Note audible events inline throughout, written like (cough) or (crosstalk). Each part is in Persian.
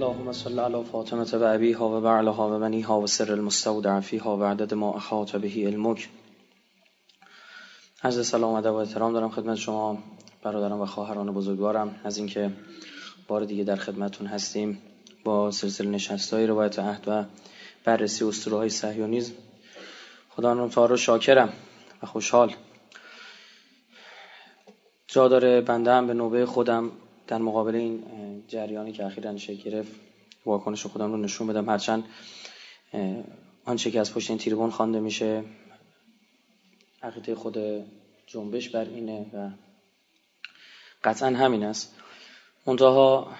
اللهم صل على فاطمة و ابیها و بعلها و بنیها و سر المستودع فیها و عدد ما احاط به علمک. عرض سلام و احترام دارم خدمت شما برادران و خواهران بزرگوارم. از اینکه بار دیگه در خدمتون هستیم با سلسله نشستهای روایت عهد و بررسی اسطوره های صهیونیسم. خدا رو شاکرم و خوشحال. جا داره بنده هم به نوبه خودم در مقابل این جریانی که اخیرا شکل گرفت واکنش خودم رو نشون بدم. هرچند آنچه که از پشت این تیربون خوانده میشه عقیده خود جنبش بر اینه و قطعا همین است. منتها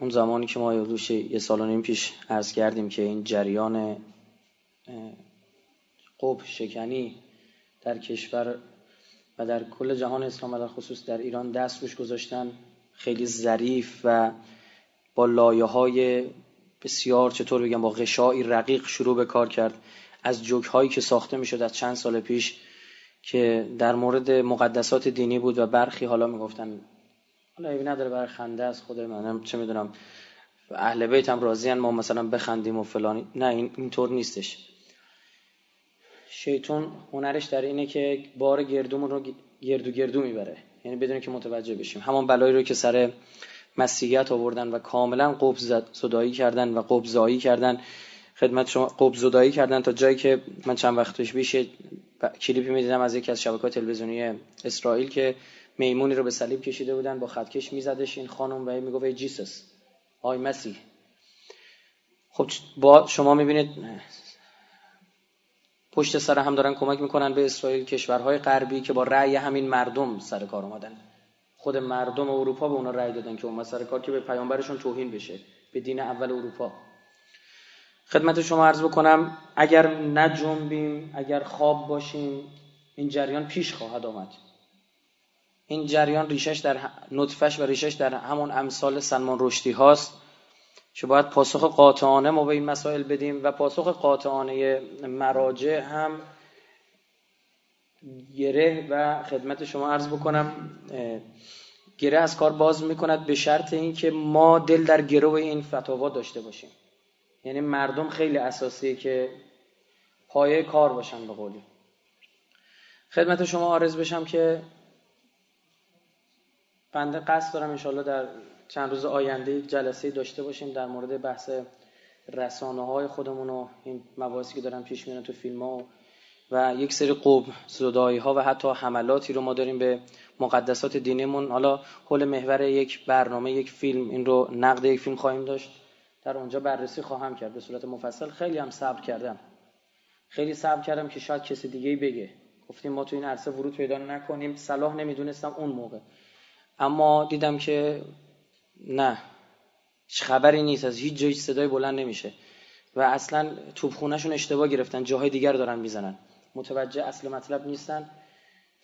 اون زمانی که ما یادوش یه سال و نیم پیش عرض کردیم که این جریان قب شکنی در کشور و در کل جهان اسلام و در خصوص در ایران دست روش گذاشتن خیلی ظریف و با لایه های بسیار چطور بگم با غشایی رقیق شروع به کار کرد. از جوک هایی که ساخته می‌شد از چند سال پیش که در مورد مقدسات دینی بود و برخی حالا می‌گفتن حالا ایوی نداره برای خنده از خود منم چه می‌دونم اهل بیت هم راضی ما مثلا بخندیم و فلانی. نه این اینطور نیستش. شیطان هنرش در اینه که بار گردومون رو گردو گردو می‌بره. یعنی بدون که متوجه بشیم. همان بلایی رو که سر مسیحیت آوردن و کاملا قبض زدایی کردن و قبضایی کردن. خدمت شما قبض زدایی کردن تا جایی که من چند وقت پیش بیش کلیپی می‌دیدم از یکی از شبکات تلویزیونی اسرائیل که میمونی رو به صلیب کشیده بودن با خطکش میزدش این خانم و می‌گفت ای جیسس آی مسیح. خب با شما می‌بینید پشت سر هم دارن کمک می‌کنن به اسرائیل کشورهای غربی که با رأی همین مردم سر کار اومدن. خود مردم اروپا به اونا رأی دادن که اومد سر کار که به پیامبرشون توهین بشه به دین اول اروپا. خدمت شما عرض بکنم اگر نجنبیم اگر خواب باشیم این جریان پیش خواهد آمد. این جریان ریشش در نطفش و ریشش در همون امثال سلمان رشدی هاست. که باید پاسخ قاطعانه ما به این مسائل بدیم و پاسخ قاطعانه مراجع هم گره و خدمت شما عرض بکنم گره از کار باز می‌کند به شرط اینکه ما دل در گروه این فتاوا داشته باشیم. یعنی مردم خیلی اساسیه که پایه کار باشن به قولی. خدمت شما عرض بشم که بنده قصد دارم انشالله در چند روز آینده یک جلسه داشته باشیم در مورد بحث رسانه های خودمون و این مباحثی که دارم پیش میرن تو فیلم ها و یک سری قوب زدایی ها و حتی حملاتی رو ما داریم به مقدسات دینیمون. حالا حول محور یک برنامه یک فیلم این رو نقد یک فیلم خواهیم داشت. در اونجا بررسی خواهم کرد به صورت مفصل. خیلی هم صبر کردم. خیلی صبر کردم که شاید کسی دیگه بگه. گفتیم ما تو این عرصه ورود پیدا نکنیم. صلاح نمی‌دونستم اون موقع. اما دیدم که نه. هیچ خبری نیست. از هیچ جایی صدای بلند نمیشه. و اصلا توپخونهشون اشتباه گرفتن. جاهای دیگر دارن می‌زنن. متوجه اصل مطلب نیستن.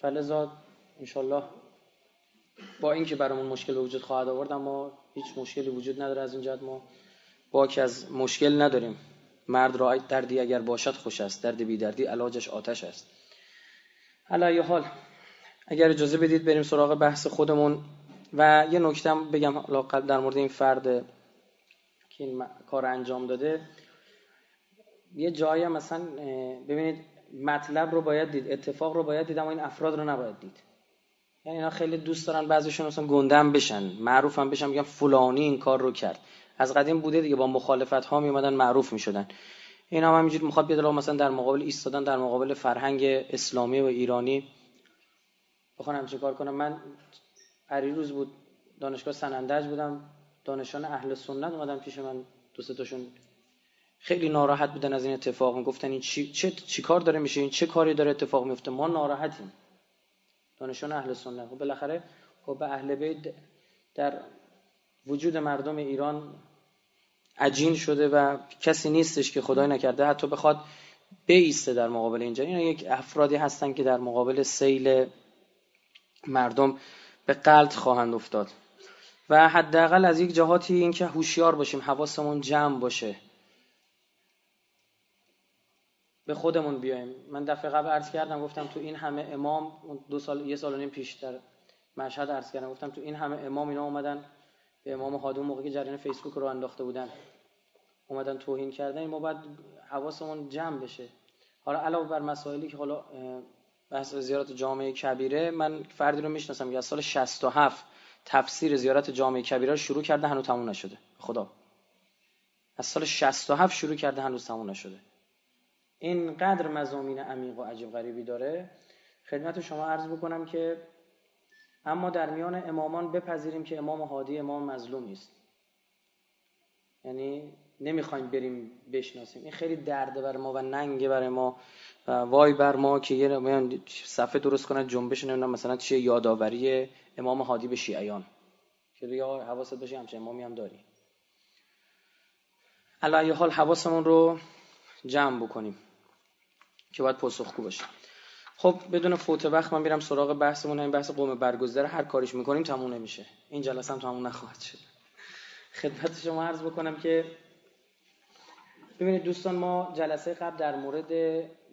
فلذا انشالله با اینکه برامون مشکل وجود خواهد آورد اما هیچ مشکلی وجود نداره از این جهت ما با که از مشکل نداریم. مرد را دردی اگر باشد خوش است. درد بی دردی علاجش آتش است. حالا حال اگر اجازه بدید بریم سراغ بحث خودمون. و یه نکته بگم در مورد این فرد که این کار انجام داده. یه جایی مثلا ببینید مطلب رو باید دید اتفاق رو باید دید اما این افراد رو نباید دید. یعنی اینا خیلی دوست دارن بعضیشون مثلا گندم بشن معروف هم بشن میگن فلانی این کار رو کرد. از قدیم بوده دیگه با مخالفت ها میومدن معروف می‌شدن اینا هم همینجوری می‌خواد بیاد مثلا در مقابل ایستادن در مقابل فرهنگ اسلامی و ایرانی. بخوام چه کار کنم. من روز بود دانشگاه سنندج بودم دانشان اهل سنت اومدن پیش من دو تاشون خیلی ناراحت بودن از این اتفاق. می‌گفتن این چی چه چی کار داره میشه؟ این چه کاری داره اتفاق میفته ما ناراحتیم. دانشان اهل سنت. خب بالاخره خب به اهل بیت در وجود مردم ایران عجین شده و کسی نیستش که خدای نکرده. حتی بخواد بیسته در مقابل اینجا. اینا یک افرادی هستن که در مقابل سیل مردم به قلط خواهند افتاد. و حداقل از یک جهاتی اینکه هوشیار باشیم حواسمون جمع باشه. به خودمون بیایم. من دفعه قبل عرض کردم گفتم تو این همه امام دو سال یه سال و نیم پیش در مشهد عرض کردم گفتم تو این همه امام اینا اومدن به امام هادی موقعی که جریان فیسبوک رو انداخته بودن اومدن توهین کردن. ما باید حواسمون جمع بشه. حالا علاوه بر مسائلی که حالا بحث زیارت جامعه کبیره من فردی رو می‌شناسم که از سال 67 تفسیر زیارت جامعه کبیره رو شروع کرده هنوز تموم نشده. خدا. از سال 67 شروع کرده هنوز تموم نشده. اینقدر مزامین عمیق و عجیب غریبی داره. خدمت شما عرض بکنم که اما در میان امامان بپذیریم که امام هادی امام مظلومی است یعنی نمی‌خوایم بریم بشناسیم. این خیلی درده بر ما و ننگه بر ما و وای بر ما که یه صفحه درست کنن جنبش نمی‌دونم مثلا چیه یادآوری امام هادی به شیعیان. که یا حواست باشه همچه امامی هم داری علی حال حواسمون رو جمع بکنیم که باید پاسخگو باشه. خب بدون فوت وقت من میرم سراغ بحثمون. این بحث قوم برگزیده هر کاریش می‌کنیم تموم نمیشه. این جلسه هم تموم نخواهد شد. خدمت شما عرض بکنم که ببینید دوستان ما جلسه قبل در مورد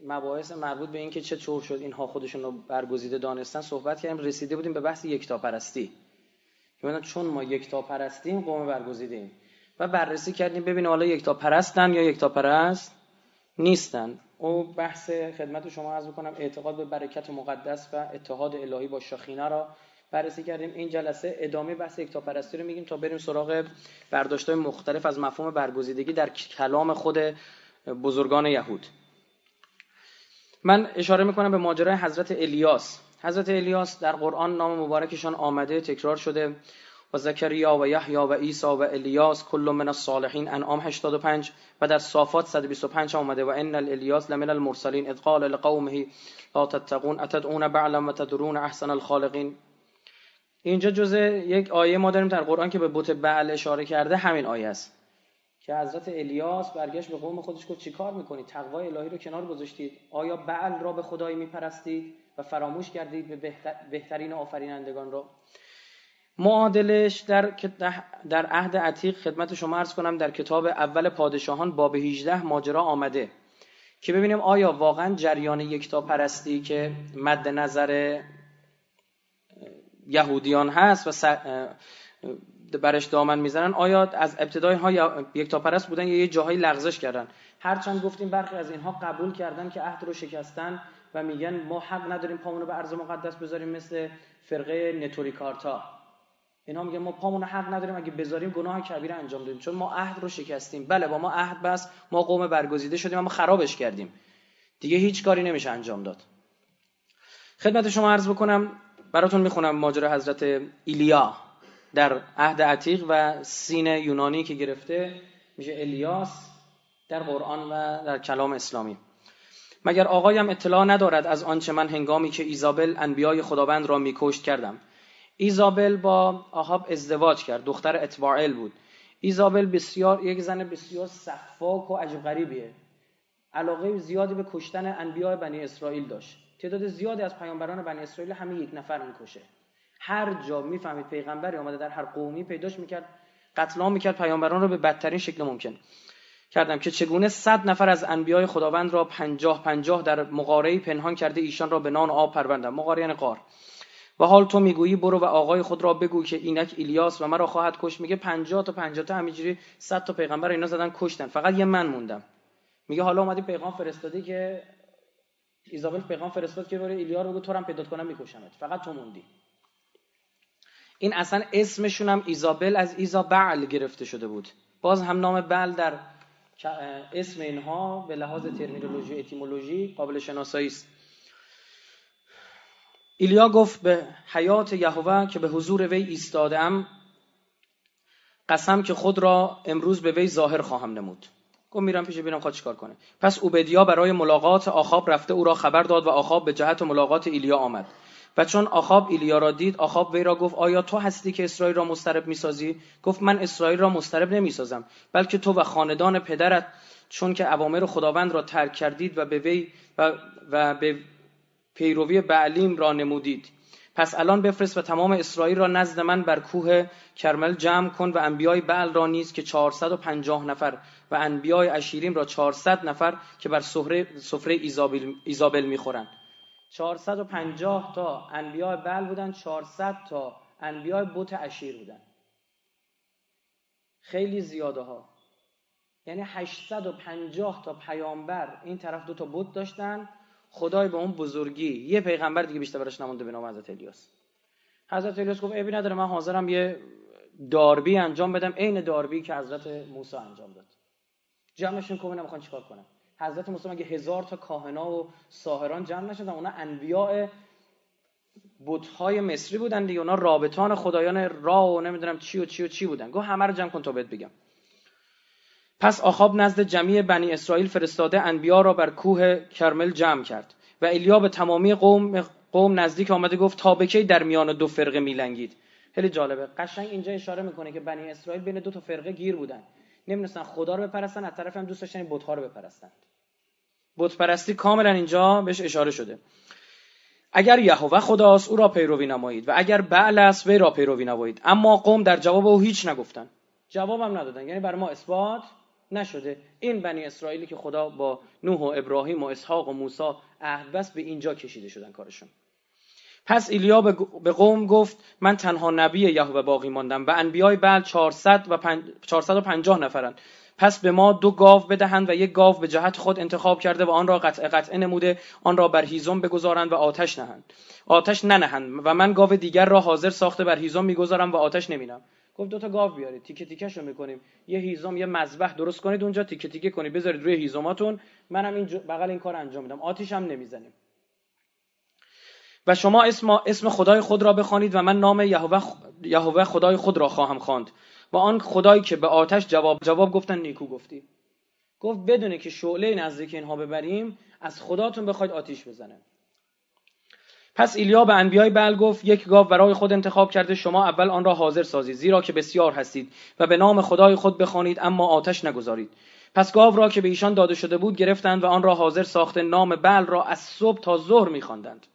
مباحث مربوط به اینکه چه چور شد اینها خودشون رو برگزیده دانستن صحبت کردیم رسیده بودیم به بحث یکتاپرستی. که چون ما یکتاپرستیم قوم برگزیده ایم و بررسی کردیم ببینیم حالا یکتاپرستن یا یکتاپرست نیستن. او بحث خدمت شما عرض بکنم اعتقاد به برکت مقدس و اتحاد الهی با شاخینه را بررسی کردیم این جلسه ادامه بحث یکتاپرستی رو میگیم تا بریم سراغ برداشت‌های مختلف از مفهوم برگزیدگی در کلام خود بزرگان یهود. من اشاره می‌کنم به ماجرای حضرت الیاس. حضرت الیاس در قرآن نام مبارکشان آمده تکرار شده. و زکریا و یحیی و عیسی و الیاس کل من الصالحین انعام 85 و در صافات 125 آمده. و ان الیاس لمن المرسلین اذ قال لقومه لا تتقون اتدعون بعلا و تدرون احسن الخالقین. اینجا جزء یک آیه ما داریم در قرآن که به بت بعل اشاره کرده همین آیه است. که حضرت الیاس برگشت به قوم خودش گفت چیکار می‌کنید تقوای الهی رو کنار گذاشتید. آیا بعل را به خدایی میپرستید و فراموش کردید به بهترین آفرینندگان را؟ معادلش در در عهد عتیق خدمت شما عرض کنم در کتاب اول پادشاهان باب 18 ماجرا آمده که ببینیم آیا واقعا جریان یکتا پرستی که مد نظر یهودیان هست و برش دامن می‌زنن آیا از ابتدای ها پرست بودن یا یه جاهایی لغزش کردن؟ هرچند گفتیم برخی از اینها قبول کردن که عهد رو شکستن و میگن ما حق نداریم پامون رو به ارض مقدس بذاریم مثل فرقه نتوریکارتا اینا میگن ما پامون حق نداریم اگه بذاریم گناه کبیره انجام دادیم چون ما عهد رو شکستیم. بله با ما عهد بس ما قوم برگزیده شدیم اما خرابش کردیم. دیگه هیچ کاری نمیشه انجام داد. خدمت شما عرض بکنم براتون می‌خونم ماجرا حضرت ایلیا در عهد عتیق و سین یونانی که گرفته میشه الیاس در قرآن و در کلام اسلامی. مگر آقایم اطلاع ندارد از آنچه من هنگامی که ایزابل انبیای خداوند را میکشت کردم. ایزابل با آهاب ازدواج کرد دختر اتباعل بود. ایزابل بسیار یک زن بسیار صفاک و عجب غریبیه. علاقه زیادی به کشتن انبیاء بنی اسرائیل داشت. تعداد زیادی از پیامبران بنی اسرائیل همین یک نفر می‌کشه. هر جا می‌فهمید پیغمبری آمده در هر قومی پیداش می‌کرد قتل عام می‌کرد پیامبران رو به بدترین شکل ممکن. کردم که چگونه صد نفر از انبیای خداوند را پنجاه پنجاه در مقارعه پنهان کرده ایشان را به نان آب پروردم مقاره یعنی قار. و حال تو می‌گویی برو و آقای خود را بگو که اینک ایلیاس و مرا خواهد کش میگه 50 تا 50 تا همینجوری 100 تا پیغمبر اینا زدن کشتن. فقط یه من موندم. میگه حالا اومدی پیغام فرستادی که ایزابل پیغام فرستاد که برو ایلیا رو بگو تو هم پیدا کنم میکشمت. فقط تو موندی. این اصلا اسمشون هم ایزابل از ایزابل گرفته شده بود. باز هم نام بل در اسم اینها به لحاظ ترمینولوژی اتیمولوژی قابل شناسایی است. ایلیا گفت به حیات یهوه که به حضور وی ایستادم قسم که خود را امروز به وی ظاهر خواهم نمود. گفت میرم پیش ببینم خواهد چیکار کنه. پس اوبدیا برای ملاقات آخاب رفته او را خبر داد و آخاب به جهت ملاقات ایلیا آمد. و چون آخاب ایلیا را دید آخاب وی را گفت آیا تو هستی که اسرائیل را مسترب می‌سازی؟ گفت من اسرائیل را مسترب نمی‌سازم بلکه تو و خاندان پدرت چون که اوامر خداوند را ترک کردید و به وی و, و به پیروی بعلیم را نمودید. پس الان بفرست و تمام اسرائیل را نزد من بر کوه کرمل جمع کن و انبیای بعل را نیز که 450 نفر و انبیای اشیریم را 400 نفر که بر سفره ایزابل, ایزابل می‌خورند. 450 تا انبیای بعل بودن 400 تا انبیای بوت اشیر بودن خیلی زیاده ها. یعنی 850 تا پیامبر این طرف دو تا بود داشتن. خدای به اون بزرگی. یه پیغمبر دیگه بیشتر براش نمونده به نام حضرت الیاس. حضرت الیاس گفت ابی نداره من حاضرم یه داربی انجام بدم. عین داربی که حضرت موسی انجام داد. جمعشون که نمی‌خوان چیکار کنن. حضرت موسی مگه هزار تا کاهنا و ساهران جمع نشدن؟ اونا انبیاء بت‌های مصری بودن دیگه. اونا رابطان خدایان را و نمی‌دونم چی و چی و چی بودن. گفت همه رو جمع کن تا بهت بگم. پس آخاب نزد جمعی بنی اسرائیل فرستاده انبیا را بر کوه کرمل جمع کرد. و الیا به تمامی قوم قوم نزدیک آمده گفت تا بکی در میان دو فرقه میلنگید؟ خیلی جالبه. قشنگ اینجا اشاره می‌کنه که بنی اسرائیل بین دو تا فرقه گیر بودن. نمی‌دونستن خدا رو بپرستن از طرف هم دوست داشتن بت‌ها رو بپرستن. بت پرستی کاملا اینجا بهش اشاره شده. اگر یهوه خداست او را پیروی نمایید و اگر بعل است وی را پیروی نمایید. اما قوم در جواب او هیچ نگفتن. جوابم ندادن. یعنی بر ما اثبات نشده. این بنی اسرائیلی که خدا با نوح و ابراهیم و اسحاق و موسی عهد بس به اینجا کشیده شدن کارشون. پس ایلیا به قوم گفت من تنها نبی یهوه باقی ماندم و انبیای بعد 400 و 450 نفرند. پس به ما دو گاو بدهند و یک گاو به جهت خود انتخاب کرده و آن را قطع قطع نموده آن را بر هیزم بگذارند و آتش نهند. آتش ننهند و من گاو دیگر را حاضر ساخته بر هیزم می‌گذارم و آتش نمینم گفت دو تا گاو بیارید تیکه تیکه رو می‌کنیم. یه هیزم یه مذبح درست کنید اونجا تیکه تیکه کنید بذارید روی هیزماتون. منم این بغل این کار انجام میدم. آتیش هم نمی‌زنیم. و شما اسم, اسم خدای خود را بخوانید و من نام یهوه, خدای خود را خواهم خواند. و آن خدایی که به آتش جواب جواب گفتن نیکو گفتی. گفت بدونه که شعله نزدیک اینها ببریم از خداتون بخواید آتیش بزنه پس ایلیا به انبیای بل گفت یک گاو برای خود انتخاب کرده شما اول آن را حاضر سازید زیرا که بسیار هستید و به نام خدای خود بخوانید اما آتش نگذارید. پس گاو را که به ایشان داده شده بود گرفتند و آن را حاضر ساخته نام بل را از صبح تا ظهر میخواندند.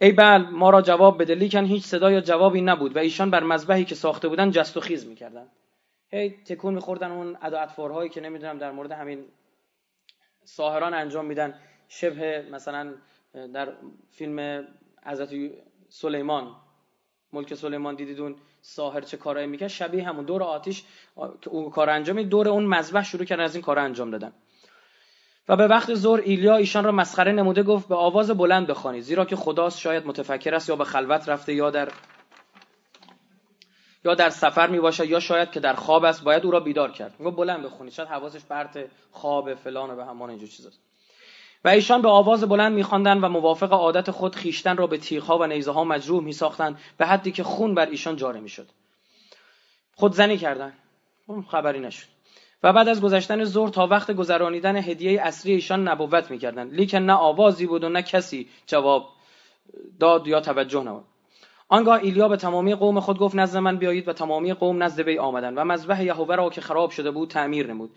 ای بل ما را جواب بده. لیکن هیچ صدا یا جوابی نبود و ایشان بر مذبحی که ساخته بودن جست و خیز می‌کردن هی تکون میخوردن اون ادا که نمی‌دونم در مورد همین ساهران انجام میدن. شبه مثلا در فیلم حضرت سلیمان ملک سلیمان دیدید اون ساهر چه کارایی می‌کرد؟ شبیه همون. دور آتیش که اون کار انجامی دور اون مذبح شروع کردن از این کار انجام دادن. و به وقت ظهر ایلیا ایشان را مسخره نموده گفت به آواز بلند بخوانید زیرا که خداست شاید متفکر است یا به خلوت رفته یا در یا در سفر می باشد یا شاید که در خواب است باید او را بیدار کرد. میگه بلند بخونید شاید حواسش پرت خواب فلان و به همان اینجور چیزاست و ایشان به آواز بلند میخواندند و موافق عادت خود خیشتن را به تیغها و نیزه ها مجروح میساختند به حدی که خون بر ایشان جاری می‌شد. خودزنی کردند. خبری نشد. و بعد از گذشتن ظهر تا وقت گذرانیدن هدیه اصلی ایشان نبوت می‌کردند. لیکن نه آوازی بود و نه کسی جواب داد یا توجه نمود. آنگاه ایلیا به تمامی قوم خود گفت نزد من بیایید. و تمامی قوم نزد وی آمدند و مذبح یهوه را که خراب شده بود تعمیر نمود.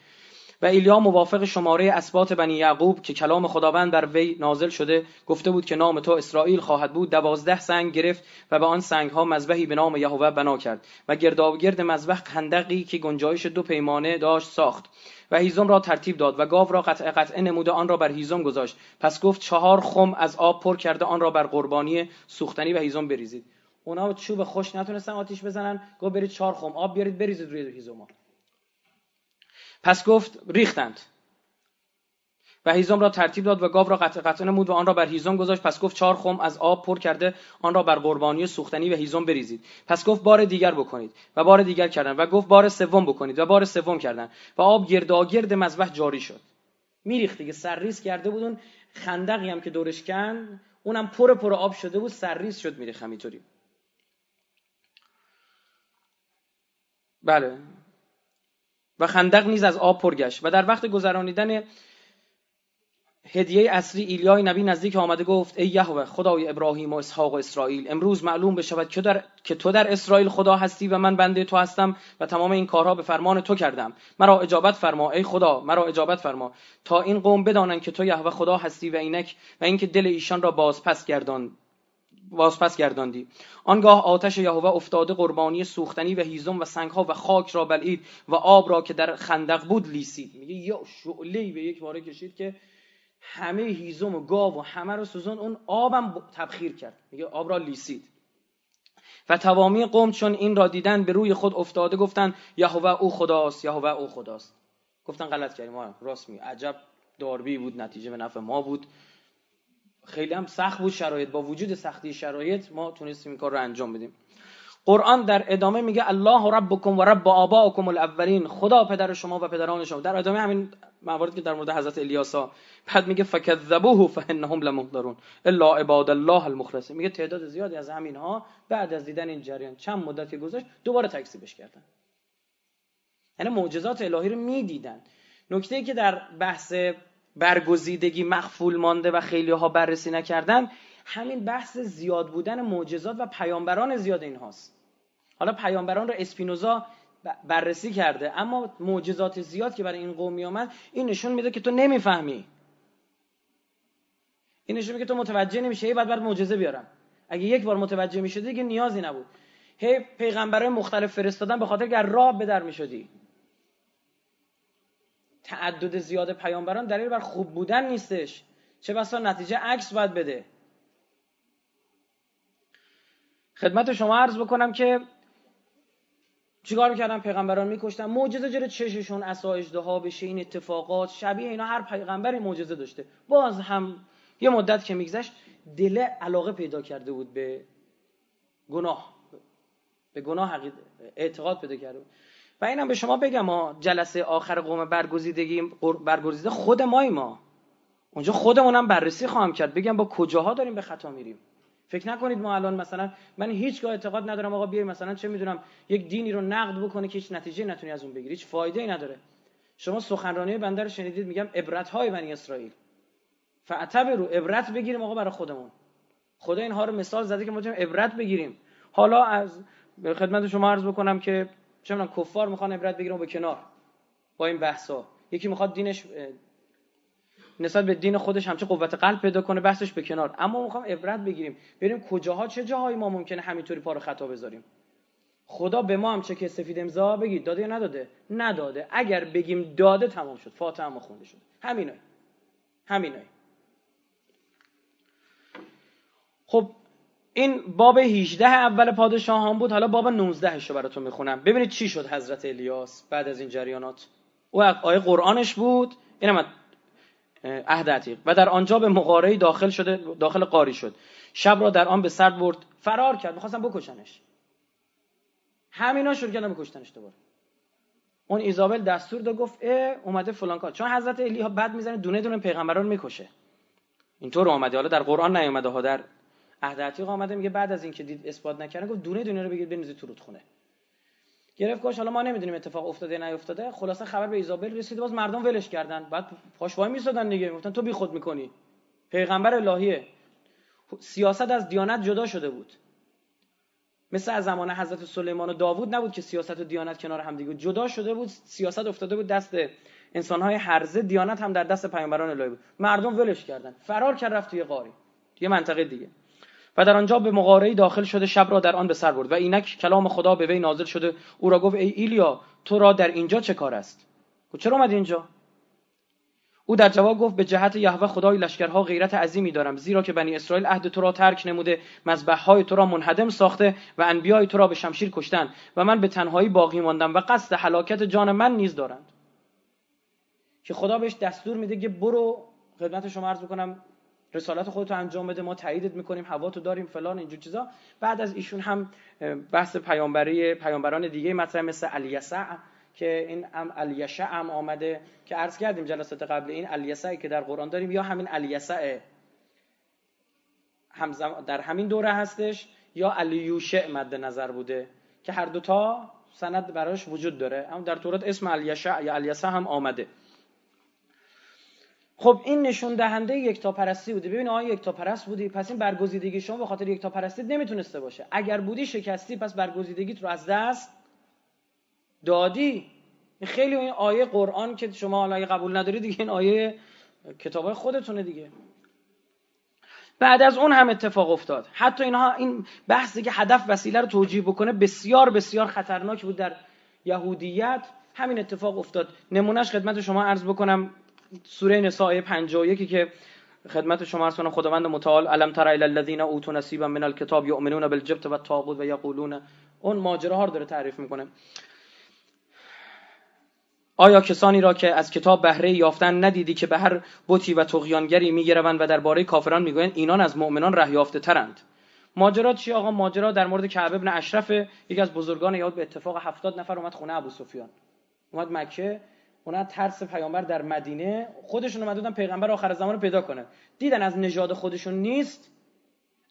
و ایلیا موافق شماره اسبات بنی یعقوب که کلام خداوند بر وی نازل شده گفته بود که نام تو اسرائیل خواهد بود دوازده سنگ گرفت و به آن سنگ ها مذبحی به نام یهوه بنا کرد و گرداوگرد مذبح خندقی که گنجایش دو پیمانه داشت ساخت و هیزم را ترتیب داد و گاو را قطع قطع نموده آن را بر هیزم گذاشت. پس گفت چهار خم از آب پر کرده آن را بر قربانی سوختنی و هیزم بریزید. اونا چوب خوش نتونستن آتیش بزنن. گفت برید چهار خم آب بیارید بریزید روی هیزم پس گفت ریختند. و هیزم را ترتیب داد و گاو را قطع قطع نمود و آن را بر هیزم گذاشت. پس گفت چهار خم از آب پر کرده آن را بر قربانی سوختنی و هیزم بریزید. پس گفت بار دیگر بکنید. و بار دیگر کردند. و گفت بار سوم بکنید. و بار سوم کردند. و آب گرداگرد مذبح جاری شد. میریخت دیگه. سرریز کرده بود. اون خندقی هم که دورش کن اونم پر پر آب شده بود. سرریز شد میریخت همینطوری. بله. و خندق نیز از آب پر گشت. و در وقت گذرانیدن هدیه اصلی ایلیای نبی نزدیک آمده گفت ای یهوه خدای ابراهیم و اسحاق و اسرائیل امروز معلوم بشود که, در... که تو در اسرائیل خدا هستی و من بنده تو هستم و تمام این کارها به فرمان تو کردم. مرا اجابت فرما ای خدا مرا اجابت فرما. تا این قوم بدانند که تو یهوه خدا هستی و اینک و اینکه دل ایشان را باز پس گردان پس گرداندی. آنگاه آتش یهوه افتاده قربانی سوختنی و هیزم و سنگها و خاک را بلعید و آب را که در خندق بود لیسید. میگه یا شعله به یک باره کشید که همه هیزم و گاو و همه رو سوزون اون آبم تبخیر کرد. میگه آب را لیسید. و توامی قوم چون این را دیدن به روی خود افتاده گفتن یهوه او خداست یهوه او خداست. گفتن غلط کردیم ما راست می عجب داربی بود نتیجه به نفع ما بود. خیلی هم سخت بود شرایط. با وجود سختی شرایط ما تونستیم این کار رو انجام بدیم. قرآن در ادامه میگه الله ربکم و رب آبائکم الاولین. خدا پدر شما و پدران شما. در ادامه همین مواردی که در مورد حضرت الیاسا. بعد میگه فکذبوه فانهم لمحضرون. الا عباد الله المخلصین. میگه تعداد زیادی از همین ها بعد از دیدن این جریان. چند مدتی گذشت دوباره تکذیبش کردن. یعنی معجزات الهی رو می‌دیدن. نکته ای که در بحث برگزیدگی مخفول مانده و خیلی ها بررسی نکردن همین بحث زیاد بودن معجزات و پیامبران زیاد اینهاست حالا پیامبران رو اسپینوزا بررسی کرده اما معجزات زیاد که برای این قوم می آمد این نشون میده که تو نمی‌فهمی. این نشون میده که تو متوجه نمیشه هی بعد بعد معجزه بیارم. اگه یک بار متوجه می‌شدی دیگه نیازی نبود. هی پیغمبرای مختلف فرستادن به خاطر که راه به در می‌شدی. تعدد زیاد پیامبران دلیل بر خوب بودن نیستش. چه بسا نتیجه عکس باید بده. خدمت شما عرض بکنم که چیکار می‌کردن؟ پیغمبران میکشتن. معجزه جلو چششون عصا ها بشه این اتفاقات شبیه اینا هر پیغمبری معجزه داشته. باز هم یه مدت که میگذشت دل علاقه پیدا کرده بود به گناه. به گناه اعتقاد پیدا کرده بود. و اینم به شما بگم ما جلسه آخر قوم برگزیدگی برگزیده خود مای ما. اونجا خودمونم بررسی خواهم کرد. بگم با کجاها داریم به خطا میریم. فکر نکنید ما الان مثلا من هیچگاه اعتقاد ندارم آقا بیای مثلا چه می‌دونم یک دینی رو نقد بکنه که هیچ نتیجه نتونی از اون بگیری. هیچ فایده ای نداره. شما سخنرانی بنده رو شنیدید میگم عبرت های بنی اسرائیل. رو عبرت بگیریم آقا برای خودمون. خدا اینها رو مثال زده که ما عبرت بگیریم. حالا از خدمت شما عرض بکنم که چه کفار می‌خوان عبرت بگیرن به کنار با این بحثا یکی می‌خواد دینش نسبت به دین خودش همچه قوت قلب پیدا کنه بحثش به کنار. اما می‌خوام عبرت بگیریم. ببینیم کجاها چه جاهایی ما ممکنه همینطوری پا رو خطا بذاریم. خدا به ما هم چه که سفید امضا بگید. داده یا نداده؟ نداده. اگر بگیم داده تمام شد. فاتحه ما خونده شد. همینه همینه خب این باب 18 اول پادشاهان بود. حالا باب 19 رو براتون می‌خونم. ببینید چی شد حضرت الیاس بعد از این جریانات. او آیه قرآنش بود. اینم عهد عتیق. و در آنجا به مغارهی داخل شده داخل قاری شد. شب را در آن به سر برد. فرار کرد. می‌خواستن بکشنش. همینا شروع کردن بکشتنش دوباره. اون ایزابل دستور داد گفت اه اومده فلان کار. چون حضرت الی ها بعد می‌زنه دونه دونه پیغمبران می‌کشه. اینطور اومده. حالا در قرآن نیومده ها در عهد آمده میگه بعد از اینکه دید اثبات نکردن گفت دونه دونه رو بگید بنوزید تو رودخونه. گرفت گوش حالا ما نمی‌دونیم اتفاق افتاده نیافتاده خلاصه خبر به ایزابل رسید باز مردم ولش کردن. بعد پاش وای میسادن دیگه. گفتن تو بی خود می‌کنی. پیغمبر الهیه. سیاست از دیانت جدا شده بود. مثل از زمان حضرت سلیمان و داوود نبود که سیاست و دیانت کنار هم دیگه جدا شده بود سیاست افتاده بود دست انسانهای هرزه دیانت هم در دست پیامبران الهی بود. مردم ولش کردن. فرار کرد رفت توی قاری. یه منطقه دیگه. و در آنجا به مغارهی داخل شده شب را در آن به سر برد. و اینک کلام خدا به وی نازل شده. او را گفت ای ایلیا تو را در اینجا چه کار است؟ چرا اومد اینجا؟ او در جواب گفت به جهت یهوه خدای لشکرها غیرت عظیمی دارم. زیرا که بنی اسرائیل عهد تو را ترک نموده های تو را منهدم ساخته و انبیای تو را به شمشیر کشتن و من به تنهایی باقی ماندم و قصد هلاکت جان من نیز دارند. که خدا بهش دستور میده که برو خدمت شما عرض بکنم رسالت خودتو انجام بده ما تاییدت می‌کنیم هوا تو داریم فلان اینجور چیزا. بعد از ایشون هم بحث پیامبری پیامبران دیگه مطرح مثل الیسع که این ام الیشع هم آمده که عرض کردیم جلسات قبل این الیسعی که در قرآن داریم یا همین الیسع هم در همین دوره هستش یا الیوشع مد نظر بوده که هر دوتا سند براش وجود داره. اما در تورات اسم الیشع یا الیسع هم آمده. خب این نشون دهنده یکتا پرستی بوده. ببین آقا پرست بودی پس این برگزیدگی شما به خاطر یکتا پرستی نمی‌تونسته باشه. اگر بودی شکستی پس برگزیدگیت رو از دست دادی. خیلی این آیه قرآن که شما حالا قبول نداری دیگه این آیه کتاب خودتونه دیگه. بعد از اون هم اتفاق افتاد. حتی اینها این بحثی که هدف وسیله رو توجیه بکنه بسیار بسیار خطرناک بود در یهودیت. همین اتفاق افتاد. نمونهش خدمت شما عرض بکنم. سوره نساء 51 که خدمت شما عرض کنم خداوند متعال علم تر الی الذین اوتوا نصیبا من الکتاب یؤمنون بالجبت و الطاغوت و اون ماجراها رو داره تعریف می‌کنه. آیا کسانی را که از کتاب بهره یافتن ندیدی که به هر بتی و تقیانگری میگروند و درباره کافران می‌گویند اینان از مؤمنان ره یافته ترند؟ ماجرا چی آقا؟ ماجرا در مورد کعب ابن اشرف یکی از بزرگان یاد به اتفاق هفتاد نفر اومد خونه ابو سفیان اومد مکه اونا ترس پیامبر در مدینه خودشون اومد بودن پیغمبر آخر زمان رو پیدا کنه. دیدن از نژاد خودشون نیست؟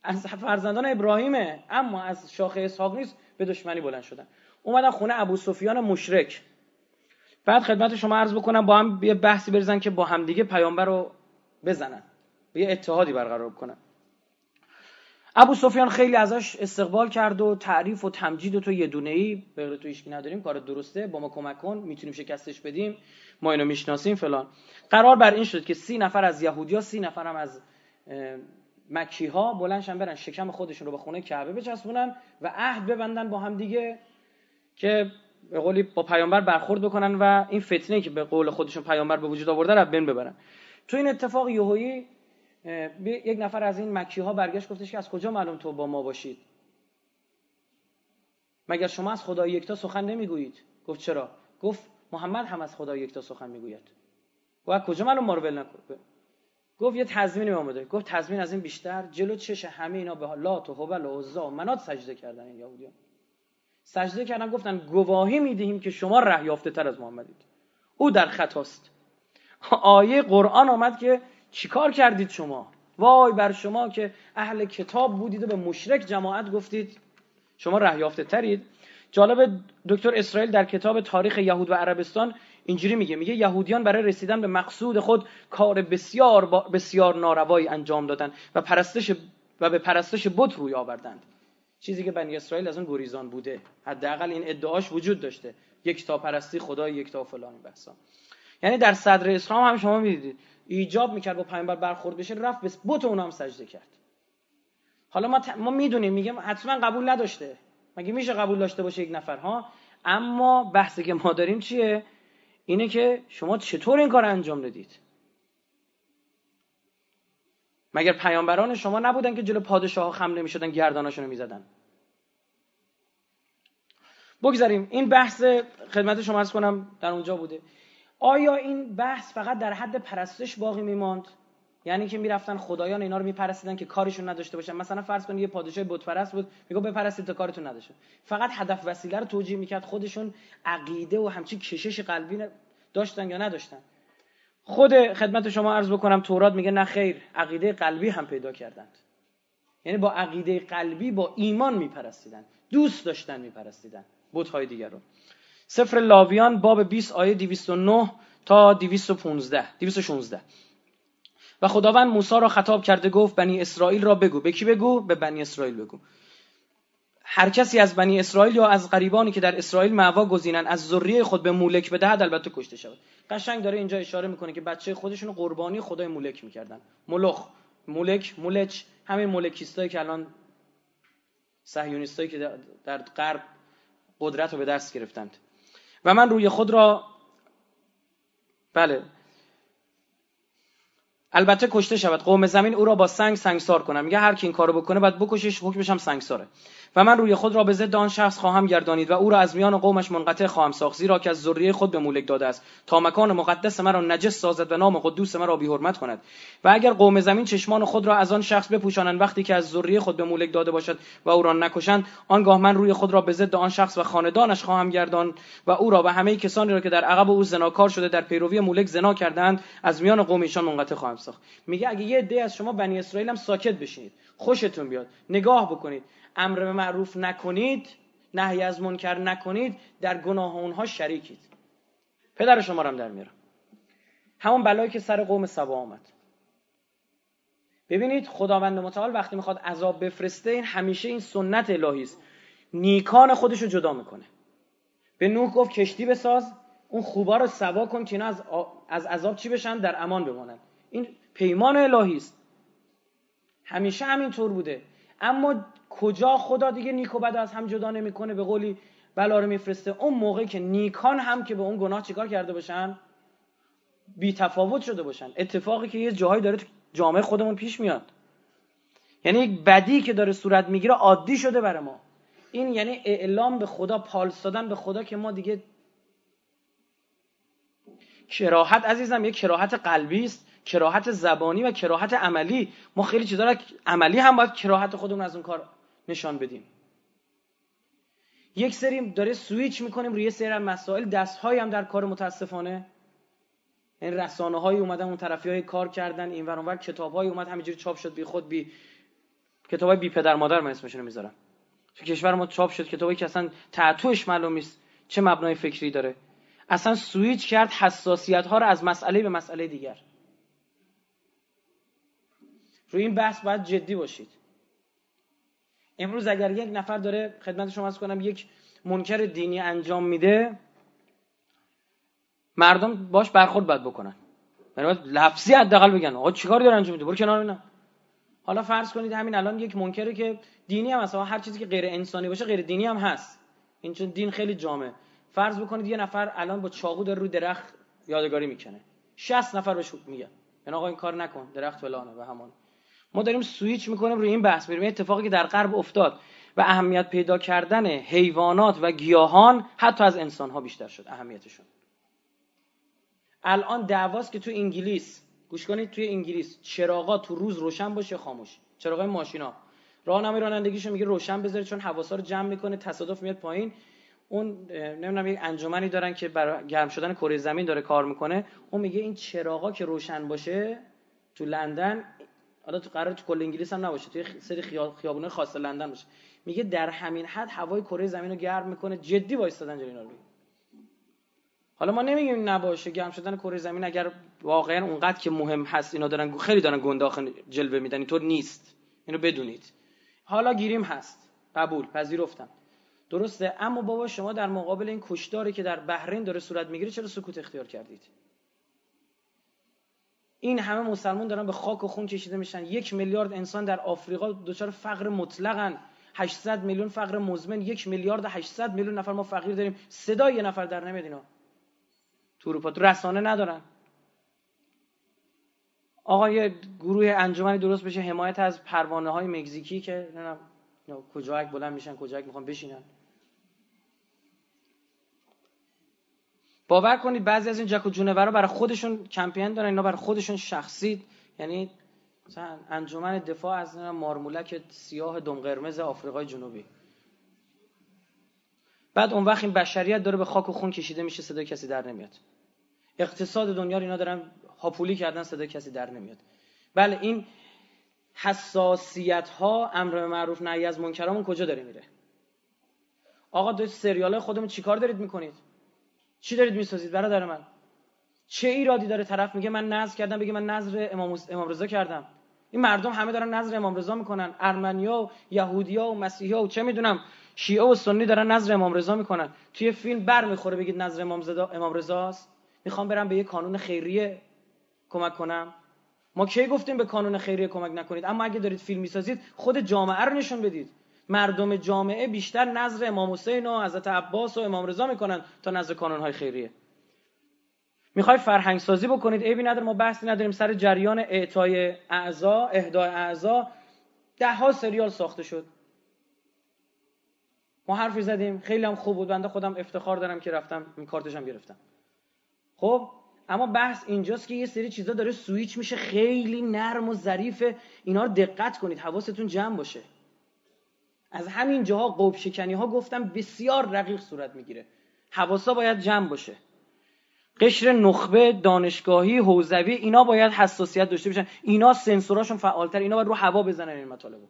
از فرزندان ابراهیمه اما از شاخه اسحاق نیست به دشمنی بلند شدن. اومدن خونه ابو سفیان مشرک. بعد خدمت شما عرض بکنم با هم یه بحثی بریزن که با همدیگه پیامبر رو بزنن. یه اتحادی برقرار کنن. ابو سفیان خیلی ازش استقبال کرد و تعریف و تمجید و تو یه دونه ای به تو هیچ نداریم کار درسته. با ما کمک کن می‌تونیم شکستش بدیم. ما اینو می‌شناسیم فلان. قرار بر این شد که سی نفر از یهودیا سی نفر هم از مکی ها بلندشن برن شکم خودشون رو به خونه کعبه بچسبونن و عهد ببندن با هم دیگه که به قولی با پیامبر برخورد بکنن و این فتنه که به قول خودشون پیامبر به وجود آورده رو بین ببرن. تو این اتفاق یهویی یک نفر از این مکی ها برگشت گفتش که از کجا معلوم تو با ما باشید؟ مگر شما از خدای یکتا سخن نمی‌گویید؟ گفت چرا؟ گفت محمد هم از خدای یکتا سخن می‌گوید. از کجا معلوم ما رو ول گفت یه تضمینی اومده گفت تضمین از این بیشتر جلو چش همه اینا به لات و هبل و عزا و منات سجده کردن این یهودیان. سجده کردن گفتن گواهی می‌دهیم که شما ره یافته تر از محمدید. او در خطاست. آیه قرآن آمد که چیکار کردید شما؟ وای بر شما که اهل کتاب بودید و به مشرک جماعت گفتید. شما ره یافته ترید. جالب دکتر اسرائیل در کتاب تاریخ یهود و عربستان اینجوری میگه. میگه یهودیان برای رسیدن به مقصود خود کار بسیار بسیار ناروایی انجام دادن و پرستش و به پرستش بت روی آوردند. چیزی که بنی اسرائیل از اون گریزان بوده. حداقل این ادعاش وجود داشته. یک تا پرستی خدا یک تا فلان بحثا. یعنی در صدر اسلام هم شما می‌دیدید. ایجاب می‌کرد با پیامبر برخورد بشه رفت به بت اونها هم سجده کرد. حالا ما, ما می‌دونیم میگم حتما قبول نداشته. مگه میشه قبول داشته باشه یک نفر ها؟ اما بحثی که ما داریم چیه؟ اینه که شما چطور این کار انجام دادید؟ مگر پیامبران شما نبودن که جلو پادشاه ها خم نمی‌شدن گرداناشون رو می‌زدن؟ بگذاریم. این بحث خدمت شما ارز کنم در اونجا بوده. آیا این بحث فقط در حد پرستش باقی میماند؟ یعنی که می‌رفتن خدایان اینا رو میپرستیدن که کارشون نداشته باشن. مثلا فرض کنید یه پادشاه بت پرست بود میگه بپرستید تا کارتون نداشته فقط هدف وسیله رو توجیه می‌کرد خودشون عقیده و همچی کشش قلبی داشتن یا نداشتن. خود خدمت شما عرض بکنم تورات میگه نه خیر عقیده قلبی هم پیدا کردند. یعنی با عقیده قلبی با ایمان میپرستیدن. دوست داشتن میپرستیدن. های دیگر رو. سفر لاویان باب 20 آیه 209 تا 215 216 و خداوند موسی را خطاب کرده گفت بنی اسرائیل را بگو. به کی بگو؟ به بنی اسرائیل بگو. هر کسی از بنی اسرائیل یا از غریبانی که در اسرائیل معوا گزینن از ذریه خود به مولک بدهد البته کشته شود. قشنگ داره اینجا اشاره می‌کنه که بچه خودشون قربانی خدای مولک می‌کردن. ملخ مولک مولچ همین مولکیستایی که الان صهیونیستایی که در غرب قدرت رو به دست گرفتند. و من روی خود را بله. البته کشته شود. قوم زمین او را با سنگ سنگسار کنم میگه هر کی این کارو بکنه بعد بکشش حکمش هم سنگساره. و من روی خود را به ضد آن شخص خواهم گردانید و او را از میان قومش منقطع خواهم ساخت زیرا که از ذریه خود به مولک داده است. تا مکان مقدس مرا نجس سازد و نام قدوس مرا بی حرمت کند. و اگر قوم زمین چشمان خود را از آن شخص بپوشانند وقتی که از ذریه خود به مولک داده باشد و او را نکشند آنگاه من روی خود را به ضد آن شخص و خاندانش خواهم گردان و او را و همه کسانی را که در عقب او زناکار شده در پیروی مولک زنا کردند از میان قوم منقطع خواهم ساخت. میگه اگه یه عده از شما بنی اسرائیل هم ساکت بشینید خوشتون بیاد. نگاه بکنید. امر به معروف نکنید نهی از منکر نکنید در گناه اونها شریکید. پدر شما رو هم در میارم. همون بلایی که سر قوم سبا آمد. ببینید خداوند متعال وقتی می‌خواد عذاب بفرسته این همیشه این سنت الهی است. نیکان خودش رو جدا می‌کنه. به نوح گفت کشتی بساز اون خوبا رو سوا کن که اینا از, از عذاب چی بشن؟ در امان بمانن. این پیمان الهی است. همیشه همینطور بوده. اما کجا خدا دیگه نیک و بد از هم جدا نمی‌کنه؟ به قولی بلا رو میفرسته. اون موقع که نیکان هم که به اون گناه چیکار کرده باشن؟ بی تفاوت شده باشن. اتفاقی که یه جاهایی داره جامعه خودمون پیش میاد. یعنی یک بدی که داره صورت می‌گیره عادی شده برای ما. این یعنی اعلام به خدا پالس دادن به خدا که ما دیگه کراهت عزیزم یک کراهت قلبی است. کراهت زبانی و کراهت عملی. ما خیلی چیزا عملی هم باید کراهت خودمون از اون کار نشان بدیم. یک سری داره سویچ می‌کنیم روی سری مسائل. دستهایی هم در کار متاسفانه. این رسانه های اومدن اون طرفی های کار کردن این ور کتاب های اومد همینجوری چاپ شد بی خود بی کتاب های بی پدر مادر من اسمشون می‌ذارم. تو کشور ما چاپ شد کتابی که اصلا تعطوش معلوم نیست چه مبنای فکری داره. اصلا سویچ کرد حساسیت ها رو از مسئله به مسئله دیگر. روی این بحث باید جدی باشید. امروز اگر یک نفر داره خدمت شما از کنم یک منکر دینی انجام میده مردم باش برخورد باید بکنن. یعنی لفظی حداقل بگن آقا چیکار داره انجام میده؟ برو کنار اینا. حالا فرض کنید همین الان یک منکره که دینی هم هست. هر چیزی که غیر انسانی باشه غیر دینی هم هست. این چون دین خیلی جامع فرض بکنید یه نفر الان با چاقو داره رو درخت یادگاری می‌کنه. 60 نفر بهش میگه یعنی آقا این کار نکن درخت فلانه و همون. ما داریم سویچ می‌کنیم روی این بحث میریم اتفاقی که در غرب افتاد و اهمیت پیدا کردن حیوانات و گیاهان حتی از انسان ها بیشتر شد اهمیتشون. الان دعواست که تو انگلیس گوش کنید توی انگلیس چراغا تو روز روشن باشه خاموش. چراغای ماشینا. راهنمای رانندگیشو میگه روشن بذاره چون حواسا رو جمع می‌کنه تصادف میاد پایین. اون نمی‌دونم یک انجمنی دارن که برای گرم شدن کره زمین داره کار می‌کنه. اون میگه این چراغا که روشن باشه تو لندن حالا تو قرار تو کل انگلیس هم نباشه توی سری خیابونه خاص لندن باشه. میگه در همین حد هوای کره زمین رو گرم می‌کنه جدی وایستادن جلینا روی حالا ما نمیگیم نباشه گرم شدن کره زمین اگر واقعا اونقدر که مهم هست اینا دارن خیلی دارن گنداخ جلوه میدن اینطور نیست. اینو بدونید. حالا گیریم هست. قبول پذیرفتم درسته. اما بابا شما در مقابل این کشداری که در بحرین داره صورت می‌گیره چرا سکوت اختیار کردید؟ این همه مسلمان دارن به خاک و خون کشیده میشن. یک میلیارد انسان در آفریقا دچار فقر مطلقن. 800 میلیون فقر مزمن. یک میلیارد 800 میلیون نفر ما فقیر داریم. صدای یه نفر در نمیاد اینا. تو اروپا تو رسانه ندارن. آقا یه گروه انجمنی درست بشه. حمایت از پروانه های مکزیکی که نمی‌دونم کجا بلند میشن کجا می‌خوان بشینن. باور کنید بعضی از این جک و جونورا برای خودشون کمپین دارن اینا برای خودشون شخصی یعنی مثلا انجمن دفاع از مارمولک سیاه دم قرمز آفریقای جنوبی. بعد اون وقت این بشریت داره به خاک و خون کشیده میشه صدای کسی در نمیاد. اقتصاد دنیا رو اینا دارن هاپولی کردن صدای کسی در نمیاد. بله این حساسیت ها امر معروف نهی از منکرامون کجا داره میره؟ آقا دو سریال خودمون چیکار دارید می‌کنید؟ چی دارید می‌سازید برادر من؟ چه ایرادی داره طرف میگه من نظر کردم بگه من نظر امام, رضا کردم؟ این مردم همه دارن نظر امام رضا می‌کنن. ارمنیا و یهودیا و مسیحیا و چه می‌دونم شیعه و سنی دارن نظر امام رضا می‌کنن. توی فیلم بر می‌خوره بگید نظر امام رضا امام رضاست؟ می‌خوام برم به یه کانون خیریه کمک کنم. ما کی گفتیم به کانون خیریه کمک نکنید؟ اما اگه دارید فیلم می‌سازید خود جامعه رو نشون بدید. مردم جامعه بیشتر نظر امام حسین و حضرت عباس و امام رضا می‌کنن تا نظر کانون های خیریه. می‌خوای فرهنگ سازی بکنید؟ عیبی نداره ما بحثی نداریم. سر جریان اعطای اعضا اهدای اعضا ده ها سریال ساخته شد. ما حرفی زدیم. خیلی هم خوب بود. بنده خودم افتخار دارم که رفتم. این کارتشم گرفتم. خب اما بحث اینجاست که یه سری چیزا داره سویچ میشه. خیلی نرم و ظریفه. اینا رو دقت کنید. حواستون جمع باشه. از همین جاها قوب شکنی ها گفتم بسیار رقیق صورت می‌گیره. حواسا باید جمع باشه. قشر نخبه دانشگاهی حوزوی اینا باید حساسیت داشته باشن. اینا سنسوراشون فعالتر اینا باید رو هوا بزنن این مطالبو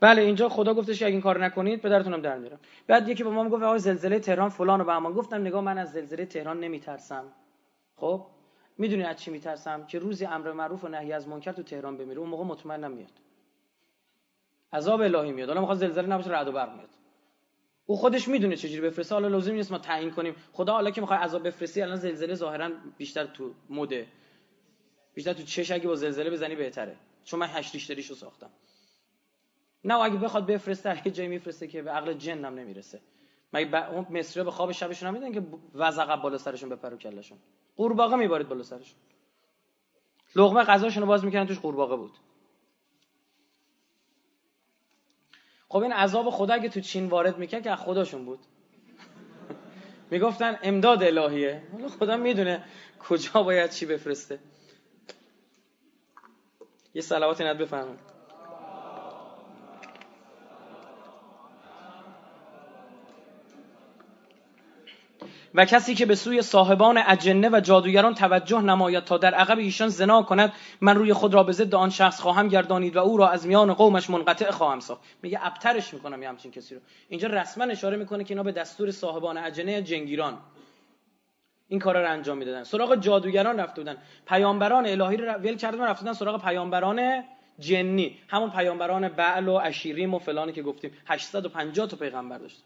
بله اینجا خدا گفتش که اگه این کار نکنید پدرتونم در میارم. بعد یکی به ما گفت آقا زلزله تهران فلان و به ما. گفتم نگاه من از زلزله تهران نمیترسم. خب؟ می‌دونی از چی میترسم؟ که روزی امر معروف و نهی از منکر تو تهران بمیره. اون موقع مطمئنم میاد عذاب الهی میاد. حالا می‌خواد زلزله نباشه رعد و برق میاد. او خودش می‌دونه چجوری بفرسته. حالا لازم نیست ما تعیین کنیم. خدا حالا که می‌خواد عذاب بفرستی الان زلزله ظاهرا بیشتر تو مده بیشتر تو چش اگه با زلزله بزنی بهتره. چون من هشت ریشتریشو ساختم. نه اگه بخواد بفرسته یه جایی میفرسته که به عقل جنم نمی‌رسه. مگه. اون مصری به خواب شبشون نمیدن که وزق بالا سرشون بپرو کلشون قورباغه میبارید بالا سرشون. لقمه غذاشون رو باز می‌کنن توش قورباغه بود. خب این عذاب خدا اگه تو چین وارد می‌کرد که از خداشون بود. (laughs) می‌گفتن امداد الهیه. خدا می‌دونه کجا باید چی بفرسته. یه صلوات ند بفرمایید. و کسی که به سوی صاحبان اجنه و جادوگران توجه نماید تا در عقب ایشان زنا کند من روی خود را به ضد آن شخص خواهم گردانید و او را از میان قومش منقطع خواهم ساخت. میگه ابترش می‌کنم یه همچین کسی رو. اینجا رسما اشاره می‌کنه که اینا به دستور صاحبان اجنه جنگیران این کارا رو انجام می‌دادن. سراغ جادوگران رفته بودن. پیامبران الهی رو ول کردن و رفته بودن سراغ پیامبران جنی. همون پیامبران بعل و اشیریم و فلانی که گفتیم. 850 تا پیغمبر داشت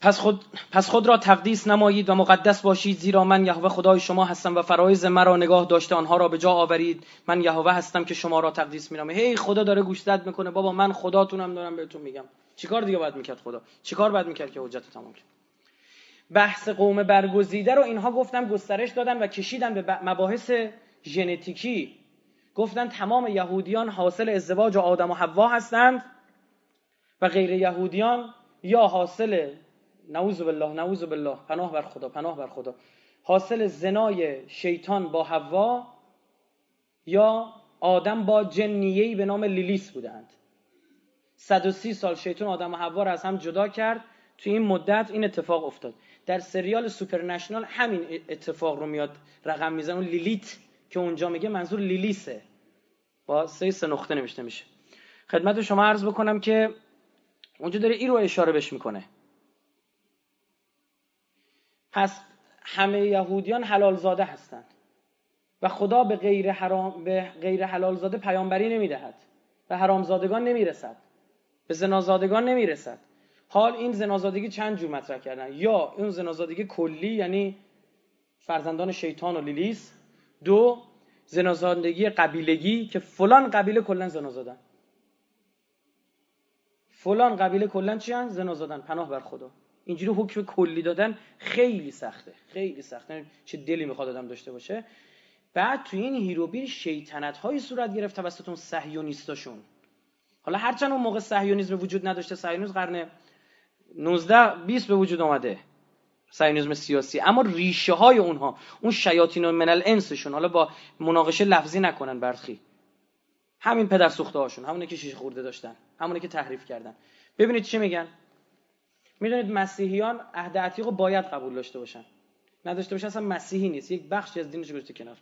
پس خود, پس خود را تقدیس نمایید و مقدس باشید زیرا من یهوه خدای شما هستم و فرایز مرا نگاه داشته آنها را به جا آورید. من یهوه هستم که شما را تقدیس میرم هی خدا داره گوشزد می‌کنه. بابا من خداتونم دارم بهتون میگم. چیکار دیگه باید می‌کرد خدا؟ چیکار باید می‌کرد که حجت تمام کرد بحث قوم برگزیده رو اینها گفتم گسترش دادن و کشیدن به مباحث ژنتیکی. گفتن تمام یهودیان حاصل ازدواج آدم و حوا هستند و غیر یهودیان یا حاصل نعوذ بالله نعوذ بالله. پناه بر خدا پناه بر خدا. حاصل زنای شیطان با حوا یا آدم با جنیهی به نام لیلیس بودند. 130 سال شیطان آدم و حوا را از هم جدا کرد. توی این مدت این اتفاق افتاد. در سریال سوپرنشنال همین اتفاق رو میاد رقم می‌زنه. اون لیلیت که اونجا میگه منظور لیلیسه. با سه سه نقطه نوشته میشه. خدمت شما عرض بکنم که اونجا داره این رو اشاره بش می‌کنه. پس همه یهودیان حلال زاده هستند. و خدا به غیر, حرام به غیر حلال زاده پیامبری نمی‌دهد و حرامزادگان نمی‌رسد. به زنازادگان نمی‌رسد. حال این زنازادگی چند جور مطرح کردن؟ یا اون زنازادگی کلی یعنی فرزندان شیطان و لیلیس. دو زنازادگی قبیلگی که فلان قبیله کلا زنازادن. فلان قبیله کلا چی هن؟ زنازادن. پناه بر خدا. اینجوری حکم کلی دادن خیلی سخته خیلی سخته. یعنی چه دلی می‌خواد آدم داشته باشه. بعد تو این هیروبیر شیطنت های صورت گرفت توسط اون صهیونیستاشون. حالا هرچند اون موقع صهیونیسم وجود نداشته صهیونیسم قرن 19 20 به وجود آمده صهیونیسم سیاسی. اما ریشه های اونها اون شیاطین و منل انسشون حالا با مناقشه لفظی نکنن برخی. همین پدر سوخته هاشون همونه که شیش خورده داشتن همونه که تحریف کردن. ببینید چی میگن؟ می‌دونید مسیحیان عهد عتیق رو باید قبول داشته باشن. نداشته باشن اصلا مسیحی نیست. یک بخشی از دینش گذاشته کنار.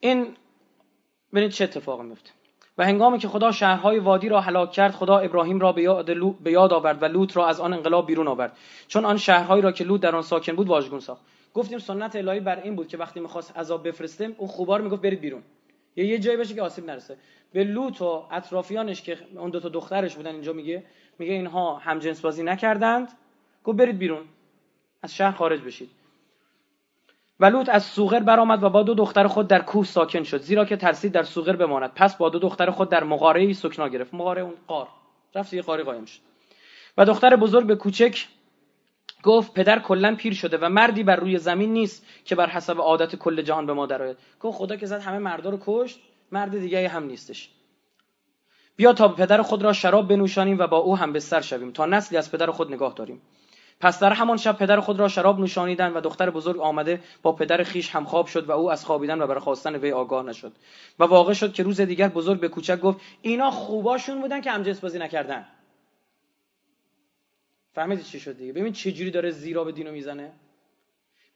این ببینید چه اتفاقی میفته و هنگامی که خدا شهرهای وادی را هلاک کرد خدا ابراهیم را به یاد, آورد و لوط را از آن انقلاب بیرون آورد. چون آن شهرهایی را که لوط در آن ساکن بود واژگون ساخت. گفتیم سنت الهی بر این بود که وقتی می‌خواست عذاب بفرسته اون خوبار می‌گفت برید بیرون. یا یه جایی باشه که آسیب نرسه. به لوط و اطرافیانش که اون دو تا دخترش بودن اینجا میگه میگه اینها هم جنس بازی نکردند. گفت برید بیرون. از شهر خارج بشید. و از سوغر برآمد و با دو دختر خود در کوه ساکن شد زیرا که ترسید در سوغر بماند. پس با دو دختر خود در مغاره سکنا گرفت. مغاره اون قار. رفت یه قاری قایم شد. و دختر بزرگ به کوچک گفت پدر کلا پیر شده و مردی بر روی زمین نیست که بر حسب عادت کل جهان به ما درآید. گفت خدا که زد همه مردا رو کشت مرد دیگه هم نیستش. بیا تا پدر خود را شراب بنوشانیم و با او هم به سر شویم. تا نسلی از پدر خود نگاه داریم. پس در همان شب پدر خود را شراب نوشانیدن و دختر بزرگ آمده با پدر خیش هم خواب شد و او از خوابیدن و برخواستن وی آگاه نشد. و واقع شد که روز دیگر بزرگ به کوچک گفت اینا خوباشون بودن که همجنس بازی نکردن. فهمیدید چی شد دیگه؟ ببین چه جوری داره زیرا به دینو می‌زنه.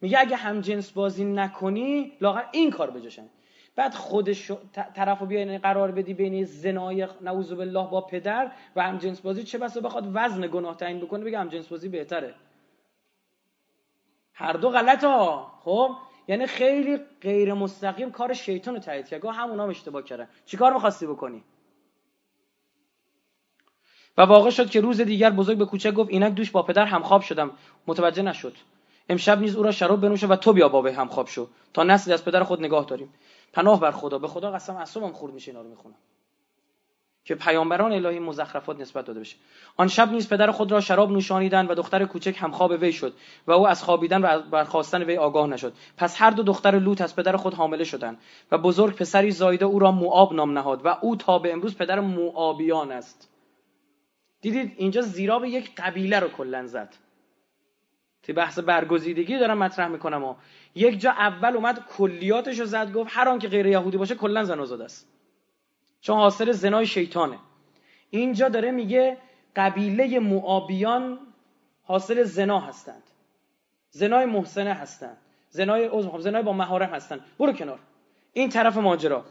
میگه اگه همجنس بازی نکنی لاغر این کار بجاشن. بعد خودش طرف رو بیای قرار بدی بین زنای نعوذ بالله با پدر و هم جنس بازی چه بسا بخواد وزن گناه تعیین بکنه بگه هم جنس بازی بهتره. هر دو غلط ها. خب؟ یعنی خیلی غیر مستقیم کار شیطان رو تایید کرد. همونا هم اشتباه کردن. چیکار می‌خواستی بکنی؟ و واقع شد که روز دیگر بزرگ به کوچه گفت اینک دوش با پدر همخواب شدم. متوجه نشد. امشب نیز او را شراب بنوشه و تو بیا بابه همخواب شو. تا نسلی از پدر خود نگاه داریم. پناه بر خدا. به خدا قسم اعصابم خورد میشه اینا رو می‌خونم. که پیامبران الهی مزخرفات نسبت داده بشه. آن شب نیز پدر خود را شراب نوشانیدن و دختر کوچک هم خواب وی شد و او از خوابیدن و برخواستن وی آگاه نشد. پس هر دو دختر لوط از پدر خود حامله شدند و بزرگ پسری زایده او را موآب نام نهاد و او تا به امروز پدر موآبیان است. دیدید اینجا زیرا به یک قبیله رو کلا زد. تی بحث برگزیدگی دارم مطرح می‌کنم و یک جا اول اومد کلیاتش رو زد گفت هر آن که غیر یهودی باشه کلا زن است. چون حاصل زنای شیطانه. اینجا داره میگه قبیله معابیان حاصل زنا هستند. زنای محسنه هستند. زنای زنای با مهارم هستند. برو کنار. این طرف ماجرا.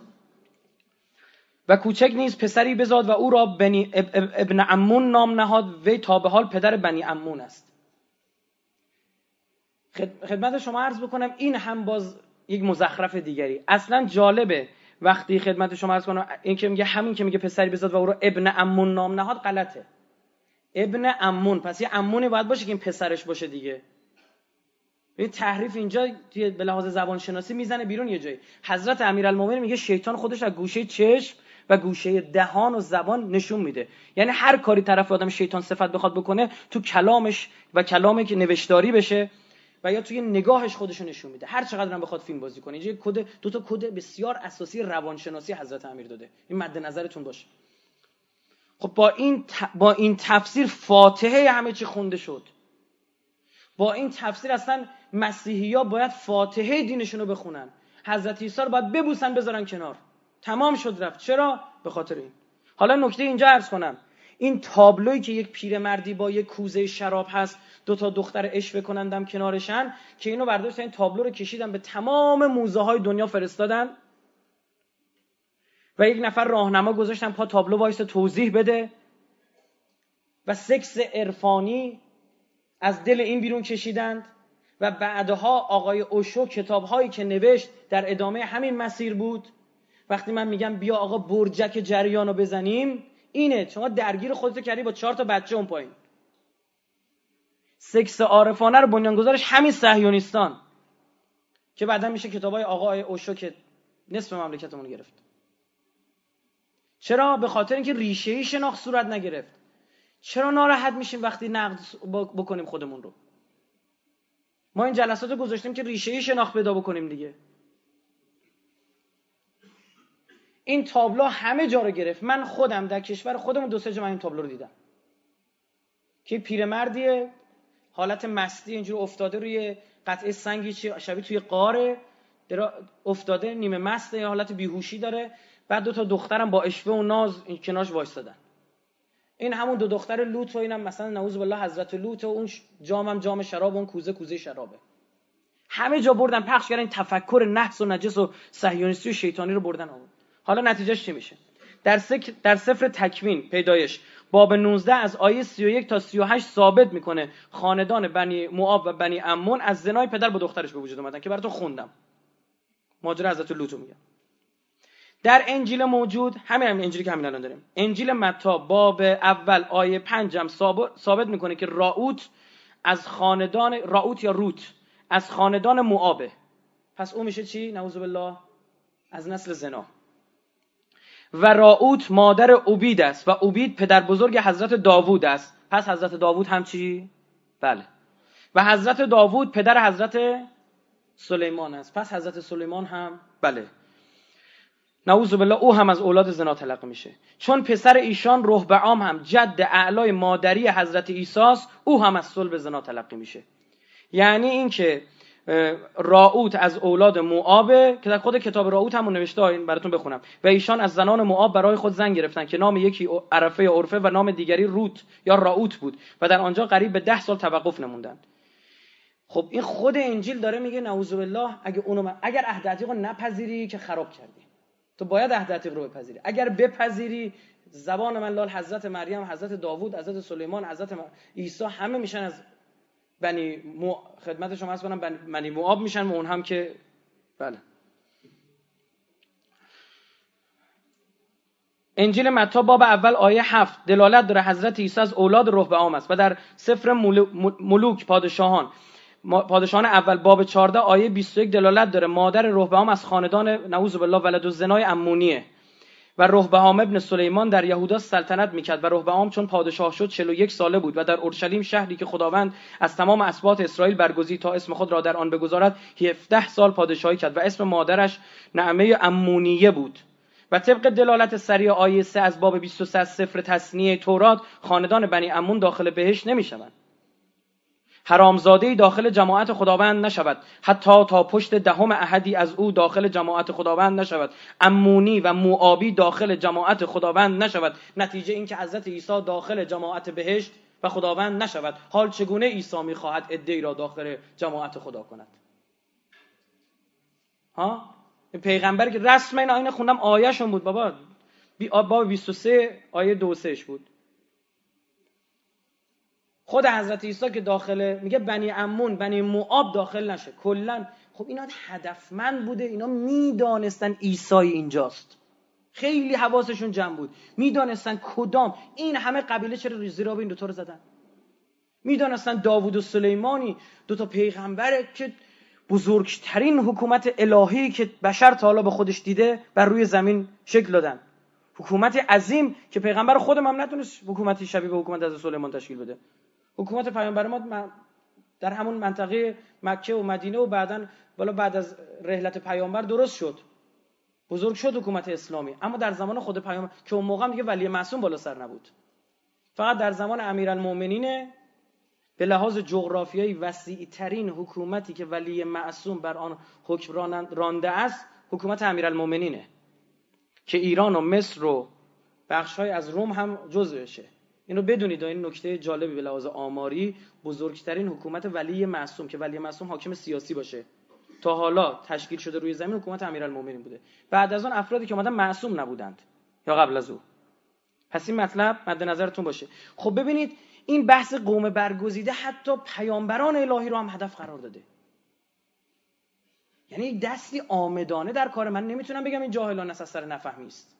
و کوچک نیز پسری بزاد و او را بنی ابن امون نام نهاد وی تا به حال پدر بنی امون است. خدمت شما عرض بکنم این هم باز یک مزخرف دیگری. اصلا جالبه وقتی خدمت شما عرض کنم این که میگه همین که میگه پسری بزاد و او را ابن امون نام نهاد غلطه. ابن امون پس یه امونی باید باشه که این پسرش باشه دیگه. این تحریف اینجا به لحاظ زبان شناسی می‌زنه بیرون یه جایی. حضرت امیرالمومنین میگه شیطان خودش از گوشه چشم و گوشه دهان و زبان نشون میده. یعنی هر کاری طرف آدم شیطان صفت بخواد بکنه تو کلامش و کلامی که نوشتاری بشه و یا توی نگاهش خودشو نشون میده. هر چقدر هم بخواد فیلم بازی کنه اینجا کد دو تا کد بسیار اساسی روانشناسی حضرت امیر داده. این مد نظرتون باشه. خب با این با این تفسیر فاتحه همه چی خونده شد. با این تفسیر اصلا مسیحی ها باید فاتحه دینشون رو بخونن. حضرت عیسی رو باید ببوسن بذارن کنار. تمام شد رفت. چرا؟ به خاطر این. حالا نکته اینجا عرض کنم. این تابلویی که یک پیرمردی با یک کوزه شراب هست دو تا دختر اش کنندم کنارشن که اینو برداشتن این تابلو رو کشیدن به تمام موزه های دنیا فرستادن. و یک نفر راهنما گذاشتن پا تابلو وایسه توضیح بده. و سکس عرفانی از دل این بیرون کشیدند. و بعدها آقای اوشو کتابهایی که نوشت در ادامه همین مسیر بود. وقتی من میگم بیا آقا برجک جریان رو بزنیم اینه شما درگیر خودتو کردی با چهار تا بچه اون پایین. سکس عارفانه رو بنیانگذارش همین صهیونیستان. که بعدا میشه کتابای آقای اوشو که نصف مملکتمون گرفت. چرا؟ به خاطر اینکه ریشه ای شناخت صورت نگرفت. چرا ناراحت میشیم وقتی نقد بکنیم خودمون رو؟ ما این جلسات رو گذاشتیم که ریشه ای شناخت پیدا بکنیم دیگه. این تابلو همه جا رو گرفت. من خودم در کشور خودمون دو سه جا من این تابلو رو دیدم. که پیرمردیه حالت مستی اینجور افتاده روی قطعه سنگی شبیه توی قاره. افتاده نیمه مسته یه حالت بیهوشی داره. بعد دو تا دخترم با اشوه و ناز این کناش وایستادن. این همون دو دختر لوط و اینم مثلا نعوذ بالله حضرت لوط و اون جامم جام شراب و اون کوزه کوزه شرابه. همه جا بردن پخش کردن تفکر نحس و نجس و صهیونیستی و شیطانی رو بردن آورد. حالا نتیجهش چی میشه؟ در. در سفر تکوین پیدایش. باب 19 از آیه 31 تا 38 ثابت می‌کنه خاندان بنی موآب و بنی امون از زنای پدر با دخترش به وجود اومدن که براتون خوندم. ماجرا حضرت لوط میگم در انجیل موجود همین هم انجیلی که همین الان داریم. انجیل متا باب اول آیه پنجم ثابت می‌کنه که راوت از خاندان راوت یا روت از خاندان موآبه پس او میشه چی؟ نعوذ بالله. از نسل زنا. و راوت مادر عبید است و عبید پدر بزرگ حضرت داوود است. پس حضرت داوود هم چی؟ بله. و حضرت داوود پدر حضرت سلیمان است. پس حضرت سلیمان هم بله. نعوذ بالله او هم از اولاد زنا تلقی میشه. چون پسر ایشان رهبعام هم جد اعلای مادری حضرت ایساس او هم از صلب زنا تلقی میشه. یعنی اینکه راوت از اولاد موآبه که در خود کتاب راوت همون نوشته این براتون بخونم. و ایشان از زنان موآب برای خود زن گرفتن که نام یکی عرفه عرفه و نام دیگری روت یا راوت بود. و در آنجا قریب به ده سال توقف نموندند. خب این خود انجیل داره میگه نعوذ بالله اگه اونو اگر عهد رو نپذیری که خراب کردی. تو باید عهد رو بپذیری. اگر بپذیری زبان من لال حضرت مریم حضرت داوود حضرت سلیمان حضرت عیسی همه میشن از بنی مو... خدمت شما از کنم بنی مواب میشن و اون هم که بله. انجیل متا باب اول آیه هفت. دلالت داره حضرت عیسی از اولاد رهبعام است و در سفر ملوک پادشاهان. پادشاهان اول باب 14 آیه 21 دلالت داره. مادر رهبهام از خاندان نعوذ بالله ولد زنای امونیه. و رهبهام ابن سلیمان در یهودا سلطنت می‌کرد و رهبهام چون پادشاه شد 41 ساله بود و در اورشلیم شهری که خداوند از تمام اسباط اسرائیل برگزید تا اسم خود را در آن بگذارد 17 سال پادشاهی کرد و اسم مادرش نعمه امونیه بود. و طبق دلالت سریع آیه 3 از باب 23 سفر تصنیه تورات خاندان بنی امون داخل بهش نمی‌شوند. حرامزاده داخل جماعت خداوند نشود. حتی تا پشت دهم احدی از او داخل جماعت خداوند نشود. امونی و موآبی داخل جماعت خداوند نشود. نتیجه اینکه حضرت عیسی داخل جماعت بهشت و خداوند نشود. حال چگونه عیسی می‌خواهد ادعی را داخل جماعت خدا کند؟ ها؟ پیغمبر که رسم این آینه خوندم آیهشون بود بابا. باب 23 آیه دو بود. خود حضرت عیسی که داخل میگه بنی امون بنی موآب داخل نشه. کلا. خب اینا هدفمند بوده. اینا می‌دانستن عیسی اینجاست. خیلی حواسشون جمع بود. می‌دانستن کدام. این همه قبیله چرا زیرا به این دوتا رو زدن؟ می‌دانستن داوود و سلیمانی دوتا پیغمبره که بزرگترین حکومت الهی که بشر تا حالا به خودش دیده بر روی زمین شکل دادن. حکومت عظیم که پیغمبر خودم هم نتونست حکومتی شبیه به حکومت از سلیمان تشکیل بده. حکومت پیامبر ما در همون منطقه مکه و مدینه و بعدا بالا بعد از رحلت پیامبر درست شد. بزرگ شد حکومت اسلامی. اما در زمان خود پیامبر که اون موقع دیگه ولی معصوم بالا سر نبود. فقط در زمان امیرالمومنین به لحاظ جغرافیایی وسیع ترین حکومتی که ولی معصوم بر آن حکم رانده است حکومت امیرالمومنینه که ایران و مصر و بخشهای از روم هم جزءشه اینو بدونید این نکته جالبی به لحاظ آماری بزرگترین حکومت ولی معصوم که ولی معصوم حاکم سیاسی باشه. تا حالا تشکیل شده روی زمین حکومت امیرالمومنین بوده. بعد از آن افرادی که اومدن معصوم نبودند. یا قبل از او. پس این مطلب مد نظرتون باشه. خب ببینید این بحث قوم برگزیده حتی پیامبران الهی رو هم هدف قرار داده. یعنی دستی آمدانه در کار من. نمی‌تونم بگم این جاهلان است از سر نفهمی است.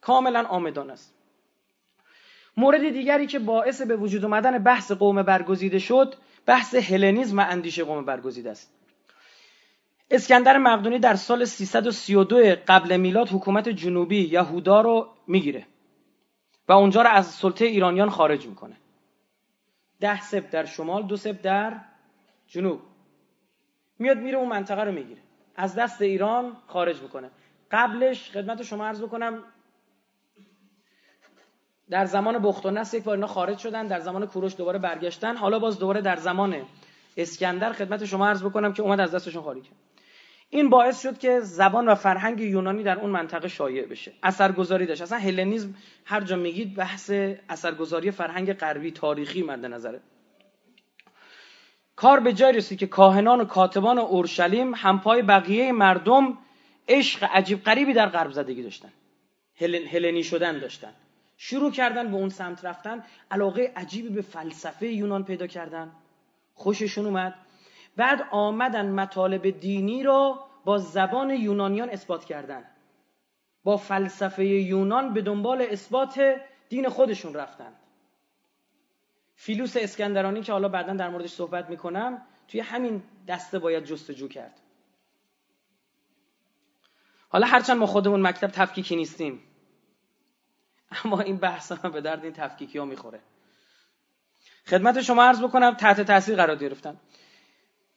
کاملا آمدانه است. مورد دیگری که باعث به وجود آمدن بحث قوم برگزیده شد بحث هلنیزم و اندیشه قوم برگزیده است. اسکندر مقدونی در سال 332 قبل میلاد حکومت جنوبی یهودا رو می‌گیره و اونجا رو از سلطه ایرانیان خارج می‌کنه. ده سب در شمال دو سب در جنوب. میاد میره اون منطقه رو می‌گیره. از دست ایران خارج می‌کنه. قبلش خدمت شما عرض بکنم در زمان بخت و نصر یک بار اینا خارج شدن در زمان کوروش دوباره برگشتن. حالا باز دوباره در زمان اسکندر خدمت شما عرض بکنم که اومد از دستشون خارج کرد. این باعث شد که زبان و فرهنگ یونانی در اون منطقه شایع بشه. اثرگذاری داشت. اصلا هلنیزم هر جا میگید بحث اثرگذاری فرهنگ غربی تاریخی مد نظره. کار به جای رسید که کاهنان و کاتبان اورشلیم همپای بقیه مردم عشق عجیب غریبی در غرب زدگی داشتن. هلنی شدن داشتن. شروع کردن به اون سمت رفتن علاقه عجیبی به فلسفه یونان پیدا کردن. خوششون اومد. بعد آمدن مطالب دینی رو با زبان یونانیان اثبات کردن. با فلسفه یونان به دنبال اثبات دین خودشون رفتن. فیلوس اسکندرانی که حالا بعدا در موردش صحبت می‌کنم توی همین دسته باید جستجو کرد. حالا هرچند ما خودمون مکتب تفکیکی نیستیم. اما این بحث هم به درد این تفکیکی ها می‌خوره. خدمت شما عرض بکنم تحت تاثیر قرار گرفتن.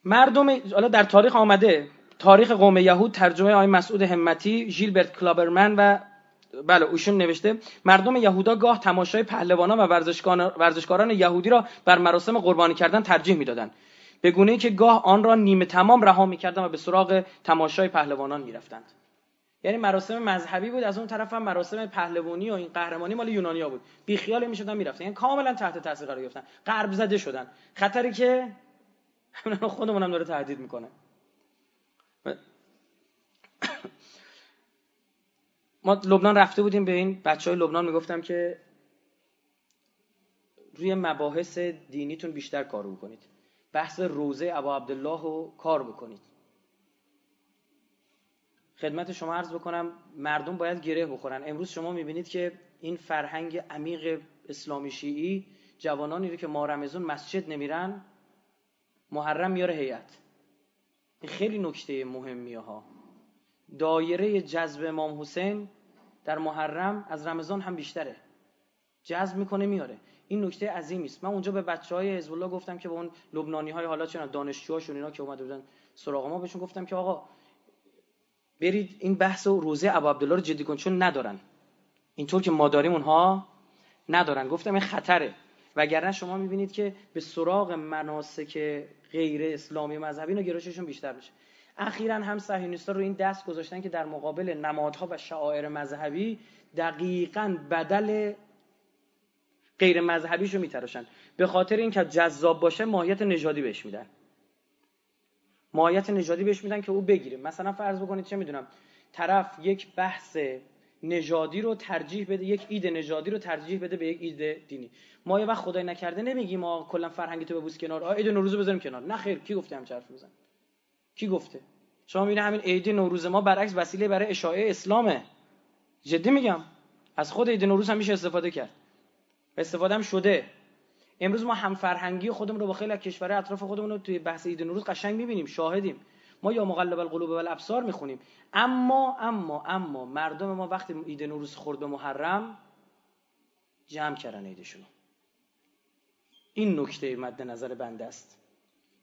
مردم حالا در تاریخ آمده تاریخ قوم یهود ترجمه آقای مسعود همتی ژیلبرت کلابرمن و بله اوشون نوشته مردم یهودا گاه تماشای پهلوانان و ورزشکاران یهودی را بر مراسم قربانی کردن ترجیح می‌دادند. به گونه ای که گاه آن را نیمه تمام رها می‌کردند و به سراغ تماشای پهلوانان می‌رفتند. یعنی مراسم مذهبی بود از اون طرف هم مراسم پهلوانی و این قهرمانی مال یونانیا بود. بی خیال می‌شدن می‌رفتن یعنی کاملا تحت تاثیر قرار گرفتن. غرب زده شدن. خطری که خودمون هم داره تهدید می‌کنه. ما لبنان رفته بودیم به این بچه های لبنان می‌گفتم که روی مباحث دینیتون بیشتر کار بکنید. بحث روزه ابا عبدالله رو کار بکنید. خدمت شما عرض بکنم مردم باید گره بخورن. امروز شما می‌بینید که این فرهنگ عمیق اسلامی شیعی جوانانی رو که ما رمزون مسجد نمیرن محرم میاره هیئت. این خیلی نکته مهمیه ها. دایره جذب امام حسین در محرم از رمضان هم بیشتره. جذب می‌کنه میاره. این نکته عظیمی است. من اونجا به بچه های حزب گفتم که به اون لبنانی های حالا چون دانشجوهاشون اینا که اومده بودن سراغ ما بهشون گفتم که آقا برید این بحث و روزه ابو عبدالله رو جدی کن چون ندارن. اینطور که ما داریم اونها ندارن. گفتم این خطره. وگرنه شما می‌بینید که به سراغ مناسک غیر اسلامی مذهبی اینا گرایششون بیشتر میشه. اخیرا هم صهیونیست‌ها رو این دست گذاشتن که در مقابل نمادها و شعائر مذهبی دقیقا بدل غیر مذهبیش رو میتراشن. به خاطر اینکه جذاب باشه ماهیت نژادی بهش میدن. ماهیت نژادی بهش میدن که او بگیره. مثلا فرض بکنید چه می‌دونم طرف یک بحث نژادی رو ترجیح بده یک ایده نژادی رو ترجیح بده به یک ایده دینی. ما یه وقت خدای نکرده نمیگیم ما کلا فرهنگی تو ببوس کنار آ عید نوروز بذاریم کنار. نه خیر کی گفته هم حرف بزن؟ کی گفته؟ شما می‌بینید همین عید نوروز ما برعکس وسیله برای اشاعه اسلامه. جدی میگم؟ از خود عید نوروز هم میشه استفاده کرد. استفاده هم شده. امروز ما هم فرهنگی خودمون رو با خیلی از کشورهای اطراف خودمون رو توی بحث عید نوروز قشنگ می‌بینیم شاهدیم. ما یا مقلب القلوب و الابصار می‌خونیم. اما اما اما مردم ما وقتی عید نوروز خورد به محرم جمع کردن عیدشون این نکته مد نظر بنده است.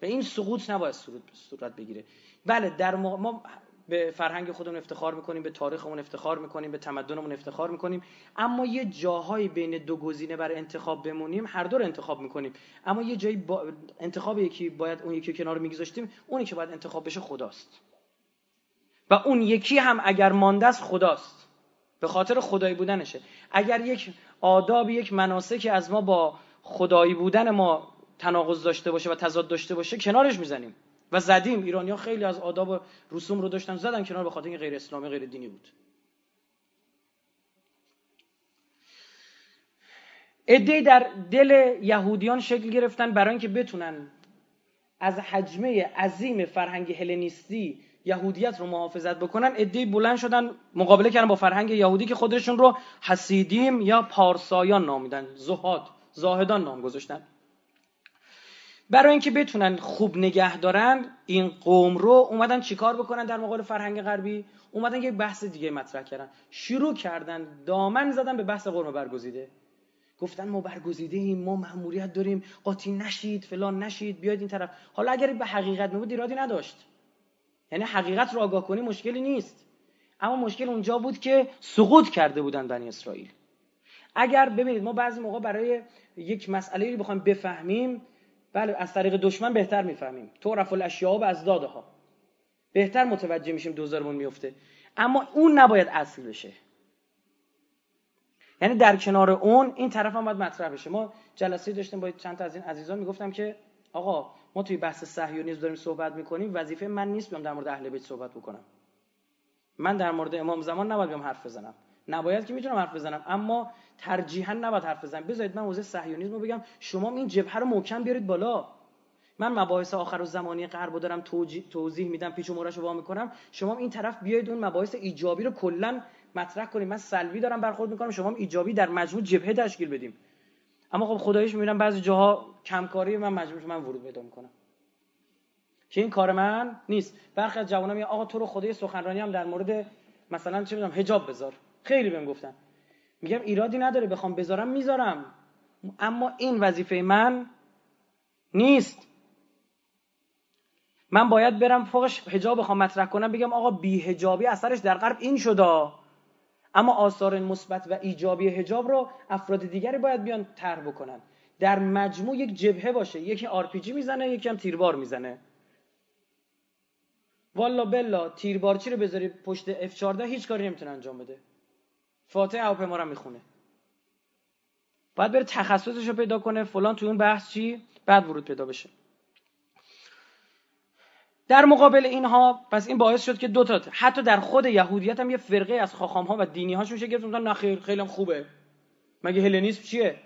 و این سقوط نباید صورت بگیره. بله در ما به فرهنگ خودمون افتخار می‌کنیم به تاریخمون افتخار می‌کنیم به تمدنمون افتخار می‌کنیم. اما یه جاهایی بین دو گزینه برای انتخاب بمونیم هر دو رو انتخاب می‌کنیم. اما یه جایی با انتخاب یکی باید اون یکی کنار میگذاشتیم اونی که باید انتخاب بشه خداست. و اون یکی هم اگر مانده است خداست. به خاطر خدایی بودنشه. اگر یک آداب یک مناسکی از ما با خدایی بودن ما تناقض داشته باشه و تضاد داشته باشه کنارش می‌زنیم. و زدیم. ایرانی خیلی از آداب و رسوم رو داشتن زدن کنار به خاطر غیر اسلامی غیر دینی بود. ادهی در دل یهودیان شکل گرفتن برای اینکه بتونن از حجمه عظیم فرهنگ هلنیستی یهودیت رو محافظت بکنن ادهی بلند شدن مقابله کردن با فرهنگ یهودی که خودشون رو حسیدیم یا پارسایان نامیدن زهاد زاهدان نام گذاشتن. برای اینکه بتونن خوب نگه دارن این قوم رو اومدن چیکار بکنن در مقابل فرهنگ غربی؟ اومدن یک بحث دیگه مطرح کردن. شروع کردن دامن زدن به بحث قرم برگزیده. گفتن ما برگزیده ایم ما مأموریت داریم قاطی نشید فلان نشید بیاید این طرف. حالا اگر به حقیقت میبود ایرادی نداشت. یعنی حقیقت رو آگاه کنی مشکلی نیست. اما مشکل اونجا بود که سقوط کرده بودن بنی اسرائیل. اگر ببینید ما بعضی موقع برای یک مسئله رو بخوایم بفهمیم بله از طریق دشمن بهتر می‌فهمیم. تو رفع الاشیاء از داده ها بهتر متوجه میشیم دوزارمون میفته اما اون نباید اصل بشه. یعنی در کنار اون این طرف هم باید مطرح بشه. ما جلسه داشتیم با چند تا از این عزیزان می‌گفتم که آقا ما توی بحث صهیونیسم داریم صحبت می‌کنیم وظیفه من نیست بیام در مورد اهل بیت صحبت بکنم. من در مورد امام زمان نباید بیام حرف بزنم. نباید که می‌تونم حرف بزنم. اما ترجیحا نباید حرف بزنم. بذارید من حوزه صهیونیسم رو بگم. شما این جبهه رو محکم بیارید بالا. من مباحث آخر و زمانی غرب دارم توضیح میدم پیچ و مورش رو وا می‌کنم. شما این طرف بیاید اون مباحث ایجابی رو کلا مطرح کنید. من سلبی دارم برخورد می‌کنم. شما ایجابی در مجموع جبهه تشکیل بدیم. اما خب خداییش می‌بینم بعضی جاها کمکاری من مجبور من ورود پیدا می‌کنم. که این کار من نیست. برخی از جوانان میگن آقا تو رو خدای سخنرانی هم در مورد مثلا چه می‌دونم حجاب بذار. خیلی بهم گفتن. میگم ایرادی نداره بخوام بذارم می‌ذارم. اما این وظیفه من نیست. من باید برم فوقش حجاب بخوام مطرح کنم بگم آقا بی حجابی اثرش در غرب این شده. اما آثار مثبت و ایجابی حجاب رو افراد دیگری باید بیان طرح بکنن. در مجموع یک جبهه باشه. یکی آرپیجی می‌زنه یکی هم تیربار می‌زنه. والا بلا تیربارچی رو بذاری پشت F14 هیچ کاری نمی‌تونه انجام بده. فاتحه هواپیما رو می‌خونه. باید بره تخصصش رو پیدا کنه. فلان توی اون بحث چی؟ بعد ورود پیدا بشه. در مقابل اینها پس این باعث شد که دو تا حتی در خود یهودیت هم یه فرقه از خاخام ها و دینی هاشون میشه گرفت نه خیلی خیلی خوبه. مگه هلنیسم چیه؟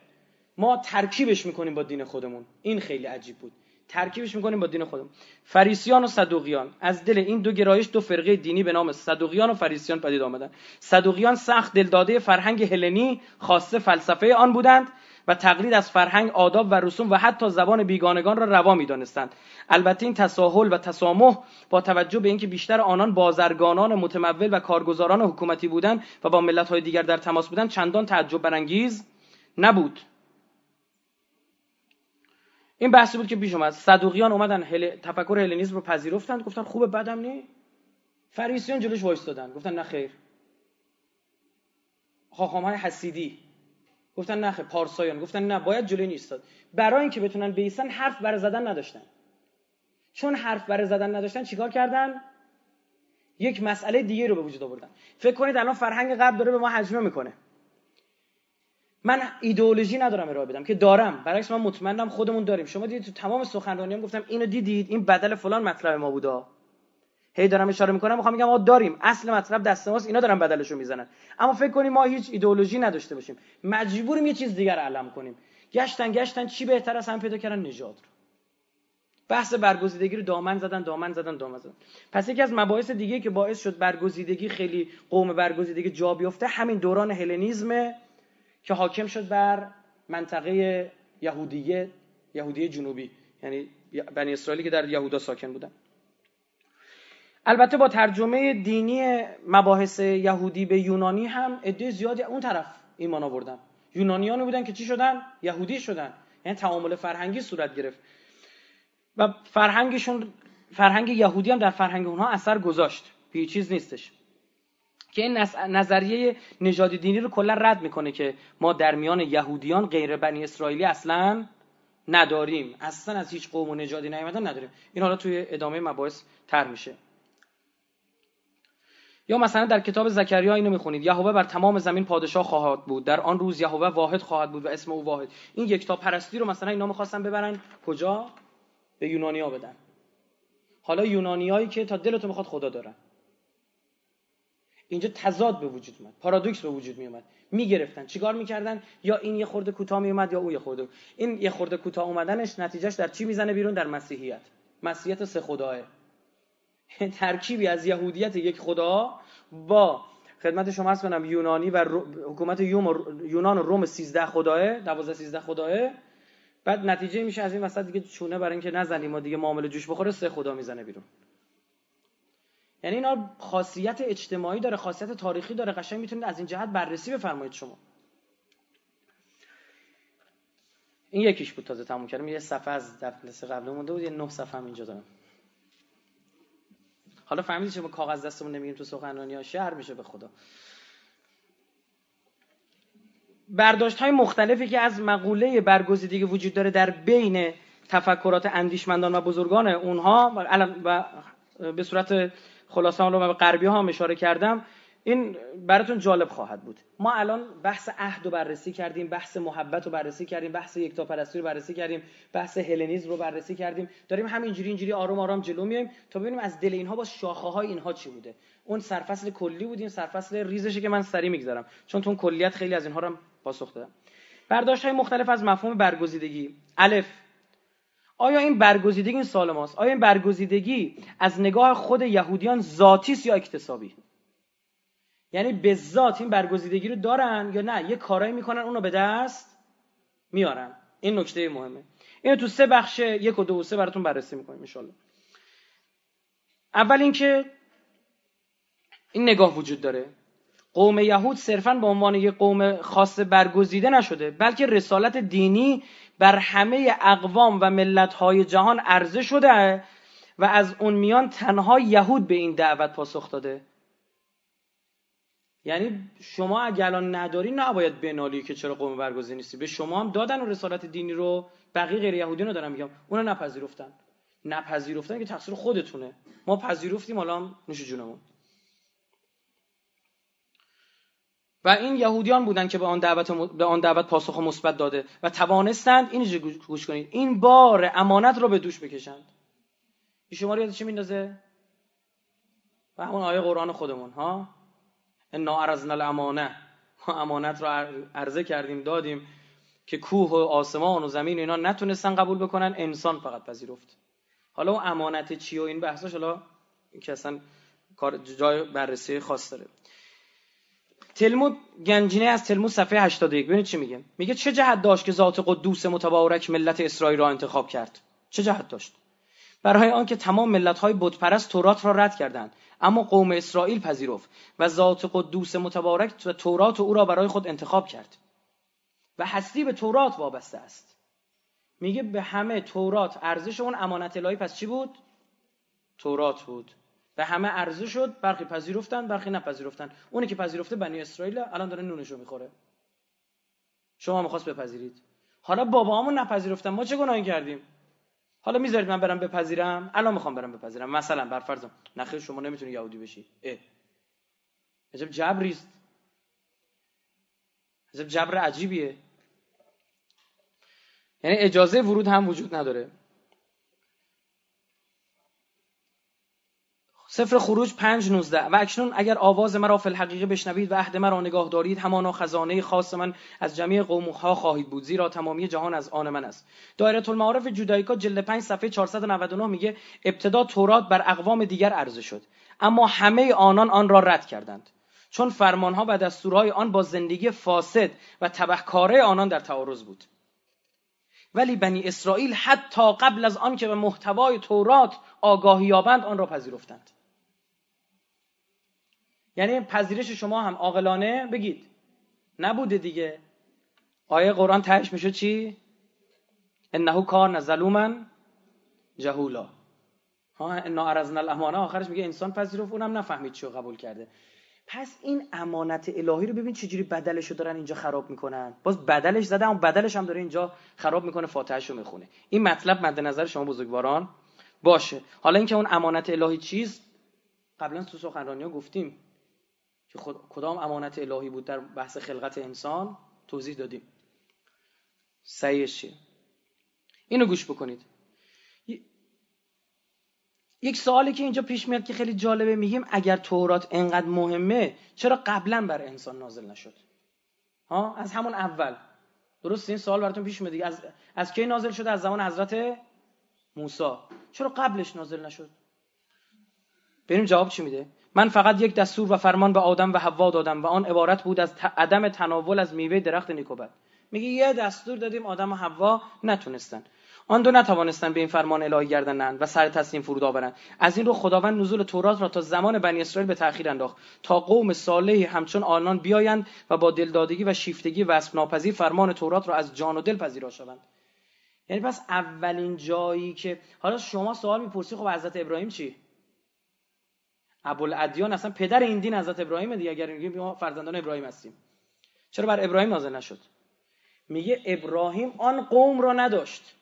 ما ترکیبش می‌کنیم با دین خودمون. این خیلی عجیب بود. ترکیبش می‌کنیم با دین خودمون. فریسیان و صدوقیان. از دل این دو گرایش دو فرقه دینی به نام صدوقیان و فریسیان پدید آمدند صدوقیان سخت دلداده فرهنگ هلنی خاصه فلسفه آن بودند و تقلید از فرهنگ آداب و رسوم و حتی زبان بیگانگان را روا می‌دانستند. البته این تساهل و تسامح با توجه به اینکه بیشتر آنان بازرگانان متمول و کارگزاران حکومتی بودند و با ملت‌های دیگر در تماس بودند چندان تعجب برانگیز نبود. این بحثی بود که پیش اومد. صدوقیان اومدن هل... تفکر هلنیسم رو پذیرفتند گفتن خوبه بدم نی. فریسیان جلوش وایستادن گفتن نه خیر. های حسیدی. گفتن نه پارسایان. گفتن نه باید جلوی نیستاد برای اینکه بتونن بیسن حرف بر زدن نداشتن. چون حرف بر زدن نداشتن چیکار کردن؟ یک مسئله دیگه رو به وجود آوردن. فکر کنید الان فرهنگ غرب داره به ما حجمه می‌کنه. من ایدئولوژی ندارم ارائه بدم که دارم. برعکس من مطمئنم خودمون داریم. شما دیدید تو تمام سخنرانیام گفتم اینو دیدید؟ این بدل فلان مطلب ما بوده هی دارم اشاره می‌کنم می‌خوام میگم ما داریم. اصل مطلب دست ماست اینا دارن بدلشو می‌زنن. اما فکر کنیم ما هیچ ایدئولوژی نداشته باشیم. مجبوریم یه چیز دیگر علم کنیم. گشتن گشتن چی بهتر از هم پیدا کردن نژاد رو. بحث برگزیدگی رو دامن زدن دامن زدن دامن زدن. پس یکی از مباحث دیگه که باعث شد برگزیدگی خیلی قوم برگزیدگی جا بیفته همین دوران هلنیزم که حاکم شد بر منطقه یهودیه یهودیه جنوبی یعنی بنی اسرائیلی که در یهودا ساکن بودن. البته با ترجمه دینی مباحث یهودی به یونانی هم عده زیادی اون طرف ایمان آوردن. یونانیانی بودن که چی شدن؟ یهودی شدن. یعنی تعامل فرهنگی صورت گرفت. و فرهنگشون فرهنگ یهودی هم در فرهنگ اونها اثر گذاشت. بی چیز نیستش. که این نظریه نژادی دینی رو کلا رد می‌کنه که ما در میان یهودیان غیر بنی اسرائیلی اصلا نداریم. اصلا از هیچ قوم و نژادی نیومدن نداریم. این حالا توی ادامه مباحث تر میشه. یا مثلا در کتاب زکریا اینو می‌خونید. یهوه بر تمام زمین پادشاه خواهد بود. در آن روز یهوه واحد خواهد بود و اسم او واحد. این یکتا پرستی رو مثلا اینا می‌خواستن ببرن کجا؟ به یونانیا بدن. حالا یونانیایی که تا دلتو می‌خواد خدا دارن. اینجا تضاد به وجود اومد. پارادوکس به وجود می اومد می‌گرفتن. چیکار می‌کردن؟ یا این یه خورده کوتاه می اومد یا اون یه خورده این یه خورده کوتاه اومدنش نتیجهش در چی می‌زنه بیرون؟ در مسیحیت. مسیحیت سه خداه (laughs) ترکیبی از یهودیت یک خدا با خدمت شما هست کنم یونانی و حکومت یونان و روم 13 خداه 12 13 خداه بعد نتیجه میشه از این وسط دیگه چونه برای اینکه نزنیم و دیگه معامله جوش بخوره سه خدا می‌زنه بیرون. یعنی اینا خاصیت اجتماعی داره خاصیت تاریخی داره. قشنگ می‌تونید از این جهت بررسی بفرمایید شما. این یکیش بود تازه تموم کردم. یه صفحه از دفعه قبل مونده بود یه نه صفحه هم اینجا دارم. حالا فهمیدید چه با کاغذ دستمون نمیگیم تو سخنرانی ها؟ شهر میشه به خدا. برداشت های مختلفی که از مقوله برگزیدگی وجود داره در بین تفکرات اندیشمندان و بزرگان اونها و به صورت خلاصه به غربی ها هم اشاره کردم این براتون جالب خواهد بود. ما الان بحث عهد رو بررسی کردیم بحث محبت رو بررسی کردیم بحث یکتاپرستی رو بررسی کردیم بحث هلنیزم رو بررسی کردیم. داریم همینجوری اینجوری آروم آرام جلو میایم تا ببینیم از دل اینها با شاخه های اینها چی بوده. اون سرفصل کلی بود این سرفصل ریزشه که من سری می‌گذارم. چون تو اون کلیت خیلی از اینها رو پاسخ دادم. برداشت های مختلف از مفهوم برگزیدگی. الف آیا این برگزیدگی این سال ماست؟ آیا این برگزیدگی از نگاه خود یهودیان ذاتی یا اکتسابی؟ یعنی به ذات این برگزیدگی رو دارن یا نه؟ یه کارایی می‌کنن اونو به دست میارن. این نکته مهمه. اینو تو سه بخش یک و دو و سه براتون بررسی می‌کنیم ان اول اینکه این نگاه وجود داره. قوم یهود صرفا به عنوان یک قوم خاص برگزیده نشده بلکه رسالت دینی بر همه اقوام و ملت‌های جهان عرضه شده و از اون میان تنها یهود به این دعوت پاسخ داده. یعنی شما اگر الان نداری نباید بنالی که چرا قوم برگزیده نیستی. به شما هم دادن و رسالت دینی رو بقیه غیر یهودی رو دارم میگم. اونا نپذیرفتن. نپذیرفتن که تقصیر خودتونه. ما پذیرفتیم حالا نوش جونمون. و این یهودیان بودن که به آن دعوت به آن دعوت پاسخ مثبت داده و توانستند این گوش کنید. این بار امانت رو به دوش بکشند. این شما رو یاد چی میندازه؟ و همون آیه قرآن خودمون ها؟ انا ارزنا الامانه ما امانت رو عرضه کردیم دادیم که کوه و آسمان و زمین و اینا نتونستن قبول بکنن انسان فقط پذیرفت. حالا اون امانت چی و این بحثاش حالا که اصلا جای بررسی خاص داره. تلمود گنجینه از تلمود صفحه 81 ببینید چی میگه. میگه چه جهت داشت که ذات قدوس متبارک ملت اسرائیل را انتخاب کرد؟ چه جهت داشت؟ برای آنکه تمام ملت‌های بتپرست تورات را رد کردند اما قوم اسرائیل پذیرفت و ذات قدوس متبارک و تورات او را برای خود انتخاب کرد. و هستی به تورات وابسته است. میگه به همه تورات ارزش اون امانت الهی پس چی بود؟ تورات بود. به همه عرضه شد برخی پذیرفتن برخی نپذیرفتن. اونی که پذیرفته بنی اسرائیل الان داره نونشو می‌خوره. شما می‌خواست بپذیرید. حالا بابامون نپذیرفتن. ما چه گناهی کردیم؟ حالا می‌ذارید من برم بپذیرم؟ الان می‌خوام برم بپذیرم. مثلا بر فرض نخیر شما نمی‌تونی یهودی بشی. اه. عجب جبریست عجب جبر عجیبیه. یعنی اجازه ورود هم وجود نداره. سفر خروج 5 19 و اکنون اگر آواز مرا فی الحقیقه بشنوید و عهد مرا نگاه دارید همانا خزانه خاص من از جمعی قوم ها خواهید بود زیرا تمامی جهان از آن من است. دایره المعارف جودایکا جلد 5 صفحه 499 میگه ابتدا تورات بر اقوام دیگر عرضه شد اما همه آنان آن را رد کردند. چون فرمانها و دستورهای آن با زندگی فاسد و تبهکاره آنان در تعارض بود. ولی بنی اسرائیل حتی قبل از آن که به محتوای تورات آگاهی یابند آن را پذیرفتند. یعنی پذیرش شما هم عاقلانه بگید. نبوده دیگه. آیه قرآن تهش میشه چی؟ انه کار ظلوما جهولا. ها انا ارزنا الامانه. آخرش میگه انسان پذیرفت اونم نفهمید چی قبول کرده. پس این امانت الهی رو ببین چجوری بدلش رو دارن اینجا خراب می‌کنن. باز بدلش زده اما بدلش هم داره اینجا خراب می‌کنه فاتحش رو می‌خونه. این مطلب مد نظر شما بزرگواران باشه. حالا اینکه اون امانت الهی چیز قبلا تو سخنرانی ها گفتیم. که خود کدام امانت الهی بود در بحث خلقت انسان؟ توضیح دادیم. سعیش اینو گوش بکنید. یک سوالی که اینجا پیش میاد که خیلی جالبه میگیم اگر تورات انقدر مهمه چرا قبلا بر انسان نازل نشد؟ ها؟ از همون اول. درست؟ این سوال براتون پیش میاد از از کی نازل شده؟ از زمان حضرت موسی. چرا قبلش نازل نشد؟ بریم جواب چی میده؟ من فقط یک دستور و فرمان به آدم و حوا دادم و آن عبارت بود از عدم تناول از میوه درخت نیکوبت. میگه یه دستور دادیم آدم و حوا نتونستن. آن دو نتوانستند به این فرمان الهی گردنند و سر تسلیم فرود آورند. از این رو خداوند نزول تورات را تا زمان بنی اسرائیل به تأخیر انداخت. تا قوم صالحی همچون آنان بیایند و با دلدادگی و شیفتگی و ناپذیر فرمان تورات را از جان و دل پذیرا شوند. یعنی پس اولین جایی که حالا شما سوال می‌پرسی خب حضرت ابراهیم چی؟ ابوالادیان اصلا پدر این دین حضرت ابراهیم دیگه اگر میگیم ما فرزندان ابراهیم هستیم. چرا بر ابراهیم نازل نشد؟ میگه ابراهیم آن قوم را نداشت.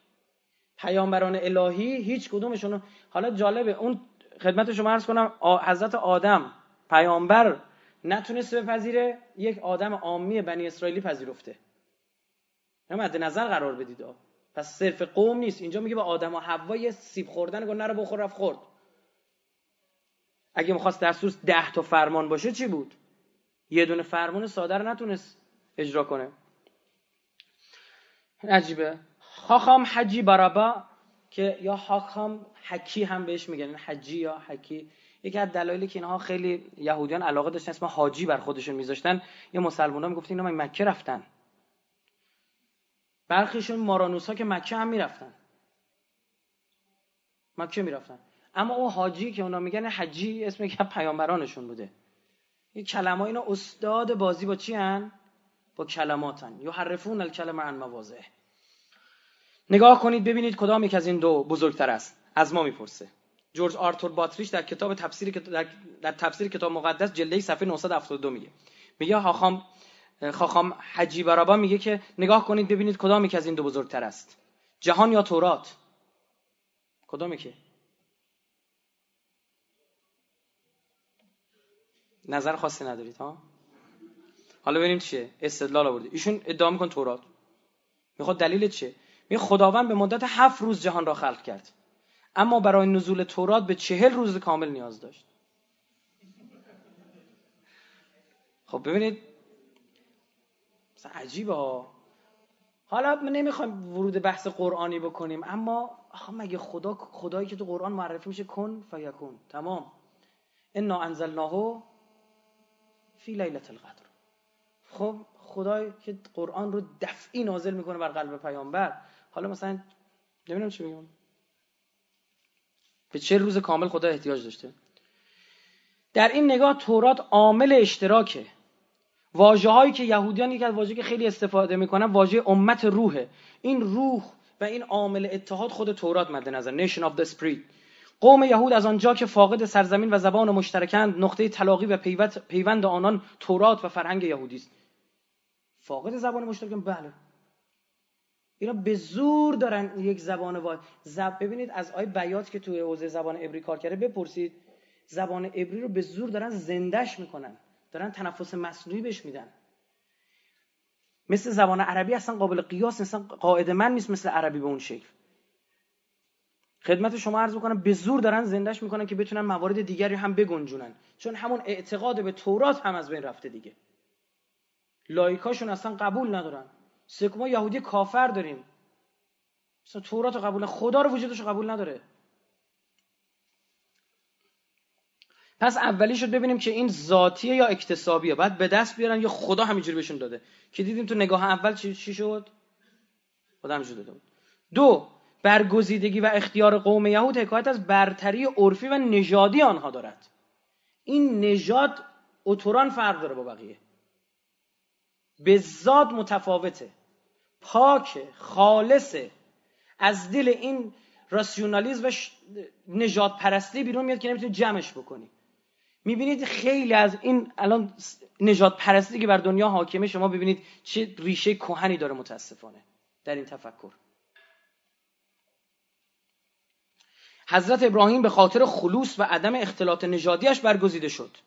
پیامبران الهی هیچ کدومشون حالا جالبه اون خدمت شما عرض کنم حضرت آدم پیامبر نتونسته بپذیره یک آدم عامی بنی اسرائیلی پذیرفته. مد نظر قرار بدید پس صرف قوم نیست. اینجا میگه با آدم و حوا سیب خوردن گفت نرو بخور رفت خورد. اگه می‌خواست دستور ده تا فرمان باشه چی بود؟ یه دونه فرمان ساده رو نتونست اجرا کنه. عجیبه. خاخام حجی برابا که یا خاخام حکی هم بهش میگن حجی یا حکی. یکی از دلایلی که اینها خیلی یهودیان علاقه داشتن اسم حاجی بر خودشون میذاشتن. یه مسلمان ها می‌گفتن اینا مکه رفتن؟ برخیشون مارانوس ها که مکه هم می‌رفتن. مکه می‌رفتن. اما اون حاجی که اونا میگن حجی اسم که پیامبرانشون بوده. این کلمه اینا استاد بازی با چی هن؟ با کلماتن یحرفون الکلمه عن مواضع نگاه کنید ببینید کدام یک از این دو بزرگتر است. از ما می‌پرسه. جورج آرتور باتریش در کتاب تفسیر در, در تفسیر کتاب مقدس جلد صفحه 972 میگه. میگه خاخام خاخام حجی برابا میگه که نگاه کنید ببینید کدام یک از این دو بزرگتر است. جهان یا تورات؟ کدامی که نظر خاصی ندارید ها؟ حالا ببینیم چیه. استدلال آورده ایشون ادعا میکن تورات. می‌خواد دلیل چیه؟ می خداوند به مدت هفت روز جهان را خلق کرد. اما برای نزول تورات به چهل روز کامل نیاز داشت. خب ببینید. عجیبه ها. حالا نمی‌خوایم ورود بحث قرآنی بکنیم اما آخه مگه خدا خدایی که تو قرآن معرفی میشه کن فیکون. تمام. انا انزلناه فی لیلت القدر. خب خدای که قرآن رو دفعی نازل می‌کنه بر قلب پیامبر. حالا مثلا نمی‌دونم چی بگم به چه روز کامل خدا احتیاج داشته. در این نگاه تورات عامل اشتراکه. واژه هایی که یهودیان یک از واژه که خیلی استفاده می‌کنن واژه امت روحه. این روح و این عامل اتحاد خود تورات مد نظر Nation of the Spirit. قوم یهود از آنجا که فاقد سرزمین و زبان مشترکند نقطه تلاقی و پیوند آنان تورات و فرهنگ یهودی است. فاقد زبان مشترکند بله. اینا به زور دارن یک زبان وای زب... ببینید از آی بیات که توی حوزه زبان عبری کار کرده بپرسید. زبان عبری رو به زور دارن زندش می‌کنن. دارن تنفس مصنوعی بهش میدن. مثل زبان عربی اصلا قابل قیاس اصلا قاعده من نیست مثل عربی به اون شکل. خدمت شما عرض بکنم به زور دارن زندش می‌کنن که بتونن موارد دیگری هم بگنجونن. چون همون اعتقاد به تورات هم از بین رفته دیگه. لایکاشون اصلا قبول ندارن. سکما یهودی کافر داریم. مثلا تورات قبول خدا رو وجودش قبول نداره. پس اولی شد ببینیم که این ذاتیه یا اکتسابیه. بعد به دست بیارن یا خدا همینجوری بهشون داده. که دیدیم تو نگاه اول چی, چی شد؟ خدا همینجوری داده دو برگزیدگی و اختیار قوم یهود حکایت از برتری عرفی و نژادی آنها دارد. این نژاد اتوران فرق داره با بقیه. به ذات متفاوته. پاک خالصه. از دل این راسیونالیزم و نجات پرستی بیرون میاد که نمی‌تونی جمعش بکنی. می‌بینید خیلی از این الان نجات پرستی که بر دنیا حاکمه شما ببینید چه ریشه کهنی داره متاسفانه در این تفکر. حضرت ابراهیم به خاطر خلوص و عدم اختلاط نژادیش برگزیده شد.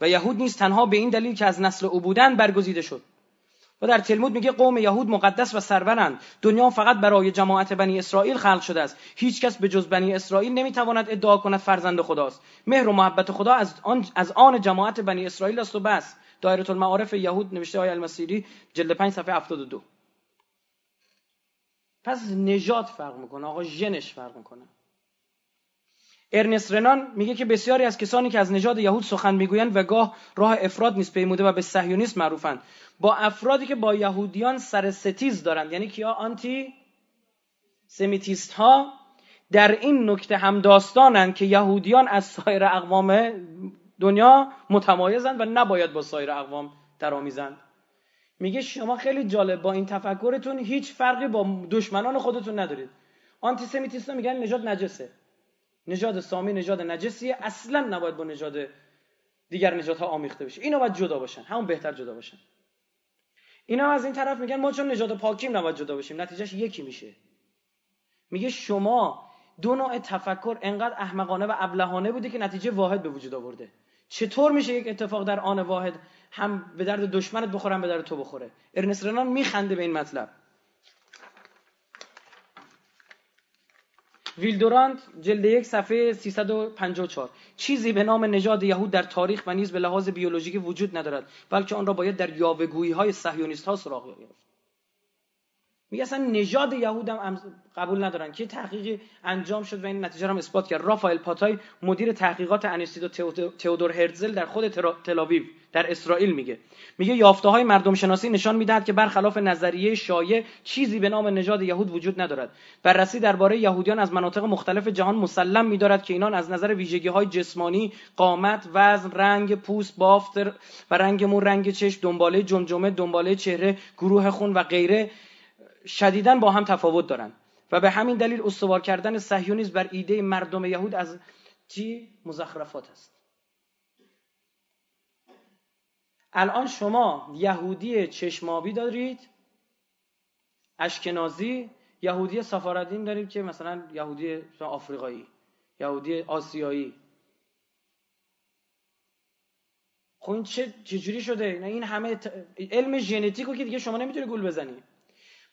و یهود نیز تنها به این دلیل که از نسل او بودن برگزیده شد. و در تلمود میگه قوم یهود مقدس و سرورند. دنیا فقط برای جماعت بنی اسرائیل خلق شده است. هیچ کس به جز بنی اسرائیل نمی‌تواند ادعا کند فرزند خداست. مهر و محبت خدا از آن, از آن جماعت بنی اسرائیل است و بس. دایره المعارف یهود نوشته های المسیری جلد 5 صفحه 72 پس نجات فرق می‌کنه آقا ژنش فرق می‌کنه. ارنست رنان میگه که بسیاری از کسانی که از نژاد یهود سخن می‌گویند و گاه راه افراط نیز پیموده و به صهیونیسم معروفند. با افرادی که با یهودیان سر ستیز دارند یعنی کیا؟ آنتی سمیتیست ها در این نکته هم داستانند که یهودیان از سایر اقوام دنیا متمایزند و نباید با سایر اقوام درآمیزند. میگه شما خیلی جالب با این تفکرتون هیچ فرقی با دشمنان خودتون ندارید. آنتی سمیتیست میگن نجات نجسه. نژاد سامی نژاد نجسیه اصلا نباید با نژاد دیگر نژادها آمیخته بشه. اینا باید جدا باشن. همون بهتر جدا باشن. اینا از این طرف میگن ما چون نژاد پاکیم نباید جدا باشیم. نتیجهش یکی میشه. میگه شما دو نوع تفکر انقدر احمقانه و ابلهانه بوده که نتیجه واحد به وجود آورده. چطور میشه یک اتفاق در آن واحد هم به درد دشمنت بخوره هم به درد تو بخوره؟ ارنست رنان میخنده به این مطلب. ویل دورانت جلد یک صفحه 354 چیزی به نام نژاد یهود در تاریخ و نیز به لحاظ بیولوژیکی وجود ندارد بلکه آن را باید در یاوهگویی های صهیونیست ها سراغ گرفت میگه اصلا نژاد یهود هم قبول ندارن. که تحقیقی انجام شد و این نتیجه هم اثبات کرد؟ رافائل پاتای مدیر تحقیقات انستیتو تئودور هرزل در خود تلاویو در اسرائیل میگه. میگه یافته های مردم شناسی نشان می‌دهد که برخلاف نظریه شایع چیزی به نام نژاد یهود وجود ندارد. بررسی درباره یهودیان از مناطق مختلف جهان مسلم میدارد که اینان از نظر ویژگی های جسمانی قامت وزن رنگ پوست بافت و رنگ مو رنگ چشم دنباله جمجمه دنباله چهره گروه خون و غیره شدیدا با هم تفاوت دارند. و به همین دلیل استوار کردن صهیونیسم بر ایده مردم یهود از چی؟ مزخرفات است. الان شما یهودی چشمابی دارید اشکنازی یهودی سفارتین دارید که مثلا یهودی آفریقایی یهودی آسیایی. خب این چه چجوری شده؟ این همه علم ژنتیکو که دیگه شما نمی‌تونی گول بزنی.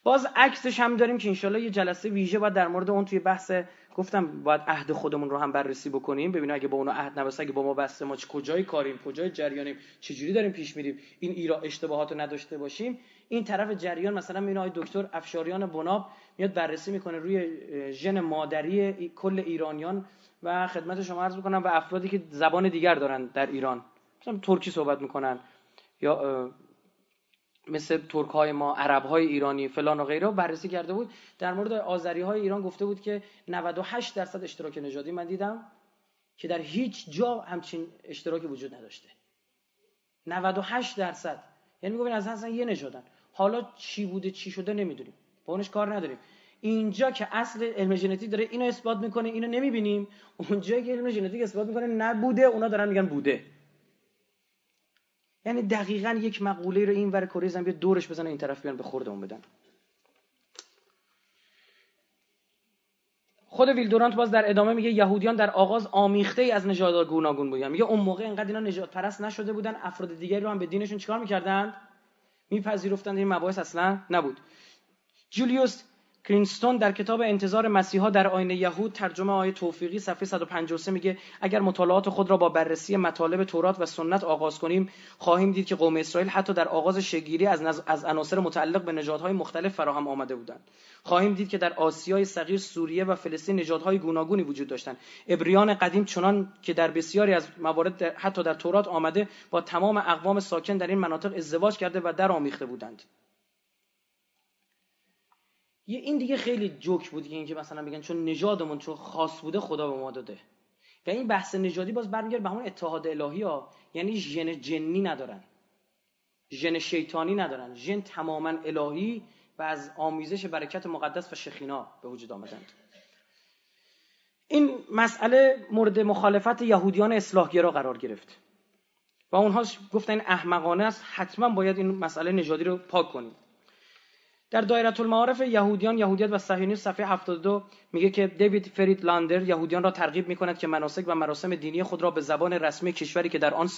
باز عکسش هم داریم که انشالله یه جلسه ویژه باید در مورد اون توی بحث گفتم باید عهد خودمون رو هم بررسی بکنیم. ببینیم اگه با اون عهد نبسته اگه با ما بسته ما کجای کاریم؟ کجای جریانیم؟ چجوری داریم پیش میریم؟ این ایرا اشتباهات رو نداشته باشیم. این طرف جریان مثلا مینا دکتر افشاریان بناب میاد بررسی می‌کنه روی ژن مادری کل ایرانیان و خدمت شما عرض می‌کنم و افرادی که زبان دیگر دارن در ایران. مثلا ترکی صحبت می‌کنن یا مثل ترک های ما عرب های ایرانی فلان و غیره بررسی کرده بود. در مورد آذری های ایران گفته بود که 98 درصد اشتراک نژادی من دیدم که در هیچ جا همچین اشتراکی وجود نداشته. 98 درصد. یعنی میگن از اصلا یه نژادن. حالا چی بوده چی شده نمی‌دونیم. با کار نداریم. اینجا که اصل علم ژنتیک داره اینو اثبات می‌کنه اینو نمی‌بینیم. اونجا که علم ژنتیک اثبات می‌کنه نبوده. اونا دارن میگن بوده. یعنی دقیقا یک مقوله رو این ور کره زمین دورش بزنه این طرف بیان به خوردمون بدن. خود ویلدورانت باز در ادامه میگه یهودیان در آغاز آمیخته ای از نژادها گوناگون بودن. میگه اون موقع اینقدر اینا نژاد پرست نشده بودن افراد دیگری رو هم به دینشون چیکار می‌کردن میپذیرفتند این مباحث اصلا نبود. جولیوس کرینستون در کتاب انتظار مسیحا در آین یهود ترجمه آیه توفیقی صفحه 153 میگه اگر مطالعات خود را با بررسی مطالب تورات و سنت آغاز کنیم خواهیم دید که قوم اسرائیل حتی در آغاز شگیری از, از عناصر متعلق به نژادهای مختلف فراهم آمده بودند. خواهیم دید که در آسیای صغیر سوریه و فلسطین نژادهای گوناگونی وجود داشتند. ابریان قدیم چنان که در بسیاری از موارد حتی در تورات آمده با تمام اقوام ساکن در این مناطق ازدواج کرده و در آمیخته بودند. یه این دیگه خیلی جوک بود که اینکه مثلا بگن چون نژادمون چون خاص بوده خدا به ما داده. و این بحث نژادی باز برمیگرده به همون اتحاد الهی ها. یعنی ژن جنی ندارن. ژن شیطانی ندارن. ژن تماما الهی و از آمیزش برکت مقدس و شخینا به وجود آمدند. این مسئله مورد مخالفت یهودیان اصلاحگرا قرار گرفت. و اونها گفتن احمقانه است. حتما باید این مسئله نژادی رو پاک کنیم. در دایره المعارف یهودیان یهودیت و صهیونیسم صفحه 72 میگه که دیوید فرید لاندر یهودیان را ترغیب می‌کند که مناسک و مراسم دینی خود را به زبان رسمی کشوری که در آن.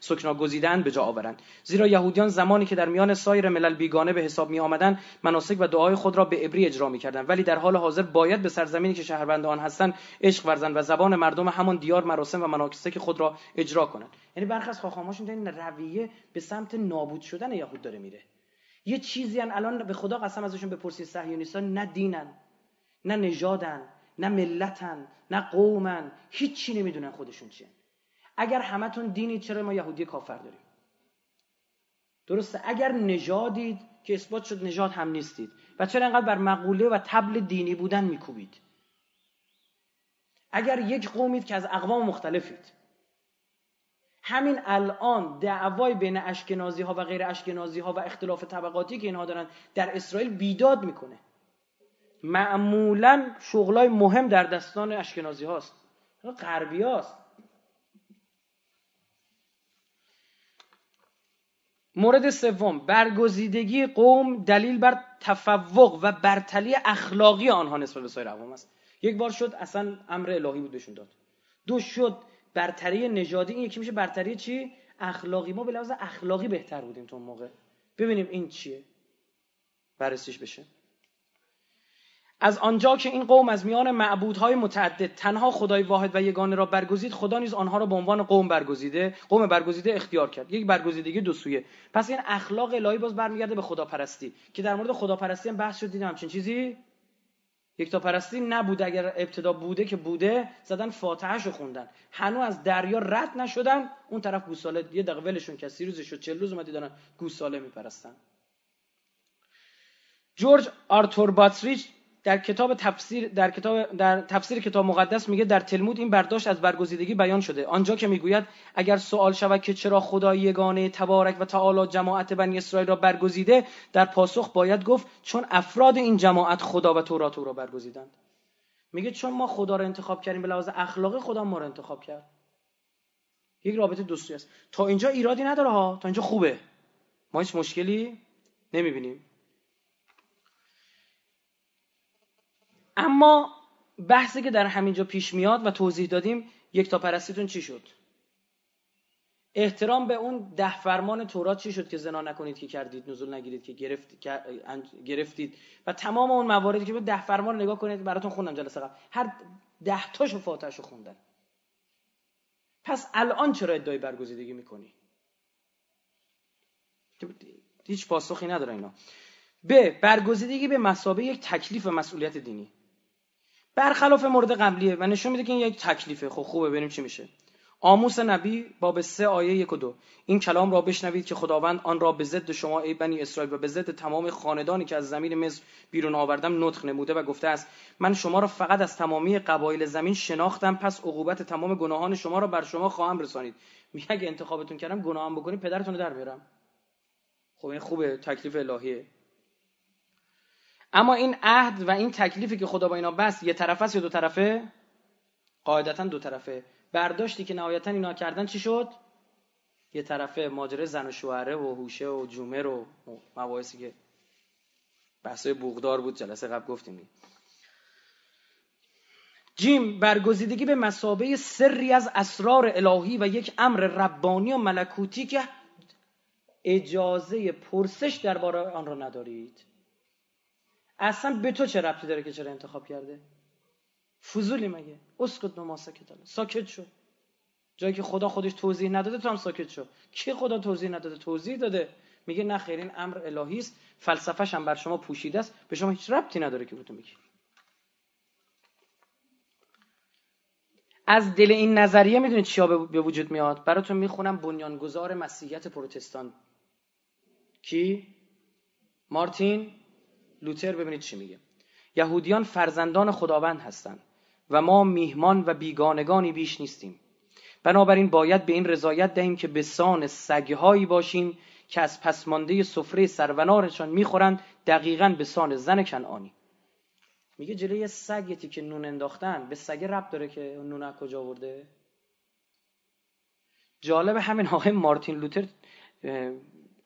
سکنا گزیدند به جا آورند. زیرا یهودیان زمانی که در میان سایر ملل بیگانه به حساب می آمدند مناسک و دعای خود را به عبری اجرا می‌کردند. ولی در حال حاضر باید به سرزمینی که شهروند آن هستند عشق ورزند و زبان مردم همان دیار مراسم و مناسک خود را اجرا کنند. یعنی برخی از خاخاماشون این رویه به سمت نابود شدن یهود داره میره. یه چیزی هن الان به خدا قسم ازشون بپرسید صهیونیستا نه دینن نه نژادن نه ملتن نه قومن هیچی نمی‌دونن خودشون چیه. اگر همتون دینید چرا ما یهودی کافر داریم؟ درسته؟ اگر نژادید که اثبات شد نژاد هم نیستید. و چرا انقدر بر مقوله و تبل دینی بودن میکوبید؟ اگر یک قومید که از اقوام مختلفید. همین الان دعوای بین اشکنازی ها و غیر اشکنازی ها و اختلاف طبقاتی که اینها دارن در اسرائیل بیداد می‌کنه. معمولا شغلای مهم در دستان اشکنازی هاست. غربی هاست. مورد سوم برگزیدگی قوم دلیل بر تفوق و برتلی اخلاقی آنها نسبت به سایر اقوام است. یک بار شد اصلا امر الهی بود بهشون داد. دو شد برتری نژادی این یکی میشه برتری چی؟ اخلاقی. ما به لحاظ اخلاقی بهتر بودیم تو اون موقع. ببینیم این چیه. بررسیش بشه. از آنجا که این قوم از میان معبودهای متعدد تنها خدای واحد و یگانه را برگزید خدا نیز آنها را به عنوان قوم برگزیده قوم برگزیده اختیار کرد. یک برگزیدگی دو سویه. پس این اخلاق الهی باز برمیگرده به خداپرستی که در مورد خداپرستی هم بحث شد دیدم. همچین چیزی؟ یکتا پرستی نبود اگر ابتدا بوده که بوده زدن فاتحهشو خوندن. هنو از دریا رد نشدن اون طرف گوساله یه دقیقه ولشون که سی روزش شد چل روز اومدی دارن گوساله میپرستن. جورج آرتور باتریچ در کتاب تفسیر در کتاب در تفسیر کتاب مقدس میگه در تلمود این برداشت از برگزیدگی بیان شده. آنجا که می‌گوید اگر سوال شود که چرا خدا یگانه تبارک و تعالی جماعت بنی اسرائیل را برگزیده در پاسخ باید گفت چون افراد این جماعت خدا و تورات او را برگزیدند. میگه چون ما خدا را انتخاب کردیم به لحاظ اخلاقی خدا ما را انتخاب کرد. یک رابطه دوستی است. تا اینجا ایرادی نداره ها. تا اینجا خوبه. ما هیچ مشکلی نمی‌بینیم. اما بحثی که در همینجا پیش میاد و توضیح دادیم یک تا پرستیتون چی شد؟ احترام به اون ده فرمان تورات چی شد که زنا نکنید که کردید نزول نگیرید که گرفتید, گرفتید؟ و تمام اون مواردی که به ده فرمان نگاه کنید براتون خوندم جلسه قبل. هر ده تاشو فاتحشو خوندن. پس الان چرا ادعای برگزیدگی می‌کنی؟ هیچ پاسخی نداره اینا. به برگزیدگی به مسابه یک تکلیف و مسئولیت دینی. برخلاف مورد قبلیه و نشون میده که این یک تکلیفه. خب خوبه ببینیم چی میشه. آموس نبی باب سه آیه یک و دو. این کلام را بشنوید که خداوند آن را به ضد شما ای بنی اسرائیل و به ضد تمام خاندانی که از زمین مصر بیرون آوردم نطق نموده و گفته است من شما را فقط از تمامی قبایل زمین شناختم پس عقوبت تمام گناهان شما را بر شما خواهم رسانید. میگه انتخابتون کردم گناهم بکنید پدرتون رو در میارم خب این خوبه تکلیف الهیه. اما این عهد و این تکلیفی که خدا با اینا بس یه طرفه است یا دو طرفه؟ قاعدتا دو طرفه. برداشتی که نهایتا اینا کردن چی شد؟ یه طرفه ماجره زن و شوهره و هوشه و جومر و مباحثی که بحثای بوغدار بود جلسه قبل گفتیم. جیم برگزیدگی به مسابه سری از اسرار الهی و یک امر ربانی و ملکوتی که اجازه پرسش درباره آن را ندارید. اصلا به تو چه ربطی داره که چرا انتخاب کرده؟ فضولی مگه؟ اسکت نما ساکت ساکت شو. جایی که خدا خودش توضیح نداده تو هم ساکت شو. کی خدا توضیح نداده؟ توضیح داده. میگه نه خیر این امر الهی است. فلسفه‌ش هم بر شما پوشیده است. به شما هیچ ربطی نداره که بهتون میگی از دل این نظریه می‌دونید چیا به وجود میاد؟ براتون می‌خونم بنیانگذار مسیحیت پروتستان. کی؟ مارتین لوتر ببینید چی میگه. یهودیان فرزندان خداوند هستند و ما میهمان و بیگانگانی بیش نیستیم. بنابراین باید به این رضایت دهیم که به سان سگهایی باشیم که از پسمانده سفره سرونارشان می‌خورند دقیقا به سان زن کنعانی. میگه جلوی سگتی که نون انداختن به سگ رب داره که نون از کجا ورده جالب همین آقای مارتین لوتر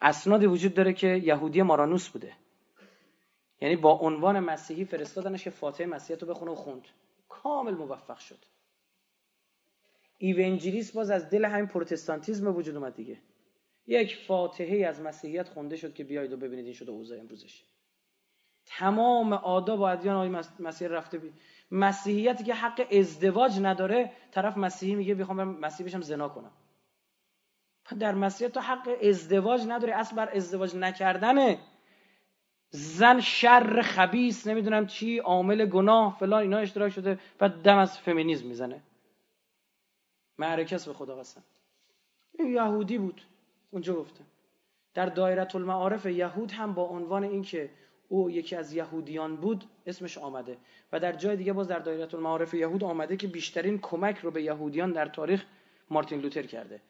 اسنادی وجود داره که یهودی مارانوس بوده. یعنی با عنوان مسیحی فرستادنش که فاتحه مسیحیت رو بخونه و خوند. کامل موفق شد. ایونجلیست باز از دل همین پروتستانتیزم وجود اومد دیگه. یک فاتحه از مسیحیت خونده شد که بیاید و ببینید این شده اوضاع امروزش. تمام آداب و ادیان آقای مسیح رفته بی مسیحیتی که حق ازدواج نداره طرف مسیحی میگه می‌خوام برم مسیحی بشم زنا کنم. در مسیحیت تو حق ازدواج نداره اصل بر ازدواج نکردنه. زن شر خبیس نمی‌دونم چی عامل گناه فلان اینا اشتراک شده و دم از فمینیزم می‌زنه. معرکس به خدا قسم. این یهودی بود اونجا گفته در دایره المعارف یهود هم با عنوان اینکه او یکی از یهودیان بود اسمش آمده. و در جای دیگه باز در دایره المعارف یهود آمده که بیشترین کمک رو به یهودیان در تاریخ مارتین لوتر کرده.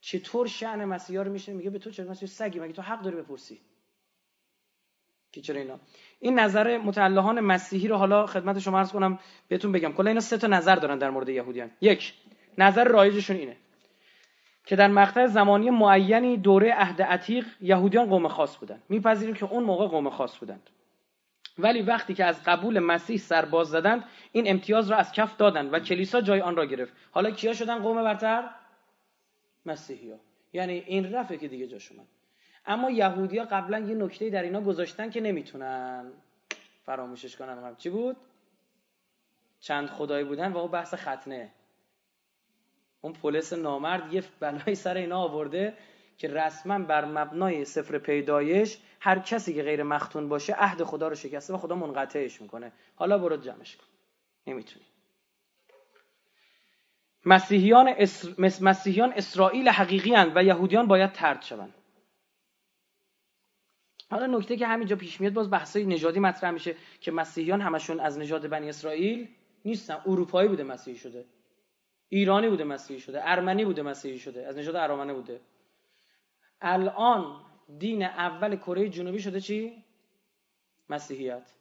چطور شأن مسیحا رو میشه میگه به تو چه مسیح سگی؟ مگه تو حق داری بپرسی؟ چرا اینا. این نظر متعلهان مسیحی رو حالا خدمت شما عرض کنم بهتون بگم. کلا اینا سه تا نظر دارن در مورد یهودیان. یک نظر رایجشون اینه که در مقطع زمانی معینی دوره عهد عتیق یهودیان قوم خاص بودن. میپذیریم که اون موقع قوم خاص بودند. ولی وقتی که از قبول مسیح سرباز زدند این امتیاز را از کف دادند و کلیسا جای آن را گرفت. حالا کیا شدن قوم برتر؟ مسیحی. یعنی این رفه که دیگه جاش اومد. اما یهودیا قبلا یه نکته در اینا گذاشتن که نمی‌تونن فراموشش کنن. چی بود؟ چند خدایی بودن و اون بحث ختنه. اون پلیس نامرد یه بلایی سر اینا آورده که رسما بر مبنای سفر پیدایش هر کسی که غیر مختون باشه عهد خدا رو شکسته و خدا منقطعش می‌کنه. حالا برو جمعش کن. نمی‌تونی. مسیحیان, مسیحیان اسرائیل حقیقی و یهودیان باید ترد شوند. حالا نکته که همینجا پیش میاد باز بحثای نژادی مطرح میشه که مسیحیان همشون از نژاد بنی اسرائیل نیستن. اروپایی بوده مسیحی شده. ایرانی بوده مسیحی شده. ارمنی بوده مسیحی شده. از نژاد ارمنه بوده. الان دین اول کره جنوبی شده چی؟ مسیحیت.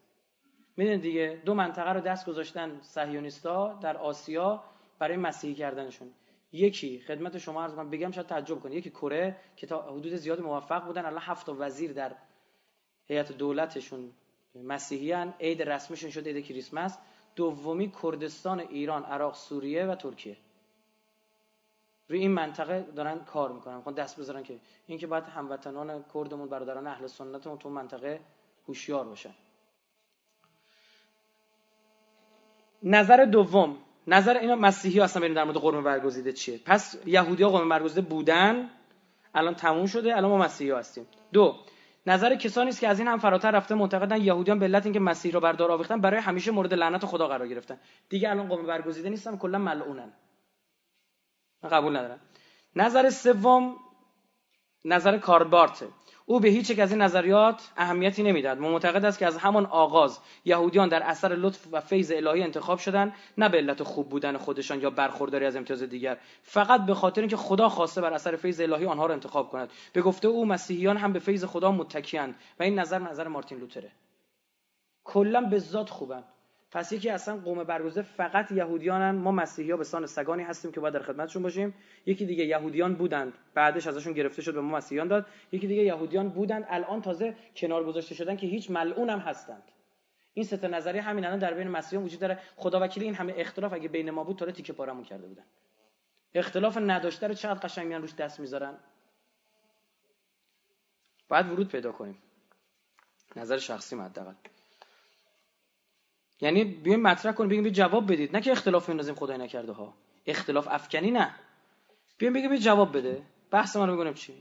می‌دونید دیگه دو منطقه رو دست گذاشتن صهیونیستا در آسیا برای مسیحی کردنشون. یکی خدمت شما عرض بگم شاید تعجب کنید. یکی کره که تا حدود زیاد موفق بودن. الان هفت وزیر در هیئت دولتشون مسیحیان عید رسمیشون شده عید کریسمس. دومی کردستان ایران عراق سوریه و ترکیه. روی این منطقه دارن کار می‌کنن. می‌خوان دست بذارن که این که باید هموطنان کردمون برادران اهل سنتمون تو منطقه هوشیار باشن. نظر دوم. نظر اینا مسیحی هستن بریم در مورد قرم برگزیده چیه. پس یهودی ها قرم برگزیده بودن. الان تموم شده. الان ما مسیحی هستیم. دو. نظر کسانی است که از این هم فراتر رفته معتقدن یهودیان به علت اینکه مسیح را بردار آویختن برای همیشه مورد لعنت خدا قرار گرفتن. دیگه الان قوم برگزیده نیستن کلا ملعونن. قبول ندارم. نظر سوم نظر کاربارته. او به هیچ از این نظریات اهمیتی نمی‌داد. و معتقد است که از همان آغاز یهودیان در اثر لطف و فیض الهی انتخاب شدند نه به علت خوب بودن خودشان یا برخورداری از امتیاز دیگر. فقط به خاطر اینکه خدا خواسته بر اثر فیض الهی آنها را انتخاب کند. به گفته او مسیحیان هم به فیض خدا متکیان و این نظر نظر مارتین لوتره. کلا به ذات خوبن. پس یکی اصلا قوم برگزیده فقط یهودیانن. ما مسیحی ها به سگانی هستیم که باید در خدمتشون باشیم. یکی دیگه یهودیان بودند. بعدش ازشون گرفته شد به ما مسیحیان داد. یکی دیگه یهودیان بودند. الان تازه کنار گذاشته شدن که هیچ ملعون هم هستند. این سه تا نظریه همین الان در بین مسیحیان وجود داره. خدا وکیل این همه اختلاف اگه بین ما بود تو تیکه پارمون کرده بودن. اختلاف نداشته رو چقدر قشنگ میان روش دست می‌ذارن؟ باید ورود پیدا کنیم. نظر شخصی حداقل. یعنی بیایم مطرح کنیم بگیم جواب بدید. نه که اختلاف بندازیم خدای نکرده ها اختلاف افکنی نه. بیایم بگیم جواب بده. بحث ما رو بگیم چی؟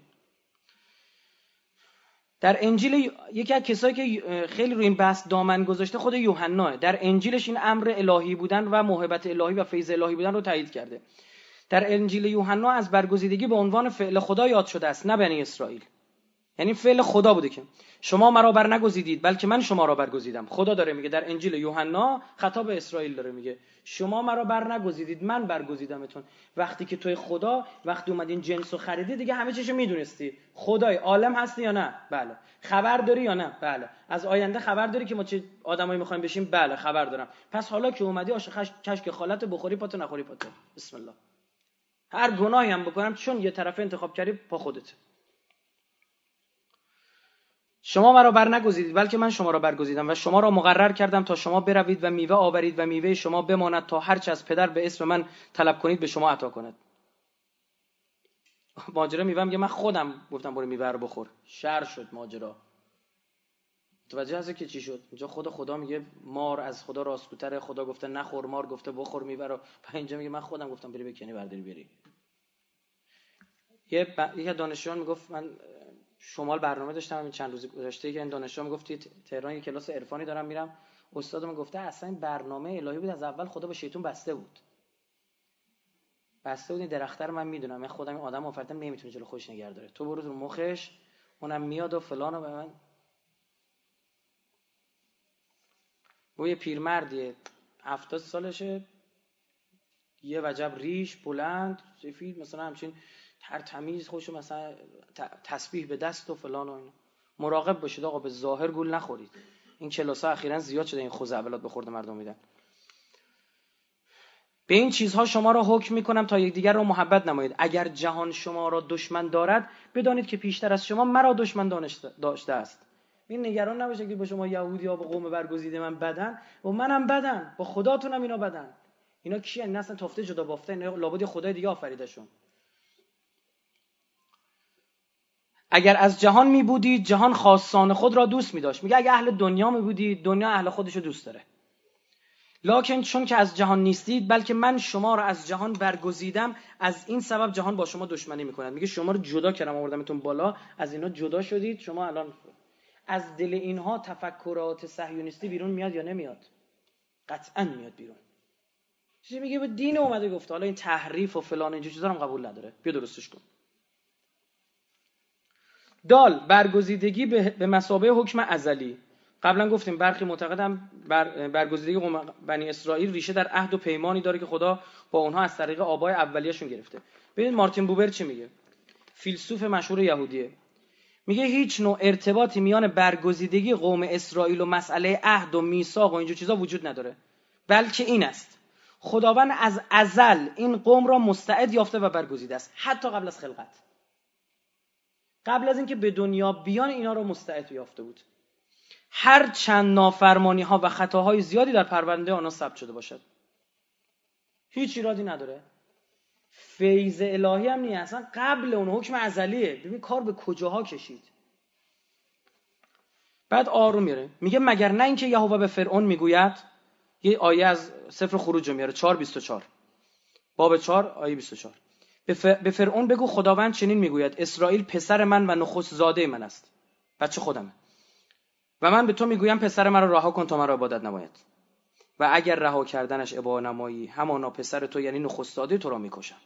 در انجیل یکی از کسایی که خیلی روی این بحث دامن گذاشته خود یوحنا در انجیلش این امر الهی بودن و محبت الهی و فیض الهی بودن رو تایید کرده. در انجیل یوحنا از برگزیدگی به عنوان فعل خدا یاد شده است نه بنی اسرائیل. یعنی فعل خدا بوده که شما مرا بر نگزیدید بلکه من شما را برگزیدم. خدا داره میگه در انجیل یوحنا خطاب اسرائیل داره میگه شما مرا بر نگزیدید من برگزیدمتون. وقتی که توی خدا وقتی اومدین جنس و خریدی دیگه همه چیشو می‌دونستی. خدای عالم هستی یا نه؟ بله. خبر داری یا نه؟ بله. از آینده خبر داری که ما چه آدمایی می‌خوایم بشیم؟ بله خبر دارم. پس حالا که اومدی آش کشک خالت بخوری پاتو نخوری پاتو. بسم الله. هر گناهی هم بکنم چون یه طرف انتخاب کردی پا خودت. شما مرا بر نگزیدید بلکه من شما را برگزیدم و شما را مقرر کردم تا شما بروید و میوه آورید و میوه شما بماند تا هرچه از پدر به اسم من طلب کنید به شما عطا کند. ماجرا میوه میگه من خودم گفتم برو میوه رو بخور. شر شد ماجرا. توجه هست که چی شد؟ اینجا خدا خدا میگه مار از خدا راستگوتره. خدا گفته نخور مار گفته بخور میوه رو. اینجا میگه من خودم گفتم بری بکنی برداری بری. یه ب... یه دانشجویان می‌گفت من شمال برنامه داشتم همین چند روز گذشته که این دانشجو می‌گفتید تهران یه کلاس عرفانی دارم میرم. استادم گفته اصلا این برنامه الهی بود از اول خدا به شیطون بسته بود. بسته بود این درختر من می‌دونم. من خودم این آدم آفریدم نمی‌تونه جلو خوش نگه داره. تو برو رو مخش اونم میاد و فلان به من و یه پیرمردیه. هفتاد سالشه. یه وجب ریش بلند سفید مثلا همچین هر تمیز خوش مثلا تسبیح به دست و فلان و اینا. مراقب باشید آقا به ظاهر گول نخورید. این کلاس ها اخیرا زیاد شده این خوزعبلات به خورده مردم میدن. به این چیزها شما را حکم می‌کنم تا یکدیگر را محبت نمایید. اگر جهان شما را دشمن دارد بدانید که پیشتر از شما مرا دشمن داشته است. این نگران نباشه که با شما یهودی ها با قوم برگزیده من بدن. و منم بدن. با خداتونم اینا بدن. اینا این اصلا تافته جدا بافته اینا لابد خدای دیگه آفریدشون اگر از جهان می بودید جهان خاصان خود را دوست می داشت. میگه اگر اهل دنیا می بودید دنیا اهل خودش رو دوست داره. لکن چون که از جهان نیستید بلکه من شما را از جهان برگزیدم از این سبب جهان با شما دشمنی می‌کند میگه شما رو جدا کردم آوردمتون بالا از اینا جدا شدید شما الان از دل اینها تفکرات صهیونیستی بیرون میاد یا نمیاد؟ قطعا میاد بیرون. چیزی میگه؟ به دین اومده گفته. حالا این تحریف و فلان اینجور چیزا هم قبول نداره. بیا درستش کن. دال برگزیدگی به مسابه حکم ازلی. قبلا گفتیم برخی معتقدم بر برگزیدگی بنی اسرائیل ریشه در عهد و پیمانی داره که خدا با اونها از طریق آبای اولیه‌شون گرفته. ببینید مارتین بوبر چی میگه؟ فیلسوف مشهور یهودیه. میگه هیچ نوع ارتباطی میان برگزیدگی قوم اسرائیل و مسئله عهد و میثاق و اینجور چیزا وجود نداره. بلکه این است. خداوند از ازل این قوم را مستعد یافته و برگزیده است. حتی قبل از خلقت. قبل از اینکه به دنیا بیان اینا رو مستعد یافته بود. هر چند نافرمانی ها و خطاهای زیادی در پرونده آنها ثبت شده باشد. هیچ ایرادی نداره. فیض الهی هم نیست. اصلا قبل اون حکم ازلیه. ببین کار به کجاها کشید. بعد آروم میره میگه مگر نه اینکه یهوه به فرعون می‌گوید؟ یه آیه از سفر خروج میاره. 4:24 باب 4 آیه 24 به فرعون بگو خداوند چنین می‌گوید اسرائیل پسر من و نخست زاده من است. بچه خودمه. و من به تو می‌گویم پسر مرا رها کن تا مرا عبادت نماید. و اگر رها کردنش عبادت نمایی همانا پسر تو یعنی نخست زاده تو را می‌کشم.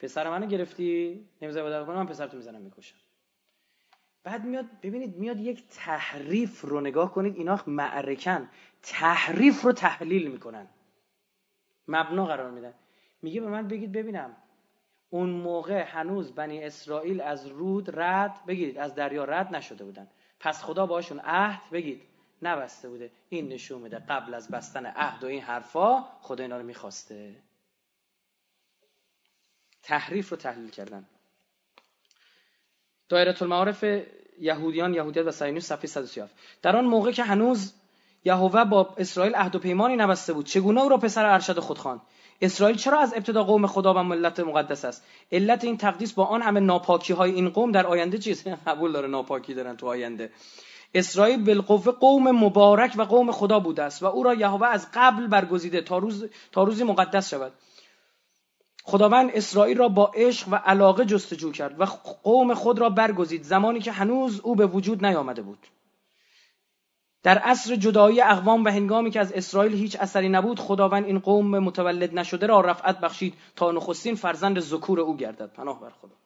پسر منو گرفتی؟ نمی‌ذاری عبادت کنم من پسرتو می‌زنم می‌کشم. بعد میاد ببینید میاد یک تحریف رو نگاه کنید اینا معرکن. تحریف رو تحلیل می‌کنن. مبنا قرار میدن. میگه به من بگید ببینم. اون موقع هنوز بنی اسرائیل از رود رد بگید از دریا رد نشده بودن. پس خدا باشون عهد بگید نبسته بوده. این نشون میده قبل از بستن عهد و این حرفا خدا اینا رو می‌خواسته. تحریف رو تحلیل کردن. دایره المعارف یهودیان یهودیت و صهیونیسم صفحه 137 در آن موقع که هنوز یهوه با اسرائیل عهد و پیمانی نبسته بود چگونه او را پسر ارشد خود خواند اسرائیل چرا از ابتدا قوم خدا و ملت مقدس است؟ علت این تقدیس با آن همه ناپاکی های این قوم در آینده چیز؟ (laughs) قبول داره ناپاکی دارن تو آینده. اسرائیل بالقوه قوم مبارک و قوم خدا بوده است و او را یهوه از قبل برگزیده تا روز تا روزی مقدس شود. خداوند اسرائیل را با عشق و علاقه جستجو کرد و قوم خود را برگزید زمانی که هنوز او به وجود نیامده بود. در عصر جدایی اقوام و هنگامی که از اسرائیل هیچ اثری نبود خداوند این قوم متولد نشده را رفعت بخشید تا نخستین فرزند ذکور او گردد. پناه بر خدا.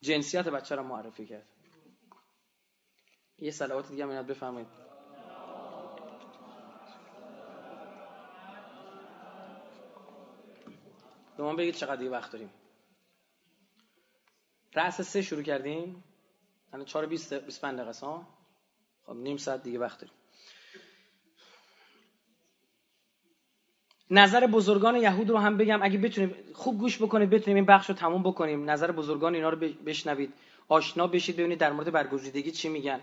جنسیت بچه را معرفی کرد. یه صلوات دیگه هم بفرمایید. به ما بگید چقدر دیگه وقت داریم. رأس سه شروع کردیم. الان 4 20 25 دقیقه ها؟ خب نیم ساعت دیگه وقت داریم. نظر بزرگان یهود رو هم بگم اگه بتونیم خوب گوش بکنید بتونیم این بخش رو تموم بکنیم. نظر بزرگان اینا رو بشنوید. آشنا بشید ببینید در مورد برگزیدگی چی میگن.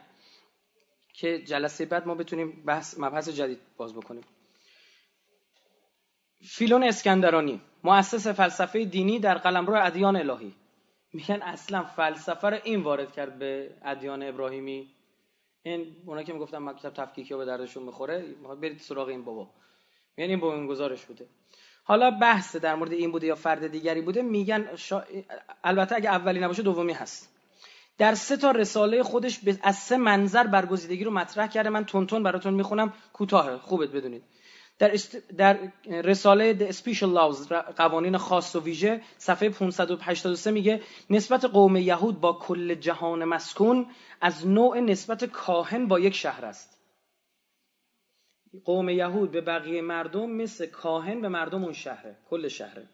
که جلسه بعد ما بتونیم بحث مبحث جدید باز بکنیم. فیلون اسکندرانی مؤسس فلسفه دینی در قلمرو ادیان الهی. میگن اصلا فلسفه رو این وارد کرد به ادیان ابراهیمی. این اونا که می‌گفتن مکتب تفکیکی به دردشون می‌خوره برید سراغ این بابا. میگن این بنیانگذارش بوده. حالا بحث در مورد این بوده یا فرد دیگری بوده میگن البته اگه اولی نباشه دومی هست. در سه تا رساله خودش از سه منظر برگزیدگی رو مطرح کرده. من تونتون براتون می‌خونم. کوتاه. خوبت بدونید. در, در رساله The Special Laws قوانین خاص و ویژه صفحه 583 میگه نسبت قوم یهود با کل جهان مسکون از نوع نسبت کاهن با یک شهر است. قوم یهود به بقیه مردم مثل کاهن به مردم اون شهره کل شهره.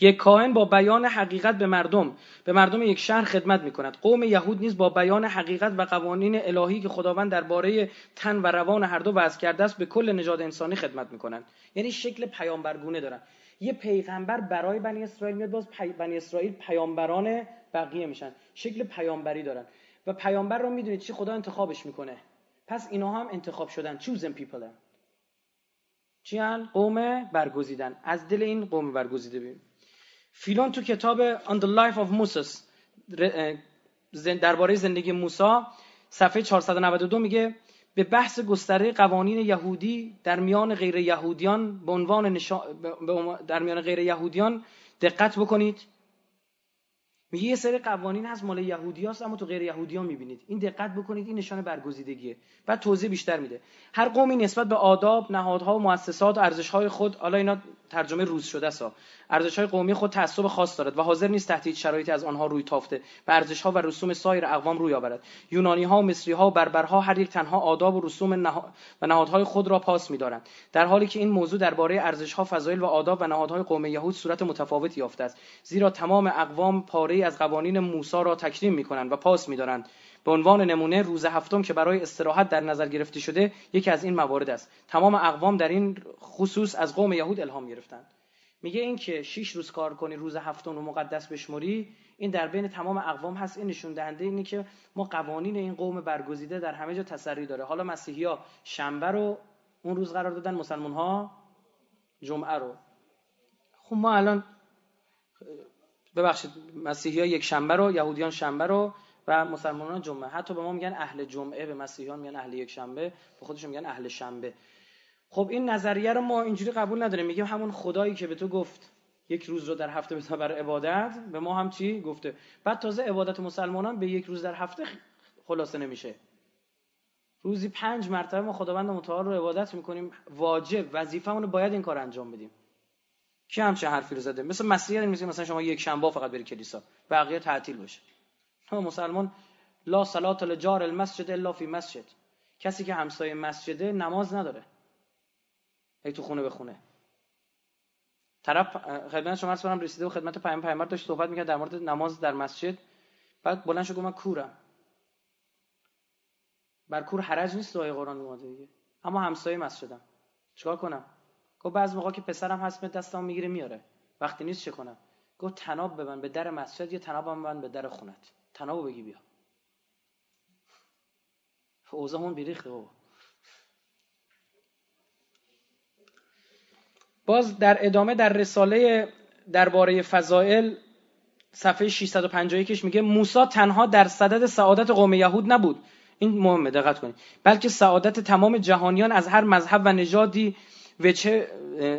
یک کاهن با بیان حقیقت به مردم به مردم یک شهر خدمت می کند قوم یهود نیز با بیان حقیقت و قوانین الهی که خداوند درباره تن و روان هر دو وضع کرده است به کل نژاد انسانی خدمت می کنند یعنی شکل پیامبرگونه دارن. یه پیغمبر برای بنی اسرائیل میاد باز بنی اسرائیل پیامبران بقیه میشن. شکل پیامبری دارن. و پیامبر رو می‌دونید چی؟ خدا انتخابش می‌کنه. پس اینا هم انتخاب شدن. Chosen people هم. چی قوم برگزیدن. از دل این قوم برگزیده بیم. فیلون تو کتاب On the Life of Moses درباره زندگی موسی صفحه 492 میگه به بحث گستره قوانین یهودی در میان غیر یهودیان به عنوان در میان غیر یهودیان دقت بکنید. میگه یه سری قوانین هست مال یهودی هست اما تو غیر یهودی ها می‌بینید. این دقت بکنید این نشان برگزیدگیه. بعد توضیح بیشتر میده. هر قومی نسبت به آداب نهادها و مؤسسات و ارزشهای خود حالا اینا ترجمه روز شده است ارزشهای قومی خود تعصب خاص دارد و حاضر نیست تحت شرایطی از آنها روی تافته به ارزشها و رسوم سایر اقوام روی آورد. یونانی ها و مصری ها و بربرها هر یک تنها آداب و رسوم و نهادهای خود را پاس می‌دارند. در حالی که این موضوع درباره ارزشها فضایل و آداب و نهادهای قوم یهود صورت متفاوتی یافته است. زیرا تمام اقوام پاره از قوانین موسی را تکریم می‌کنند و پاس می‌دارند. به عنوان نمونه روز هفتم که برای استراحت در نظر گرفته شده یکی از این موارد است. تمام اقوام در این خصوص از قوم یهود الهام گرفتند. میگه این که شش روز کار کنی روز هفتم رو مقدس بشمری این در بین تمام اقوام هست. این نشون دهنده اینه که ما قوانین این قوم برگزیده در همه جا تسری داره. حالا مسیحی ها شنبه رو اون روز قرار دادن مسلمان ها جمعه رو. خب ما الان ببخشید مسیحی ها یک شنبه رو یهودیان شنبه رو و مسلمانان جمعه. حتی به ما میگن اهل جمعه به مسیحیان میگن اهل یک شنبه به خودشون میگن اهل شنبه. خب این نظریه رو ما اینجوری قبول نداریم. میگیم همون خدایی که به تو گفت یک روز رو در هفته بذار برای عبادت به ما هم چی گفته؟ بعد تازه عبادت مسلمانان به یک روز در هفته خلاصه نمیشه. روزی پنج مرتبه ما خداوند متعال رو عبادت می‌کنیم. واجب وظیفمون رو باید این کار انجام بدیم. کی همچه حرفی رو زده؟ مثل مسیحیت میگه مثلا شما یک شنبه فقط بری کلیسا بقیه تعطیل باشه. مسلمان لا صلات لجار المسجد الا فی مسجد. کسی که همسایه مسجده نماز نداره. ای تو خونه به خونه. طرف خدمت شما عرض رسیده و خدمت پیام پیامبر داشت صحبت می‌کرد در مورد نماز در مسجد. بعد بلند شد من کورم. بر کور حرج نیست دعای قرآن اومده دیگه. اما همسایه مسجدم. چیکار کنم؟ گفت بعض موقع که پسرم هست به دستم می‌گیره میاره. وقتی نیست چه کنم؟ گفت تناب ببند به در مسجد یا تناب ببند به در خونت. تناب بگی بیا. اوزامون بیریخته بابا. باز در ادامه در رساله درباره فضائل صفحه 651 میگه موسی تنها در صدد سعادت قوم یهود نبود. این مهمه دقت کنید. بلکه سعادت تمام جهانیان از هر مذهب و نژادی چه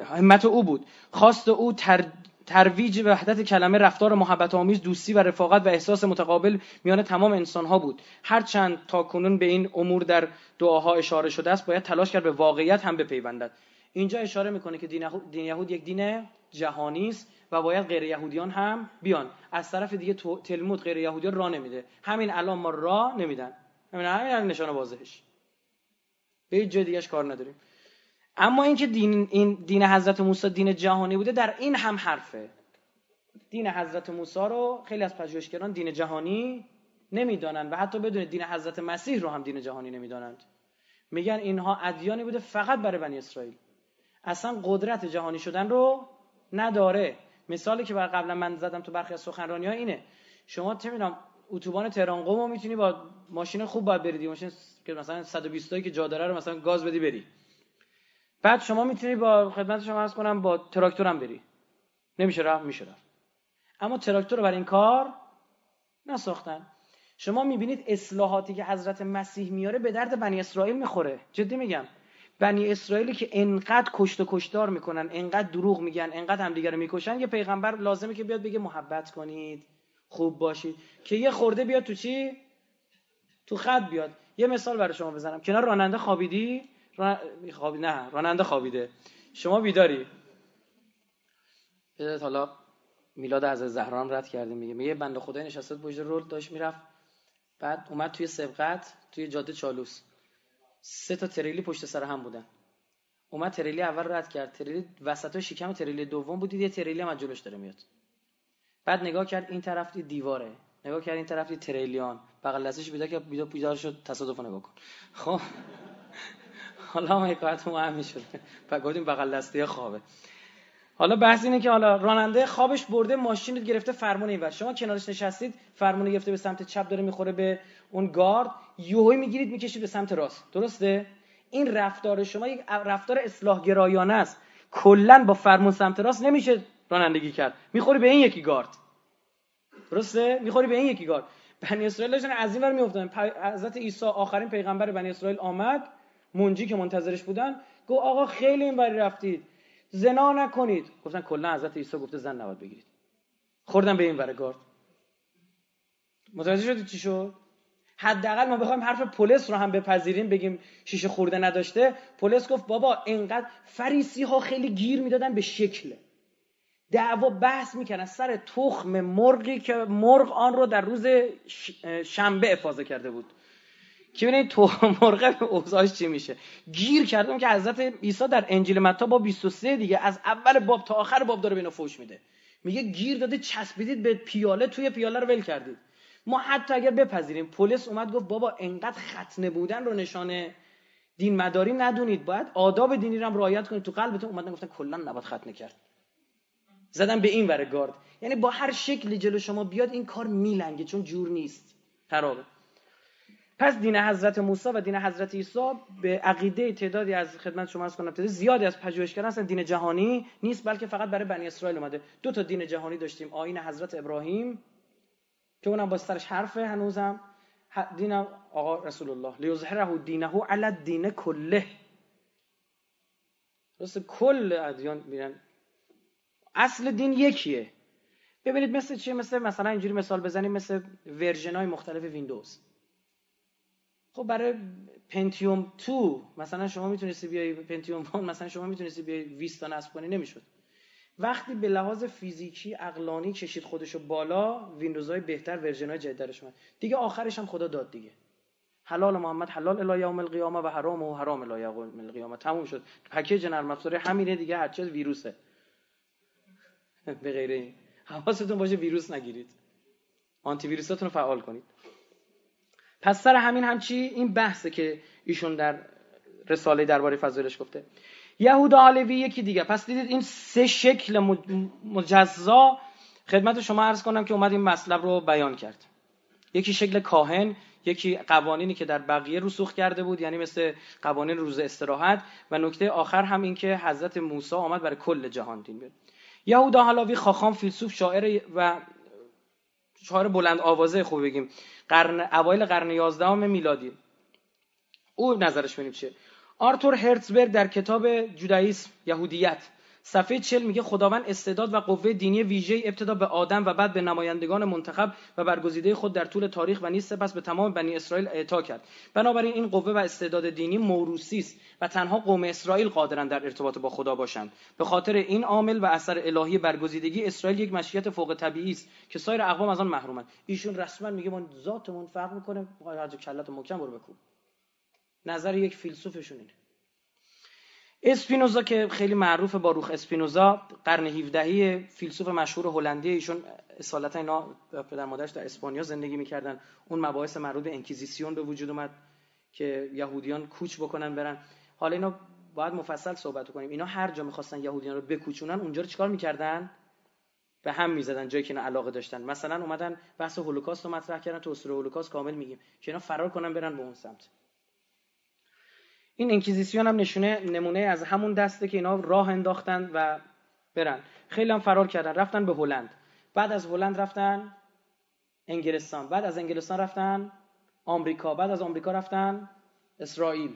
همت او بود. خواست او تر ترویج وحدت کلمه رفتار محبت آمیز دوستی و رفاقت و احساس متقابل میان تمام انسان ها بود هرچند تا کنون به این امور در دعاها اشاره شده است باید تلاش کرد به واقعیت هم بپیوندد. اینجا اشاره می‌کنه که دین, دین یهود یک دین جهانی است و باید غیر یهودیان هم بیان. از طرف دیگه تلمود غیر یهودیان را نمیده. همین الان ما را نمیدن. همین همین نشانه واضحش. به هیچ جای کار نداریم. اما اینکه دین این دین حضرت موسی دین جهانی بوده در این هم حرفه. دین حضرت موسی رو خیلی از پژوهشگران دین جهانی نمی‌دانند و حتی بدون دین حضرت مسیح رو هم دین جهانی نمی‌دانند. میگن اینها ادیانی بوده فقط برای بنی اسرائیل. اصلا قدرت جهانی شدن رو نداره. مثالی که بر قبلا من زدم تو برخی از سخنرانی ها اینه. شما چه اتوبان تهران قم رو می‌تونی با ماشین خوب باید بری ماشین که مثلا 120 که جا داره رو مثلا گاز بدی بری. بعد شما می‌تونی با خدمت شما عرض کنم با تراکتور هم بری. نمیشه رفت میشه رفت. اما تراکتور رو برای این کار نساختن. شما می‌بینید اصلاحاتی که حضرت مسیح میاره به درد بنی اسرائیل می‌خوره. جدی میگم. بنی اسرائیلی که انقدر کشت و کشتار می‌کنن انقدر دروغ میگن انقدر همدیگه رو می‌کشن یه پیغمبر لازمه که بیاد بگه محبت کنید خوب باشید. که یه خورده بیاد تو چی؟ تو خط بیاد. یه مثال برای شما بزنم. کنار راننده خوابیدی؟ خوابی... نه راننده خوابیده. شما بیداری؟ حالا میلاد از زهران رد کردیم میگه میگه بنده خدای نشسته پشت رول داشت می‌رفت. بعد اومد توی سبقت توی جاده چالوس. سه تا تریلی پشت سر هم بودن. اومد تریلی اول رد کرد. تریلی وسط شکم تریلی دوم بود یه تریلی هم از جلوش داره میاد. بعد نگاه کرد این طرف دیواره. نگاه کرد این طرف تریلیان. بغل دستش بیدا که بیدا بیدار شد تصادف نگاه کن. خب. حالا حکایت ما هم شده و گفتیم بغل دسته خوابه. حالا بحث اینه که حالا راننده خوابش برده ماشین رو گرفته فرمون اینور. شما کنارش نشستید فرمون گرفته به سمت چپ داره می‌خوره به اون گارد. یوهی می‌گیرید می‌کشید به سمت راست. درسته؟ این رفتار شما یک رفتار اصلاح گرایانه است. کلا با فرمون سمت راست نمیشه رانندگی کرد. می‌خوری به این یکی گارد. درسته؟ می‌خوری به این یکی گارد. بنی اسرائیل داشتن از این ور میافتادن. حضرت عیسی آخرین پیغمبر بنی اسرائیل آمد. منجی که منتظرش بودن گفت آقا خیلی این بری رفتید. زنا نکنید. گفتن کلا حضرت عیسی گفته زن نباید بگیرید. خوردن به این ور گارد. متوجه شدید چی شد؟ حداقل ما بخوایم حرف پلیس رو هم بپذیریم بگیم شیشه خورده نداشته. پلیس گفت بابا اینقدر فریسی ها خیلی گیر می‌دادن به شکل. دعوا بحث می‌کردن. سر تخم مرغی که مرغ آن رو در روز شنبه افاظه کرده بود. که ببینید تو (laughs) مرغ اوضاعش چی میشه؟ گیر کردم که حضرت عیسی در انجیل متی با 23 دیگه از اول باب تا آخر باب داره بینو فوش میده. میگه گیر داده چسبیدید به پیاله توی پیاله رو ول کردید. ما حتی اگر بپذیریم پلیس اومد گفت بابا انقدر ختنه بودن رو نشانه دین مداری ندونید. باید آداب دینی رو هم رعایت کنید. تو قلبتون اومدن گفتن کلا نباید ختنه کرد. زدن به این ور گارد. یعنی با هر شکلی جلو شما بیاد این کار میلنگه چون جور نیست. خرابه پس دین حضرت موسی و دین حضرت عیسی به عقیده تعدادی از خدمت شما از کنم زیادی از پژوهشگران هستن دین جهانی نیست بلکه فقط برای بنی اسرائیل اومده. دو تا دین جهانی داشتیم آیین حضرت ابراهیم که اونم با سرش حرفه هنوزم. دین آقا رسول الله لیظهره دینه علی الدین کله. درست کل ادیان میرن. اصل دین یکیه. ببینید مثل چیه مثل مثلا اینجوری مثال بزنیم مثل version های مختلف ویندوز. خب برای Pentium 2 مثلا شما می‌تونستی بیای Pentium 1 مثلا شما می‌تونستی بیای 20 تا نصب کنی نمی‌شد. وقتی به لحاظ فیزیکی عقلانی کشید خودشو بالا ویندوزهای بهتر version های جدیدش دیگه آخرش هم خدا داد دیگه. حلال محمد حلال الی یوم القیامه و حرام و حرام الی یوم القیامه. تموم شد. پکیج نرم افزار همینه دیگه هر چیز ویروسه. (laughs) به غیر این. حواستون باشه ویروس نگیرید. آنتی ویروساتون رو فعال کنید. پس سر همین همچی این بحثه که ایشون در رساله درباره فضایلش گفته. یهودا علیوی یکی دیگه. پس دیدید این سه شکل مجزا خدمت شما عرض کنم که اومد این مطلب رو بیان کرد. یکی شکل کاهن یکی قوانینی که در بقیه رسوخ کرده بود یعنی مثل قوانین روز استراحت. و نکته آخر هم این که حضرت موسی آمد برای کل جهان دین بیاد یهودا حلاوی خاخام فیلسوف شاعر و شاعر بلند آوازه خوب بگیم. قرن اوایل قرن 11 میلادی. او نظرش چیه؟ آرتور هرتزبرگ در کتاب جودایسم یهودیت صفحه 40 میگه خداوند استعداد و قوه دینی ویژه ابتدا به آدم و بعد به نمایندگان منتخب و برگزیده خود در طول تاریخ و نیست سپس به تمام بنی اسرائیل اعطا کرد. بنابراین این قوه و استعداد دینی موروثی است و تنها قوم اسرائیل قادرند در ارتباط با خدا باشند. به خاطر این عامل و اثر الهی برگزیدگی اسرائیل یک مشیت فوق طبیعی است که سایر اقوام از آن محرومند. ایشون رسما میگه ما ذاتمون فرق می‌کنه. هر کلت محکم برو بکو نظر یک فیلسوفشون اینه. اسپینوزا که خیلی معروف با روخ اسپینوزا قرن 17 فیلسوف مشهور هلندی ایشون اصالتا اینا پدر مادرش در اسپانیا زندگی می‌کردن. اون مباحث مربوط به انکیزیسیون به وجود اومد که یهودیان کوچ بکنن برن. حالا اینا باید مفصل صحبت کنیم. اینا هر جا می‌خواستن یهودیان رو بکوچونن اونجا رو چیکار می‌کردن؟ به هم می‌زدن جایی که اینا علاقه داشتن. مثلا اومدن بحث هولوکاست رو مطرح کردن تو اسطوره هولوکاست کامل میگیم که اینا فرار کنن برن به اون سمت. این انکیزیسیون هم نشونه نمونه از همون دسته که اینا راه انداختن و برن. خیلی هم فرار کردن رفتن به هلند. بعد از هلند رفتن انگلستان. بعد از انگلستان رفتن آمریکا. بعد از آمریکا رفتن اسرائیل.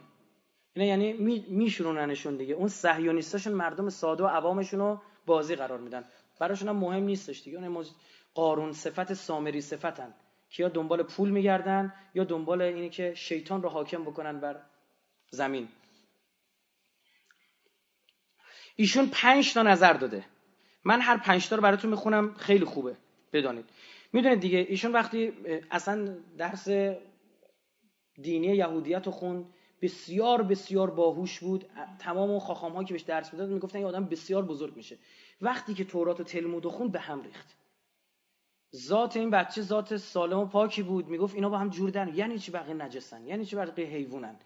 اینا یعنی میشوروننشون دیگه. اون صهیونیستاشون مردم ساده و عوامشون رو بازی قرار میدن. براشون هم مهم نیستش دیگه. اون قارون صفت سامری صفتن. یا دنبال پول میگردن یا دنبال اینی که شیطان رو حاکم بکنن بر زمین. ایشون پنج تا نظر داده. من هر پنج تا رو براتون می‌خونم خیلی خوبه. بدانید. می‌دونید دیگه ایشون وقتی اصلا درس دینی یهودیت رو خوند بسیار بسیار باهوش بود. تمام اون خاخام که بهش درس می‌داد می‌گفتن یه آدم بسیار بزرگ میشه. وقتی که تورات و تلمود خوند به هم ریخت. ذات این بچه ذات سالم و پاکی بود. می‌گفت اینا با هم جور دارن یعنی چی بقیه نجسن یعنی چی بقیه حیوانن؟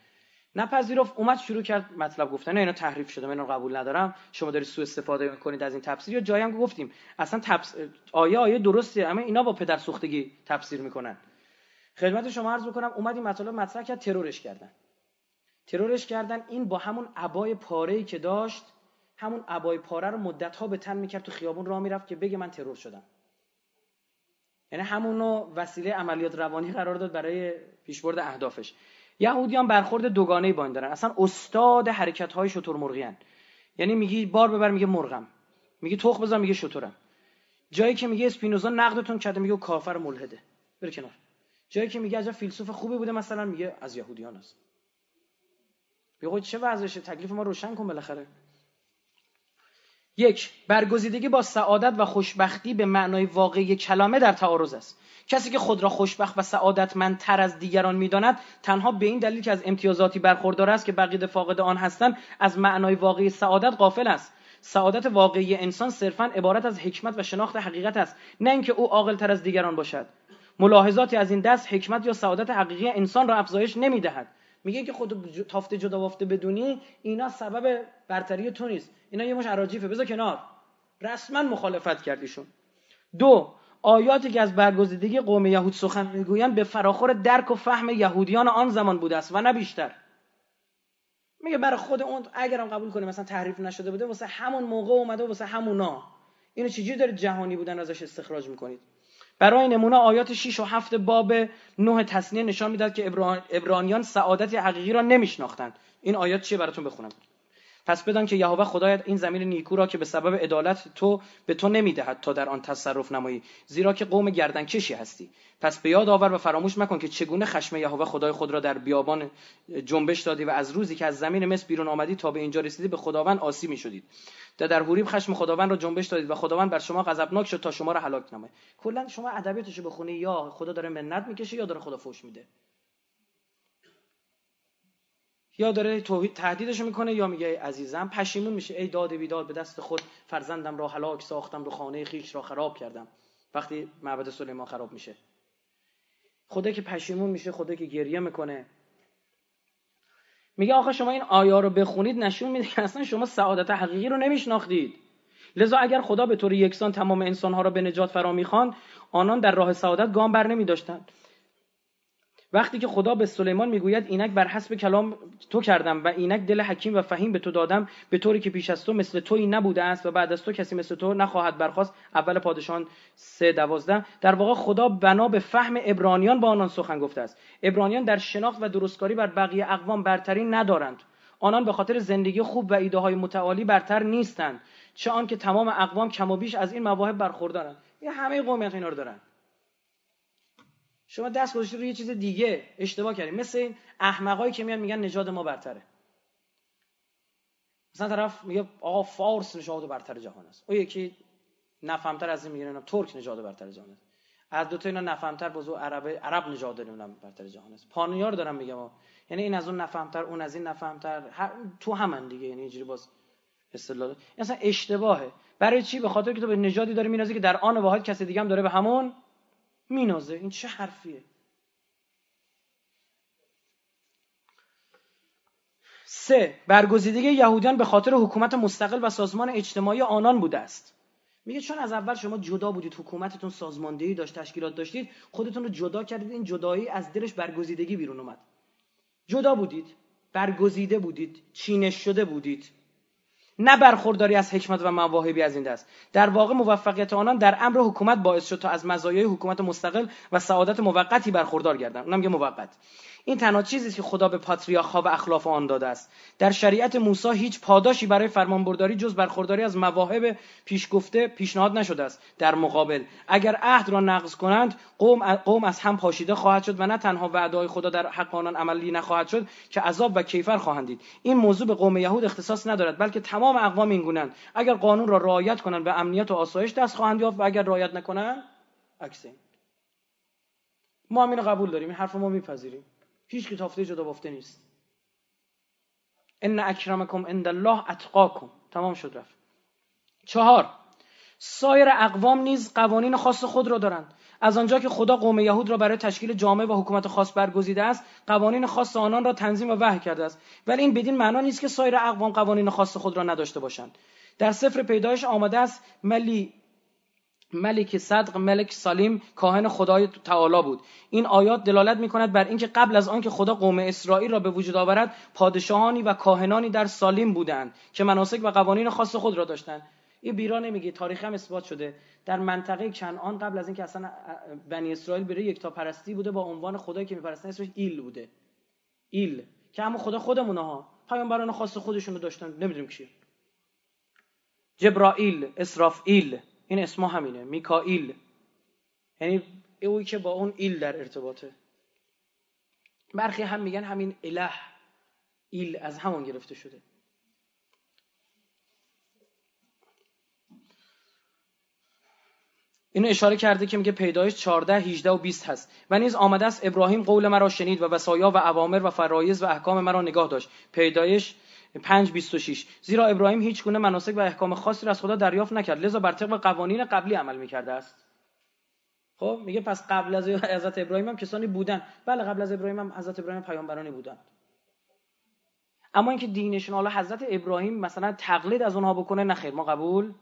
نپذیرفت اومد شروع کرد مطلب گفتن. نه اینا تحریف شده من قبول ندارم. شما داری سوء استفاده می‌کنید از این تفسیر. یا جایی هم گفتیم اصلا تفس... آیه آیه درسته اما اینا با پدر سوختگی تفسیر می‌کنن. خدمت شما عرض بکنم اومد این مطالب مطرح کرد ترورش کردن. ترورش کردن این با همون عبای پاره که داشت همون عبای پاره رو مدت ها به تن می‌کرد تو خیابون راه می‌رفت که بگه من ترور شدم. یعنی همونو وسیله عملیات روانی قرار داد برای پیشبرد اهدافش. یهودیان برخورد دوگانه با این دارن. اصلا استاد حرکت های شتر یعنی میگی بار ببر میگه مرغم. میگه تخ بزن میگه شترم جایی که میگه اسپینوزا نقدتون کرده میگه کافر ملحده. بره کنار. جایی که میگه عجب فیلسوف خوبی بوده مثلا میگه از یهودیان است. بگو چه وضعشه؟ تکلیف ما روشن کن بالاخره. یک برگزیدگی با سعادت و خوشبختی به معنای واقعی کلامه در تعارض است. کسی که خود را خوشبخت و سعادتمندتر از دیگران می‌داند تنها به این دلیل که از امتیازاتی برخوردار است که بقیه فاقد آن هستند از معنای واقعی سعادت غافل است. سعادت واقعی انسان صرفا عبارت از حکمت و شناخت حقیقت است نه اینکه او عاقلتر از دیگران باشد. ملاحظاتی از این دست حکمت یا سعادت حقیقی انسان را افزایش نمی‌دهد. میگه که خود تافت جدا وافته بدونی اینا سبب برتری تو نیست. اینا یه مش عراجیفه. بذار کنار. رسما مخالفت کردیشون دو آیاتی که از برگزیدگی قوم یهود سخن می‌گویند به فراخور درک و فهم یهودیان آن زمان بوده است و نه بیشتر. میگه برای خود اون اگرم قبول کنیم مثلا تحریف نشده بوده واسه همون موقع اومده واسه همونا. اینو چجوری دارید جهانی بودن ازش استخراج می‌کنید؟ برای نمونه آیات 6 و 7 باب 9 تصنیه نشان می‌داد که ابرانیان سعادت حقیقی را نمیشناختند. این آیات چیه براتون بخونم؟ پس بدان که یهوه خدایت این زمین نیکو را که به سبب عدالت تو به تو نمی‌دهد تا در آن تصرف نمایی زیرا که قوم گردن کشی هستی. پس به یاد آور و فراموش مکن که چگونه خشم یهوه خدای خود را در بیابان جنبش دادی و از روزی که از زمین مصر بیرون آمدی تا به اینجا رسیدی به خداوند آسی می‌شدید. در در حوریب خشم خداوند را جنبش دادید و خداوند بر شما غضبناک شد تا شما را هلاک نماید. کلا شما ادبیاتشو بخونی یا خدا داره منت می‌کشه یا داره خدا فوش میده؟ یا داره توحید تهدیدش می‌کنه یا میگه عزیزم پشیمون میشه. ای داد بیداد به دست خود فرزندم را هلاک ساختم رو خانه خیش را خراب کردم. وقتی معبد سلیمان خراب میشه. خدا که پشیمون میشه خدا که گریه می‌کنه. میگه آقا شما این آیا رو بخونید نشون میده که اصلا شما سعادت حقیقی رو نمیشناختید. لذا اگر خدا به طور یکسان تمام انسانها را به نجات فرا می‌خوان آنان در راه سعادت گام بر نمیداشتند. وقتی که خدا به سلیمان می‌گوید اینک بر حسب کلام تو کردم و اینک دل حکیم و فهیم به تو دادم به طوری که پیش از تو مثل تویی نبوده است و بعد از تو کسی مثل تو نخواهد برخواست اول پادشان سه دوازده. در واقع خدا بنا به فهم ابرانیان با آنان سخن گفته است. ابرانیان در شناخت و درستکاری بر بقیه اقوام برتری ندارند. آنان به خاطر زندگی خوب و ایده های متعالی برتر نیستند. چه آن که تمام اقوام کم و بیش از این مواهب برخوردارند. این همه قومیت اینا رو دارن. شما دست گذاشتید روی یه چیز دیگه اشتباه کردید مثل این احمقایی که میان میگن نژاد ما برتره. مثلا طرف میگه آقا فارس نژاد برتر جهان است. او یکی نفهمتر از این میگه نه ترک نژاد برتر جهان است. از دو تا اینا نفهمتر بازو عرب عرب نژاد نمی‌دونم برتر جهان است. پانیار دارم میگم. یعنی این از اون نفهمتر اون از این نفهمتر تو همن دیگه. یعنی اینجوری باز اصطلاح اصلا اشتباهه. برای چی؟ به خاطر که تو به نژادی داری میرازی که در آن واحد کسی دیگه هم داره به همون مینازه. این چه حرفیه؟ سه برگزیدگی یهودیان به خاطر حکومت مستقل و سازمان اجتماعی آنان بوده است. میگه چون از اول شما جدا بودید حکومتتون سازماندهی داشت تشکیلات داشتید خودتون رو جدا کردید این جدایی از دلش برگزیدگی بیرون اومد. جدا بودید برگزیده بودید چینش شده بودید. نه برخورداری از حکمت و مواهبی از این دست. در واقع موفقیت آنان در امر حکومت باعث شد تا از مزایای حکومت مستقل و سعادت موقتی برخوردار گردند. اونم میگه موقت. این تنها چیزی که خدا به پاتریارخ و اخلاف آن داده است. در شریعت موسی هیچ پاداشی برای فرمانبرداری جز برخورداری از مواهب پیشگفته پیشنهاد نشده است. در مقابل اگر عهد را نقض کنند قوم قوم از هم پاشیده خواهد شد و نه تنها وعده خدا در حق آنان عملی نخواهد شد که عذاب و کیفر خواهند دید. این موضوع به قوم یهود اختصاص ندارد بلکه تمام اقوام این اگر قانون را رعایت کنند به امنیت و آسایش دست خواهند یافت و اگر رعایت نکنند عکس ما همین قبول داریم این حرف ما میپذیریم. هیچ که تافته جدا بافته نیست. ان اکرمکم عند الله اتقاکم. تمام شد رفت. چهار سایر اقوام نیز قوانین خاص خود را دارند. از آنجا که خدا قوم یهود را برای تشکیل جامعه و حکومت خاص برگزیده است قوانین خاص آنان را تنظیم و وحی کرده است. ولی این بدین معنا نیست که سایر اقوام قوانین خاص خود را نداشته باشند. در سفر پیدایش آمده است ملی ملک صدق ملک سالیم کاهن خدای تعالی بود. این آیات دلالت می کند بر اینکه قبل از آنکه خدا قوم اسرائیل را به وجود آورد پادشاهانی و کاهنانی در سالیم بودند که مناسک و قوانین خاص خود را داشتند. این بیرا نمیگه تاریخ هم اثبات شده. در منطقه کنعان قبل از اینکه اصلا بنی اسرائیل بره یک تا پرستی بوده با عنوان خدایی که میپرستن اسمش ایل بوده. ایل. که همون خدا خودمونه ها. پیامبران خاص خودشون رو داشتن. نمی‌دونیم کیه. جبرائیل اسرافیل. این اسم همینه میکائیل. یعنی اوی که با اون ایل در ارتباطه. برخی هم میگن همین اله ایل از همون گرفته شده. اینو اشاره کرده که میگه پیدایش 14 18 و 20 هست. و نیز آمده است ابراهیم قول مرا شنید و وصایا و اوامر و فرایض و احکام مرا نگاه داشت. پیدایش 5 26 زیرا ابراهیم هیچ گونه مناسک و احکام خاصی را از خدا دریافت نکرد لذا بر طبق قوانین قبلی عمل می‌کرده است. خب میگه پس قبل از حضرت ابراهیم هم کسانی بودن بله قبل از ابراهیم هم حضرت ابراهیم پیامبرانی بودن اما اینکه دینشون حالا حضرت ابراهیم مثلا تقلید از اونها بکنه نه خیر ما قبول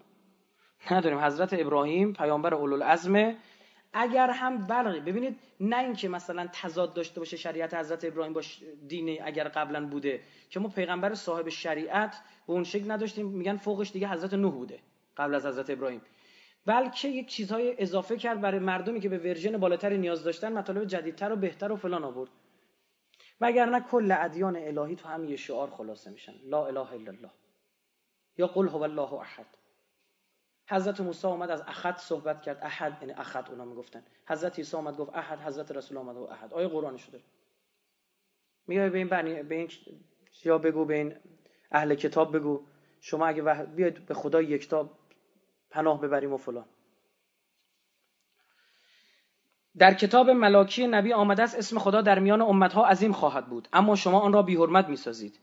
نداریم. حضرت ابراهیم پیامبر اولوالعزم اگر هم بلغی. ببینید نه اینکه مثلا تضاد داشته باشه شریعت حضرت ابراهیم با دین اگر قبلا بوده که ما پیغمبر صاحب شریعت به اون شکل نداشتیم. میگن فوقش دیگه حضرت نوح بوده قبل از حضرت ابراهیم. بلکه یک چیزهای اضافه کرد برای مردمی که به ورژن بالاتری نیاز داشتن مطالب جدیدتر و بهتر و فلان آورد. وگرنه کل ادیان الهی تو هم یه شعار خلاصه میشن. لا اله الا الله. یا قل هو الله احد. حضرت موسی اومد از احد صحبت کرد. احد یعنی احد اونا می‌گفتن. حضرت عیسی اومد گفت احد حضرت رسول اومد و احد. آیه قرآن شده. میگه به این بنی به این یا بگو به این اهل کتاب بگو. شما اگه وح... بیاید به خدا یکتا پناه ببریم و فلان. در کتاب ملاکی نبی آمده است اسم خدا در میان امتها عظیم خواهد بود. اما شما آن را بی حرمت می‌سازید.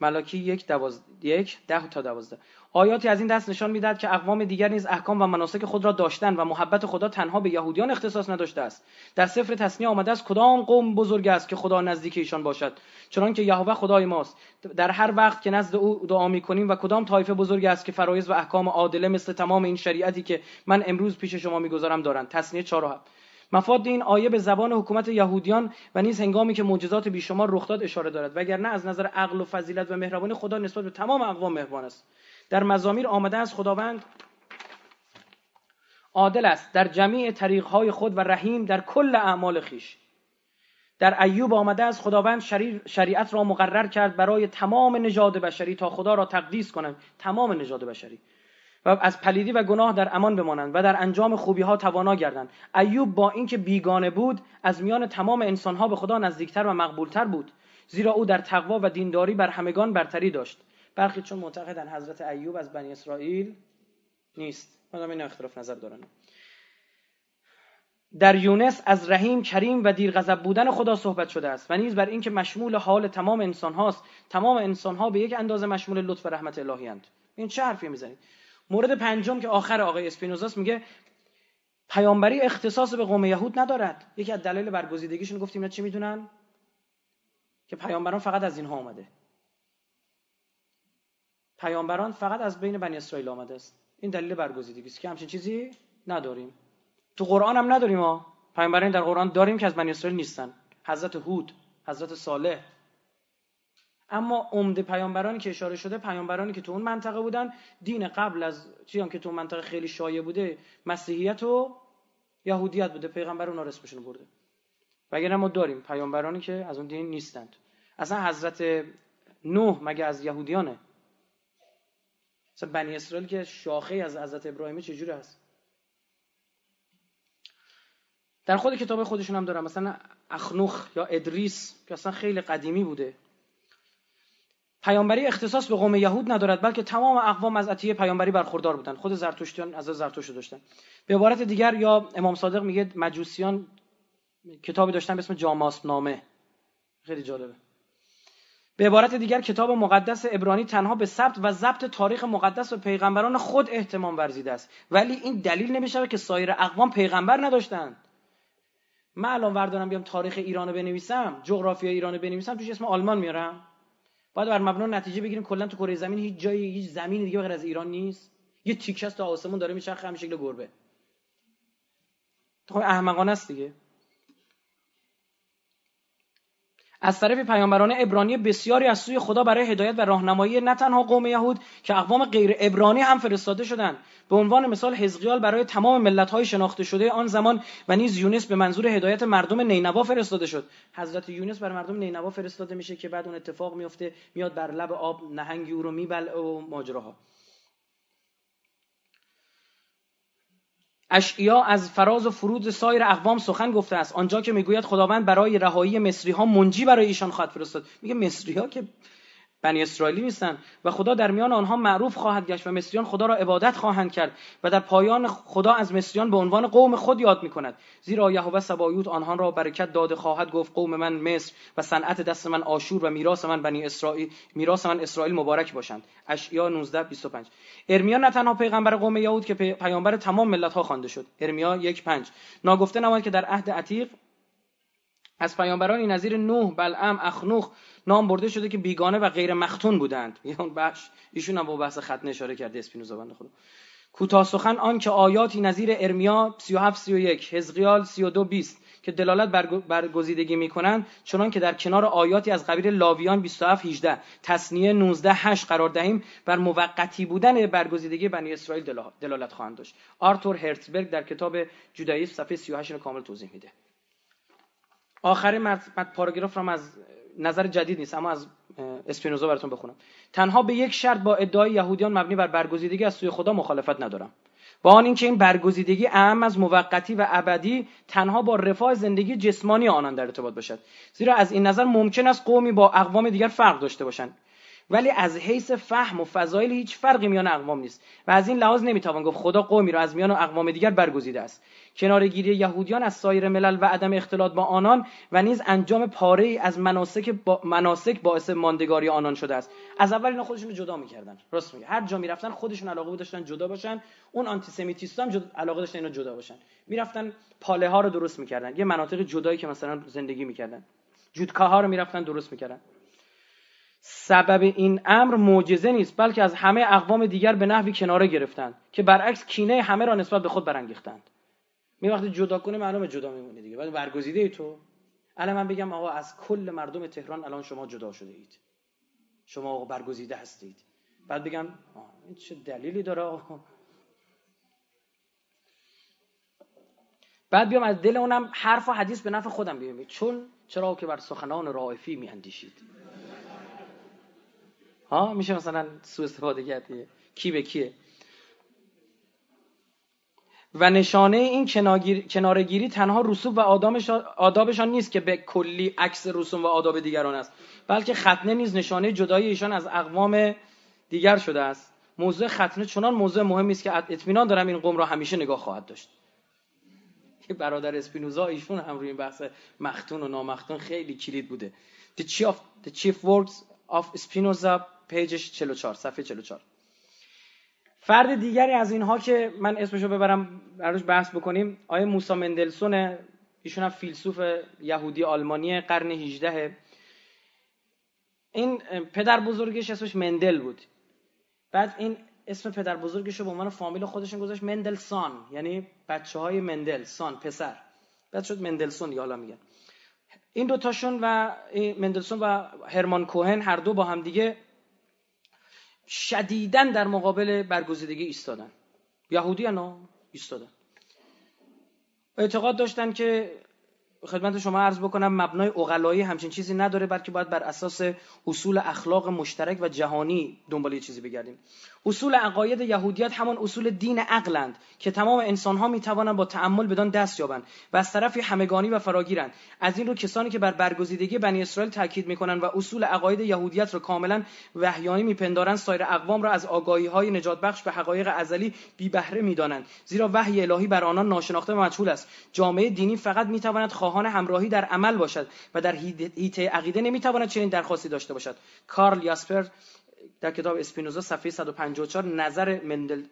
ملاکی یک, دواز... یک ده تا دوازده. آیاتی از این دست نشان می‌دهد که اقوام دیگر نیز احکام و مناسک خود را داشتن و محبت خدا تنها به یهودیان اختصاص نداشته است. در سفر تصنیه آمده است کدام قوم بزرگ است که خدا نزدیک ایشان باشد؟ چنانکه یهوه خدای ماست. در هر وقت که نزد او دعا می‌کنیم و کدام طایفه بزرگ است که فرایض و احکام عادله مثل تمام این شریعتی که من امروز پیش شما می‌گذارم دارند. تصنیه 4 مفاد این آیه به زبان حکومت یهودیان و نیز هنگامی که معجزات بیشمار رخ داد اشاره دارد. وگرنه از نظر عقل و فضیلت و مهربانی خدا نسبت به تمام اقوام مهربان است. در مزامیر آمده است خداوند عادل است. در جمیع طریقهای خود و رحیم در کل اعمال خیش. در ایوب آمده است خداوند شریعت را مقرر کرد برای تمام نژاد بشری تا خدا را تقدیس کنند. تمام نژاد بشری. و از پلیدی و گناه در امان بمانند و در انجام خوبی ها توانا گردند. ایوب با اینکه بیگانه بود از میان تمام انسان ها به خدا نزدیکتر و مقبولتر بود. زیرا او در تقوا و دینداری بر همگان برتری داشت. برخی چون معتقدن حضرت ایوب از بنی اسرائیل نیست. مدام این اختلاف نظر دارن. در یونس از رحیم کریم و دیر غضب بودن خدا صحبت شده است و نیز بر اینکه مشمول حال تمام انسان هاست تمام انسان ها به یک اندازه مشمول لطف و رحمت الهی اند. این چه حرفی می‌زنید؟ مورد پنجم که آخر آقای اسپینوزاس میگه پیامبری اختصاص به قوم یهود ندارد. یکی از دلایل برگزیدگیشون گفتیم اینا چی می‌دونن؟ که پیامبران فقط از اینها آمده. پیامبران فقط از بین بنی اسرائیل آمده است. این دلیل برگزیدگی است. که همچین چیزی نداریم. تو قرآن هم نداریم ما پیامبران در قرآن داریم که از بنی اسرائیل نیستن. حضرت هود حضرت صالح اما عمده پیامبرانی که اشاره شده پیامبرانی که تو اون منطقه بودن دین قبل از چیزی که تو اون منطقه خیلی شایع بوده مسیحیت و یهودیت بوده پیغمبر اونا اسمشون برده. وگرنه ما داریم پیامبرانی که از اون دین نیستند. اصلا حضرت نوح مگه از یهودیانه؟ مثلا بنی اسرائیل که شاخه از حضرت ابراهیمی چجوری هست؟ در خود کتاب خودشون هم دارن مثلا اخنوخ یا ادریس که اصلا خیلی قدیمی بوده. پیامبری اختصاص به قوم یهود ندارد بلکه تمام اقوام از عطیه پیامبری برخوردار بودند. خود زرتشتیان از زرتشت داشتن. به عبارت دیگر یا امام صادق میگه مجوسیان کتابی داشتن به اسم جاماس نامه خیلی جالبه. به عبارت دیگر کتاب مقدس ابرانی تنها به ثبت و ضبط تاریخ مقدس و پیغمبران خود احتمام ورزیده است. ولی این دلیل نمیشه که سایر اقوام پیغمبر نداشتند. من الان وردارم بیام تاریخ ایران رو بنویسم جغرافی ایران رو بنویسم توش اسم آلمان میارم. باید بر مبنا نتیجه بگیریم کلا تو کره زمین هیچ جایی هیچ زمین دیگه غیر از ایران نیست. یه تیکه تا آسمون داره میچرخه همین شکل گربه. خب احمقانه است دیگه. از طرف پیامبران ابرانی بسیاری از سوی خدا برای هدایت و راهنمایی نه تنها قوم یهود که اقوام غیر ابرانی هم فرستاده شدند. به عنوان مثال حزقیال برای تمام ملت‌های شناخته شده آن زمان و نیز یونس به منظور هدایت مردم نینوا فرستاده شد. حضرت یونس برای مردم نینوا فرستاده میشه که بعد اون اتفاق میفته میاد بر لب آب نهنگی او رو میبلعه و ماجراها. اشعیا از فراز و فرود سایر اقوام سخن گفته است. آنجا که می‌گوید خداوند برای رهایی مصری ها منجی برای ایشان خواهد فرستاد. میگه مصری ها که بنی اسرائیلی نیستن و خدا در میان آنها معروف خواهد گشت و مصریان خدا را عبادت خواهند کرد و در پایان خدا از مصریان به عنوان قوم خود یاد می‌کند. زیرا یهوه سبایوت آنها را برکت داده خواهد گفت قوم من مصر و صنعت دست من آشور و میراث من بنی اسرائیل میراث من اسرائیل مبارک باشند. اشعیا 19 25 ارمیا نه تنها پیغمبر قوم یهود که پیامبر تمام ملت ها خوانده شد. ارمیا 1 5 ناگفته نماید که در عهد عتیق از پیامبرانی نظیر نوح بلعم اخنوخ نام برده شده که بیگانه و غیر مختون بودند. (laughs) اون بخش ایشون هم با بحث ختنه اشاره کرده اسپینوزا بنده خدا. کوتاه سخن آن که آیاتی نظیر ارمیا 37 31 حزقیال 32 20 که دلالت بر گزیدگی می‌کنند چنان که در کنار آیاتی از قبیل لاویان 27 18 تصنیه 19 8 قرار دهیم بر موقتی بودن برگزیدگی بنی اسرائیل دلالت خواهند داشت. آرتور هرتزبرگ در کتاب جودایسم صفحه 38 رو کامل توضیح میده. آخرین پاراگراف رو از نظر جدید نیست اما از اسپینوزا براتون بخونم. تنها به یک شرط با ادعای یهودیان مبنی بر برگزیدگی از سوی خدا مخالفت ندارم. با آن اینکه این برگزیدگی اهم از موقتی و ابدی تنها با رفاه زندگی جسمانی آنان در ارتباط باشد. زیرا از این نظر ممکن است قومی با اقوام دیگر فرق داشته باشند. ولی از حیث فهم و فضایل هیچ فرقی میان اقوام نیست. و از این لحاظ نمی‌توان گفت خدا قومی را از میان اقوام دیگر برگزیده است. کنارگیری یهودیان از سایر ملل و عدم اختلاط با آنان و نیز انجام پاره از مناسک, با مناسک باعث ماندگاری آنان شده است. از اول اینا خودشون جدا می‌کردن. راست میگه هر جا می‌رفتن خودشون علاقه داشتن جدا باشن. اون آنتی سمیتیست هم علاقه داشتن اینا جدا باشن. می‌رفتن پاله ها رو درست می‌کردن. یه مناطق جدایی که مثلا زندگی می‌کردن. جودکاها رو می‌رفتن درست می‌کردن. سبب این امر معجزه نیست بلکه از همه اقوام دیگر به نحوی کناره گرفتند که برعکس کینه همه را نسبت به خود برانگیختند. می وقتی جدا کنه معلومه جدا میمونه دیگه. بعد برگزیده ای تو. الان من بگم آقا از کل مردم تهران الان شما جدا شده اید. شما آقا برگزیده هستید. بعد بگم این چه دلیلی داره بعد بیام از دل اونم حرف و حدیث به نفع خودم بیام چون چرا که بر سخنان رائفی می اندیشید میشه مثلا سوء استفاده کرد کی به کیه؟ و نشانه این کنارگیری تنها رسوم و آدابشان نیست که به کلی عکس رسوم و آداب دیگران است. بلکه ختنه نیز نشانه جدایی ایشان از اقوام دیگر شده است. موضوع ختنه چنان موضوع مهمی است که اطمینان دارم این قوم را همیشه نگاه خواهد داشت. (laughs) برادر اسپینوزا ایشون هم روی این بحث مختون و نامختون خیلی کلید بوده. The Chief, the chief Works of Spinoza پیجش 44 صفحه 44 فرد دیگری از اینها که من اسمشو ببرم براش بحث بکنیم. آیا موسا مندلسون ایشون هم فیلسوف یهودی آلمانی قرن 18 این پدر بزرگش اسمش مندل بود. بعد این اسم پدر بزرگش رو به عنوان فامیل خودشون گذاشت مندلسون یعنی بچه های مندل سان پسر. بعد شد مندلسون یا حالا میگن. این دوتاشون و مندلسون و هرمان کوهن هر دو با هم دیگه شدیدن در مقابل برگزیدگی ایستادن. یهودی انا ایستادن. اعتقاد داشتن که خدمت شما عرض بکنم مبنای اقلایی همچین چیزی نداره بلکه باید بر اساس اصول اخلاق مشترک و جهانی دنبال یه چیزی بگردیم. اصول عقاید یهودیت همان اصول دین عقلند که تمام انسان ها می توانند با تعمل بدان دست یابند و از طرفی همگانی و فراگیرند. از این رو کسانی که بر برگزیدگی بنی اسرائیل تاکید می‌کنند و اصول عقاید یهودیت را کاملا وحیانی میپندارند سایر اقوام را از آگاهی های نجات بخش به حقایق ازلی بی بهره می‌دانند. زیرا وحی الهی بر آنان ناشناخته و مجهول است. جامعه دینی فقط می‌تواند خواهان همراهی در عمل باشد و در هیته عقیده نمی‌تواند چنین درخواستی داشته باشد. کارل یاسپر در کتاب اسپینوزا صفحه 154 نظر مندل،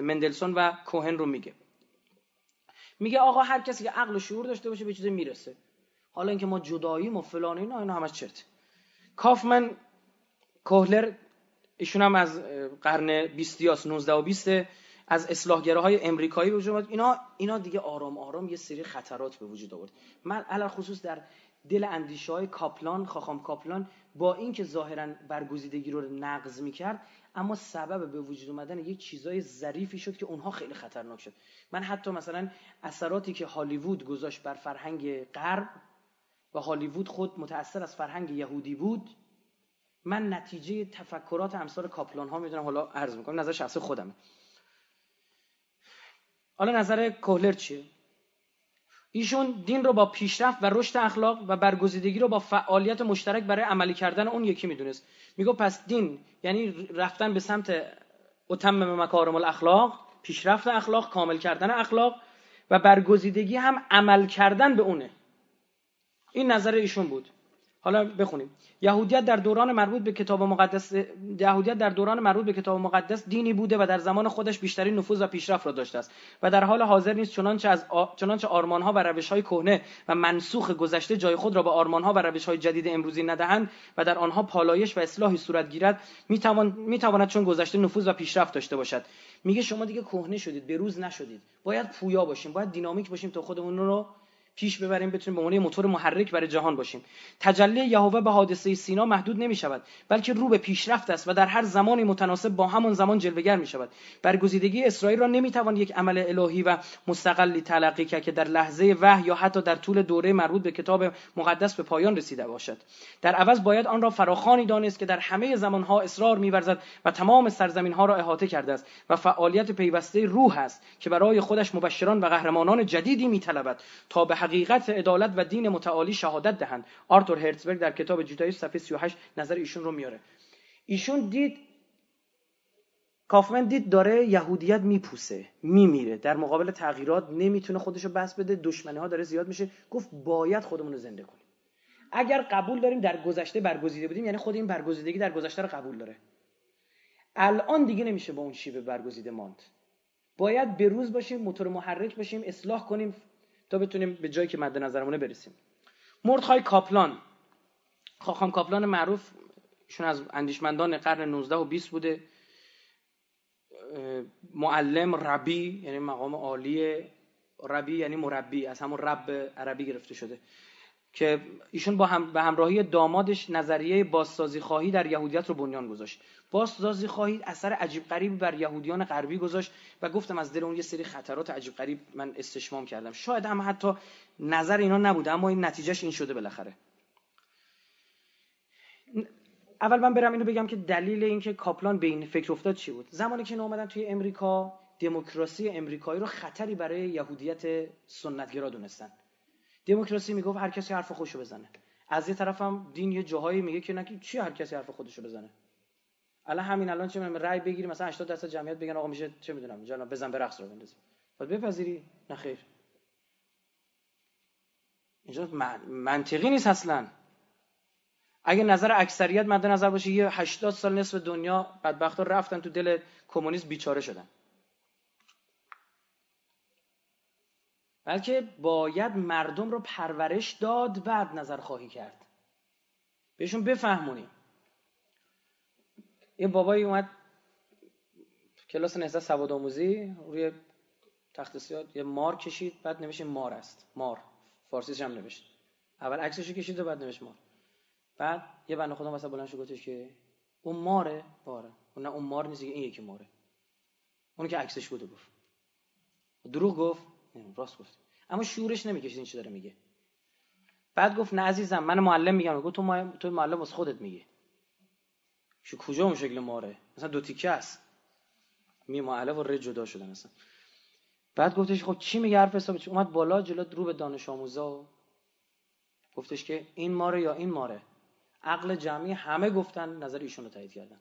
مندلسون و کوهن رو میگه. میگه آقا هر کسی که عقل و شعور داشته باشه به چیزی می‌رسه. حالا اینکه ما جداییم و فلان اینا اینا همش چرت. کافمن کوهلر ایشون هم از قرن 20 یا 19 و 20 از اصلاحگراهای امریکایی وجود اینا اینا دیگه آرام آرام یه سری خطرات به وجود آورد. من علل خصوص در دل اندیشه های کاپلان خاخام کاپلان با اینکه ظاهرا برگزیدگی رو نقض می‌کرد اما سبب به وجود اومدن یک چیزای ظریفی شد که اونها خیلی خطرناک شد. من حتی مثلا اثراتی که هالیوود گذاشت بر فرهنگ غرب و هالیوود خود متأثر از فرهنگ یهودی بود من نتیجه تفکرات امثال کاپلان ها می‌دونم حالا عرض می‌کنم نظر شخص خودمه. حالا نظر کوهلر چیه؟ ایشون دین رو با پیشرفت و رشد اخلاق و برگزیدگی رو با فعالیت مشترک برای عملی کردن اون یکی می‌دونست. میگو پس دین یعنی رفتن به سمت اتمم مکارم الاخلاق پیشرفت اخلاق کامل کردن اخلاق و برگزیدگی هم عمل کردن به اونه. این نظر ایشون بود. حالا بخونیم. یهودیت در دوران مربوط به کتاب مقدس یهودیت در دوران مربوط به کتاب مقدس دینی بوده و در زمان خودش بیشترین نفوذ و پیشرفت را داشته است و در حال حاضر نیست چنانچه از آ... چنانچه آرمانها و روشهای کهنه و منسوخ گذشته جای خود را به آرمانها و روشهای جدید امروزی ندهند و در آنها پالایش و اصلاحی صورت گیرد می‌توان می‌تواند چون گذشته نفوذ و پیشرفت داشته باشد. میگه شما دیگه کهنه شدید به روز نشدید. باید پویا باشیم باید دینامیک باشیم تا خودمون رو پیش ببریم بتونیم به عنوان موتور محرک برای جهان باشیم. تجلی یهوه به حادثه سینا محدود نمی شود بلکه رو به پیشرفت است و در هر زمانی متناسب با همان زمان جلوگر می شود برگزیدگی اسرائیل را نمی توان یک عمل الهی و مستقلی تلقی کرد که در لحظه وحی یا حتی در طول دوره مربوط به کتاب مقدس به پایان رسیده باشد. در عوض باید آن را فراخانی دانست که در همه زمانها اصرار می‌ورزد و تمام سرزمینها را احاطه کرده است و فعالیت پیوسته روح است که برای خودش مبشران و قهرمانان جدیدی میطلبد تا به حقیقت عدالت و دین متعالی شهادت دهند. آرتور هرتزبرگ در کتاب جودایی صفحه 38 نظر ایشون رو میاره. ایشون دید کافمن دید داره یهودیت میپوسه میمیره در مقابل تغییرات نمی‌تونه خودشو بس بده دشمنی ها داره زیاد میشه. گفت باید خودمون رو زنده کنیم. اگر قبول داریم در گذشته برگزیده بودیم یعنی خود این برگزیدگی در گذشته رو قبول داره. الان دیگه نمیشه با اون شیوه برگزیده ماند. باید به روز باشیم موتور محرک باشیم اصلاح کنیم تا بتونیم به جایی که مد نظرمونه برسیم. مردخای کاپلان. خاخام کاپلان معروف ایشون از اندیشمندان قرن 19 و 20 بوده. معلم ربی یعنی مقام عالی ربی یعنی مربی از همون رب عربی گرفته شده. که ایشون با هم به همراهی دامادش نظریه بازسازی خواهی در یهودیت رو بنیان گذاشت. بازسازی خواهی اثر عجیب غریبی بر یهودیان غربی گذاشت و گفتم از دل اون یه سری خطرات عجیب غریب من استشمام کردم. شاید هم حتی نظر اینا نبوده اما این نتیجهش این شده بالاخره. اول من برم اینو بگم که دلیل اینکه کاپلان به این فکر افتاد چی بود؟ زمانی که اومدن توی امریکا دموکراسی امریکایی رو خطری برای یهودیت سنتگرا دونستن. دموکراسی می‌گفت هر کسی حرف خودشو بزنه. از یه طرف هم دین یه جاهایی میگه که نکی چی هر کسی حرف خودشو بزنه؟ الان همین الان چه می‌دونم رأی بگیری مثلا 80 درصد جمعیت بگن آقا میشه چه می‌دونم جناب بزن به رقص رو بندازیم. بعد بپذیری؟ نه خیر. اینجا منطقی نیست اصلا. اگه نظر اکثریت مد نظر باشه یه 80 سال نصف دنیا بدبختا رفتن تو دل کمونیسم بیچاره شدن. بلکه باید مردم رو پرورش داد بعد نظر خواهی کرد. بهشون بفهمونیم. یه بابایی اومد کلاس نهضت سواد آموزی روی تخت سیاد یه مار کشید بعد نوشت مار است. مار. فارسیش هم نوشت. اول عکسش کشید و بعد نوشت مار. بعد یه بنده خدا مثلا بلند شد گفتش که اون ماره؟ باره. اون نه اون مار نیست این یکی ماره. اون که عکسش بوده گفت. دروغ گفت. راست گفت اما شورش نمی‌کشید این چی داره میگه. بعد گفت نه عزیزم من معلم میگم. گفت تو تو معلم از خودت میگه شو کجا اون شکل ماره؟ مثلا دو تیکه است. می معلم و ر جدا شدن مثلا بعد گفتش خب چی میگه حرف حساب اومد بالا جلو رو به دانش آموزا. گفتش که این ماره یا این ماره. عقل جمعی همه گفتن نظر ایشون تایید کردن.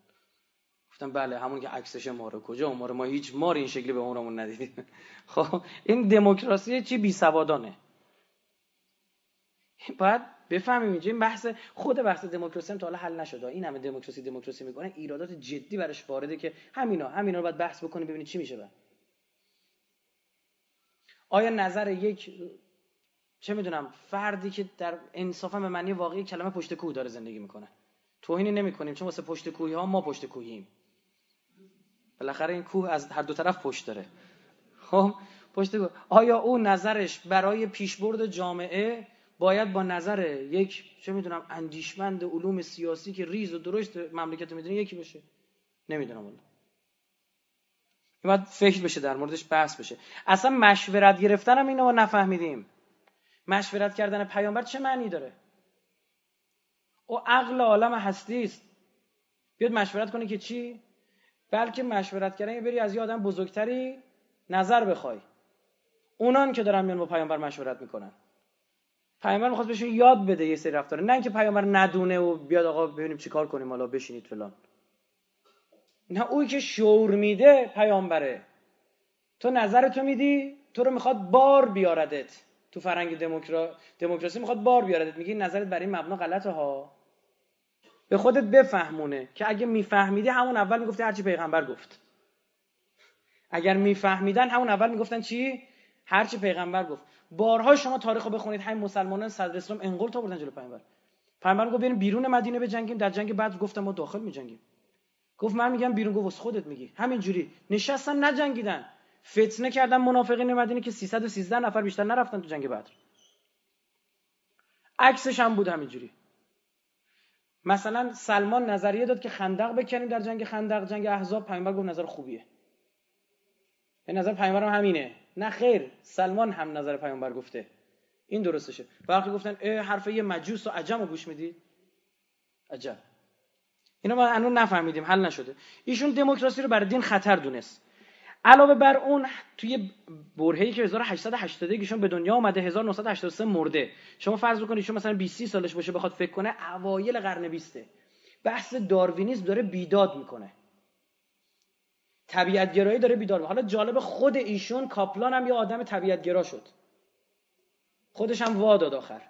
گفتم بله همون که عکسش ماره. کجا ماره؟ ما هیچ مار این شکلی به عمرمون ندیدیم. (laughs) خب این دموکراسی چی بی سوادانه؟ باید بفهمیم اینجا این بحث خود بحث دموکراسی هم تا حالا حل نشده این همه دموکراسی دموکراسی می‌کنه ایرادات جدی براش وارده که همینا همینا رو باید بحث بکنیم ببینید چی میشه بعد. آیا نظر یک چه می‌دونم فردی که در انصافا به معنی واقعی کلمه پشت کوه داره زندگی می‌کنه؟ توهینی نمی‌کنیم چون واسه پشت کوهی ها ما پشت کوهیم. بالاخره این کوه از هر دو طرف پشت داره. خب پشت کوه. آیا او نظرش برای پیشبرد جامعه باید با نظر یک چه می‌دونم اندیشمند علوم سیاسی که ریز و درشت مملکت می‌دونه یکی بشه؟ نمی‌دونم این باید فکر بشه در موردش بحث بشه. اصلا مشورت گرفتن هم اینو نفهمیدیم. مشورت کردن پیامبر چه معنی داره؟ او عقل عالم هستی است بیاد مشورت کنه که چی؟ بلکه مشورت کردن بری از یه آدم بزرگتری نظر بخوای. اونان که دارن میان با پیامبر مشورت می‌کنن. پیامبر می‌خواد بهشون یاد بده یه سری رفتاره. نه اینکه پیامبر ندونه و بیاد آقا ببینیم چیکار کنیم حالا بشینید فلان. نه اوی که شعور میده پیامبره. تو نظر تو میدی تو رو می‌خواد بار بیاردت. تو فرنگ دموکرا... دموکراسی می‌خواد بار بیاردت. میگی نظرت برای مبنا غلطه ها. به خودت بفهمونه که اگه میفهمیدی همون اول می‌گفتی هرچی پیغمبر گفت. اگر میفهمیدن همون اول می‌گفتن چی؟ هرچی پیغمبر گفت. بارها شما تاریخ رو بخونید همین مسلمانان صدر اسلام انقلاب تا بردن جلو پیامبر پیامبر گفت بریم بیرون مدینه بجنگیم در جنگ بعد گفتم ما داخل میجنگیم. گفت من میگم بیرون گفت خودت میگی. همین جوری نشستن نجنگیدن. فتنه کردن منافقین مدینه که 313 نفر بیشتر نرفتن تو جنگ بدر. عکسش هم بود همینجوری. مثلا سلمان نظریه داد که خندق بکنیم در جنگ خندق جنگ احزاب. پیامبر گفت نظر خوبیه. به نظر پیامبر هم همینه. نه خیر سلمان هم نظر پیامبر گفته. این درستشه. برخی گفتن حرف یه مجوس و عجم رو گوش می‌دید عجب. اینا ما الان نفهمیدیم حل نشده. ایشون دموکراسی رو برای دین خطر دونست. علاوه بر اون توی برهه‌ای که 1880 ایشون به دنیا آمده 1983 مرده. شما فرض بکنید ایشون مثلا 20 سالش باشه بخواد فکر کنه اوایل قرن 20 بحث داروینیسم داره بیداد می‌کنه. طبیعت گرایی داره بیدار حالا جالب خود ایشون کاپلان هم یه آدم طبیعت گرا شد. خودش هم وا داد آخر.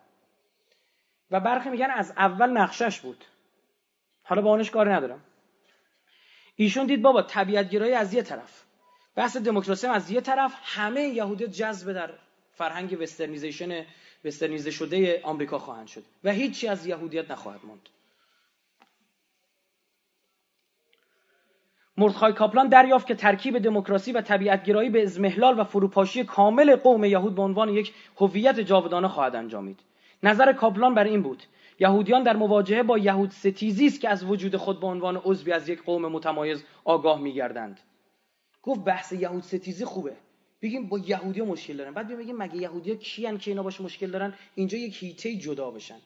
و برخی میگن از اول نقشش بود. حالا با اونش کاری ندارم. ایشون دید بابا طبیعت گرایی از یه طرف. بحث دموکراسی از یه طرف همه یهودیت جذب در فرهنگ وسترنیزیشن وسترنیزه شده آمریکا خواهند شد و هیچی از یهودیت نخواهد ماند مردخای کاپلان دریافت که ترکیب دموکراسی و طبیعتگرایی به ازمهلال و فروپاشی کامل قوم یهود به عنوان یک هویت جاودانه خواهد انجامید. نظر کاپلان بر این بود یهودیان در مواجهه با یهود ستیزی است که از وجود خود به عنوان عضوی از یک قوم متمایز آگاه میگردند. گفت بحث یهود ستیزی خوبه. بگیم با یهودیا مشکل دارن. بعد بگیم مگه یهودیا کیان که اینا باشه مشکل دارن؟ اینجا یک هیته جدا بشن.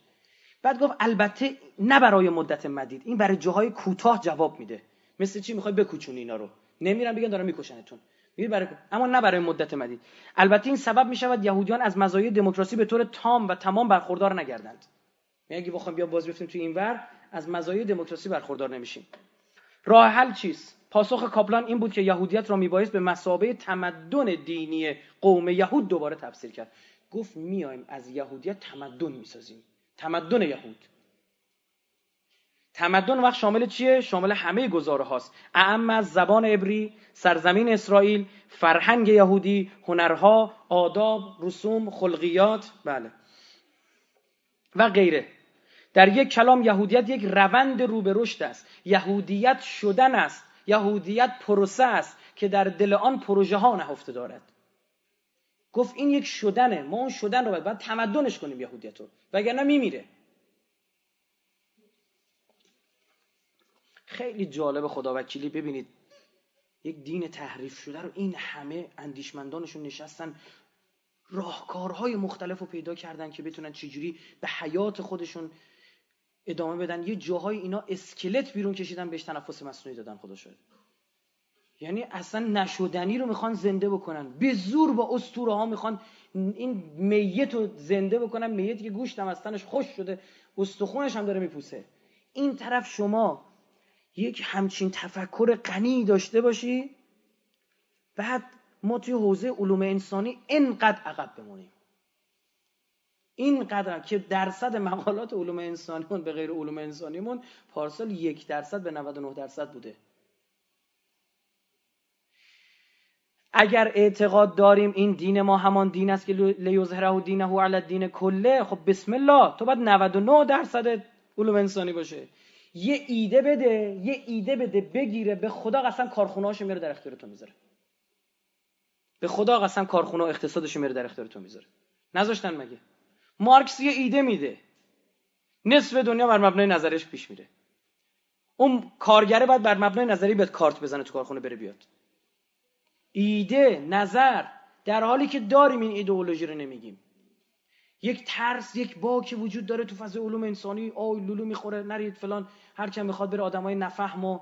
بعد گفت البته نه برای مدت مدید. این برای جاهای کوتاه جواب میده. مثل چی می‌خوای بکوچونی اینا رو؟ نمیرن بگن دارن میکشنتون. برای اما نه برای مدت مدید. البته این سبب می‌شود یهودیان از مزایای دموکراسی به طور تام و تمام برخوردار نگردند. یعنی اگه بخوایم بیا باز بفتیم توی اینور از مزایای دموکراسی برخوردار نمیشیم. راه حل چیست؟ پاسخ کاپلان این بود که یهودیت را میبایست به مسابه تمدن دینی قوم یهود دوباره تفسیر کرد. گفت میایم از یهودیت تمدن می‌سازیم. تمدن یهود. تمدن وقت شامل چیه؟ شامل همه گزاره هاست. اعم از زبان عبری، سرزمین اسرائیل، فرهنگ یهودی، هنرها، آداب، رسوم، خلقیات بله. و غیره. در یک کلام یهودیت یک روند رو به است. یهودیت شدن است. یهودیت پروسه است که در دل آن پروژه ها نهفته دارد. گفت این یک شدنه ما اون شدن رو باید, باید تمدنش کنیم یهودیت رو. وگرنه میمیره. خیلی جالب خدا وکیلی ببینید. یک دین تحریف شده رو این همه اندیشمندانشون نشستن. راهکارهای مختلف رو پیدا کردن که بتونن چجوری به حیات خودشون ادامه بدن. یه جاهای اینا اسکلت بیرون کشیدن بهش تنفس مصنوعی دادن خدا شد یعنی اصلا نشدنی رو می‌خوان زنده بکنن. به زور با اسطوره ها می‌خوان این میت رو زنده بکنن. میتی که گوشتم از تنش خوش شده استخونش هم داره میپوسه. این طرف شما یک همچین تفکر غنی داشته باشی بعد ما توی حوزه علوم انسانی اینقدر عقب بمونیم. این قدر که درصد مقالات علوم انسانیمون به غیر علوم انسانیمون پارسال یک درصد به 99 درصد بوده. اگر اعتقاد داریم این دین ما همان دین است که لیظهره و دینه علی الدین کله خب بسم الله تو باید 99 درصد علوم انسانی باشه. یه ایده بده یه ایده بده بگیره به خدا قسم کارخونه میره در اختیار تو می‌ذاره. به خدا قسم کارخونه و اقتصادش میره در اختیار تو می‌ذاره. نذاشتن مگه؟ مارکس یه ایده میده. نصف دنیا بر مبنای نظرش پیش میره. اون کارگره باید بر مبنای نظری بیاد کارت بزنه تو کارخونه بره بیاد. ایده نظر در حالی که داریم این ایدئولوژی رو نمیگیم. یک ترس یک باکی وجود داره تو فضای علوم انسانی. آی لولو می‌خوره نرید فلان. هر کم می‌خواد بره آدمای نفهم و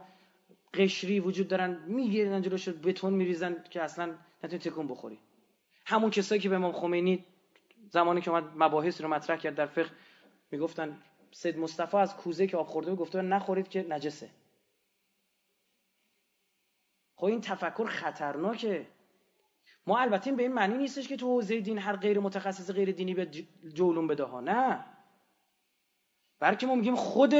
قشری وجود دارن. می‌گیرن جلوش بتون میریزن که اصلا نتونی تکون بخوری. همون کسایی که به امام خمینی زمانی که اومد مباحث رو مطرح کرد در فقه می‌گفتن سید مصطفی از کوزه که آب خورده گفته نخورید که نجسه. خب این تفکر خطرناکه. ما البته به این معنی نیستش که تو حوزه دین هر غیر متخصص غیر دینی به جولون بده ها نه. بلکه ما میگیم خود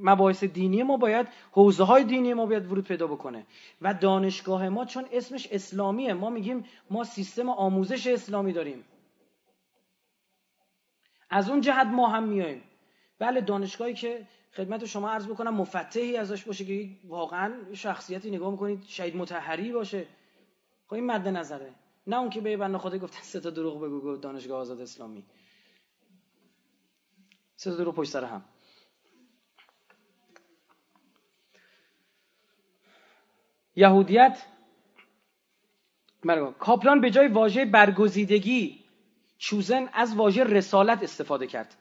مباحث دینی ما باید حوزه های دینی ما باید ورود پیدا بکنه. و دانشگاه ما چون اسمش اسلامیه ما میگیم ما سیستم آموزش اسلامی داریم. از اون جهت ما هم میایم. بله دانشگاهی که خدمت شما عرض بکنم مفتحی ازش باشه که واقعا شخصیتی نگاه می‌کنید شهید متحری باشه. خب این مد نظره. نه اون که به بنده خدا گفتن سه تا دروغ بگو دانشگاه آزاد اسلامی. سه رو پشت سر هم. یهودیت کاپلان به جای واژه برگزیدگی چوزن از واژه رسالت استفاده کرد.